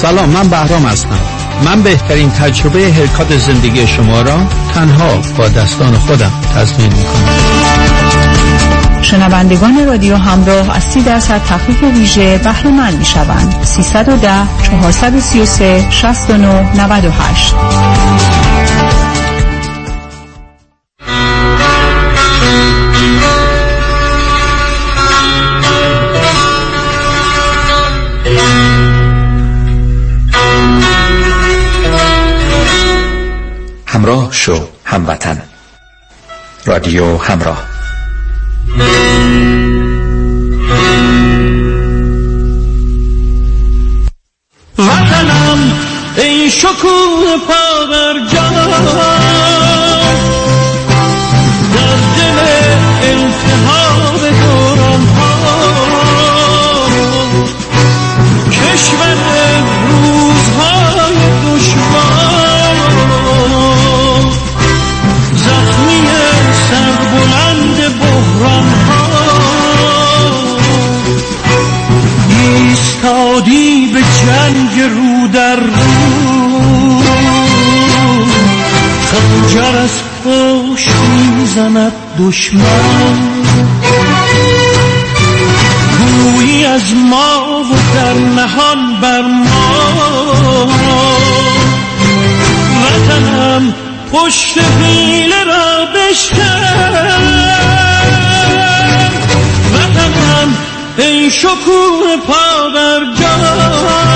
[SPEAKER 49] سلام من بهرام هستم. من بهترین تجربه هرکات زندگی شما را تنها با دستان خودم تضمین می کنم
[SPEAKER 46] شنوندگان رادیو همراه از 30 درصد تخفیف ویژه بهره مند می شوند 310 433 69 98
[SPEAKER 13] شو هموطن. رادیو همراه.
[SPEAKER 47] وطنم ای شکوه پا بر جنگ رو در رو. خنجر از پشت می‌زند دشمن. گویی از ما و در نهان بر ما. وطنم پشت حیله را بشکن. وطنم ای شکوه پا بر جان.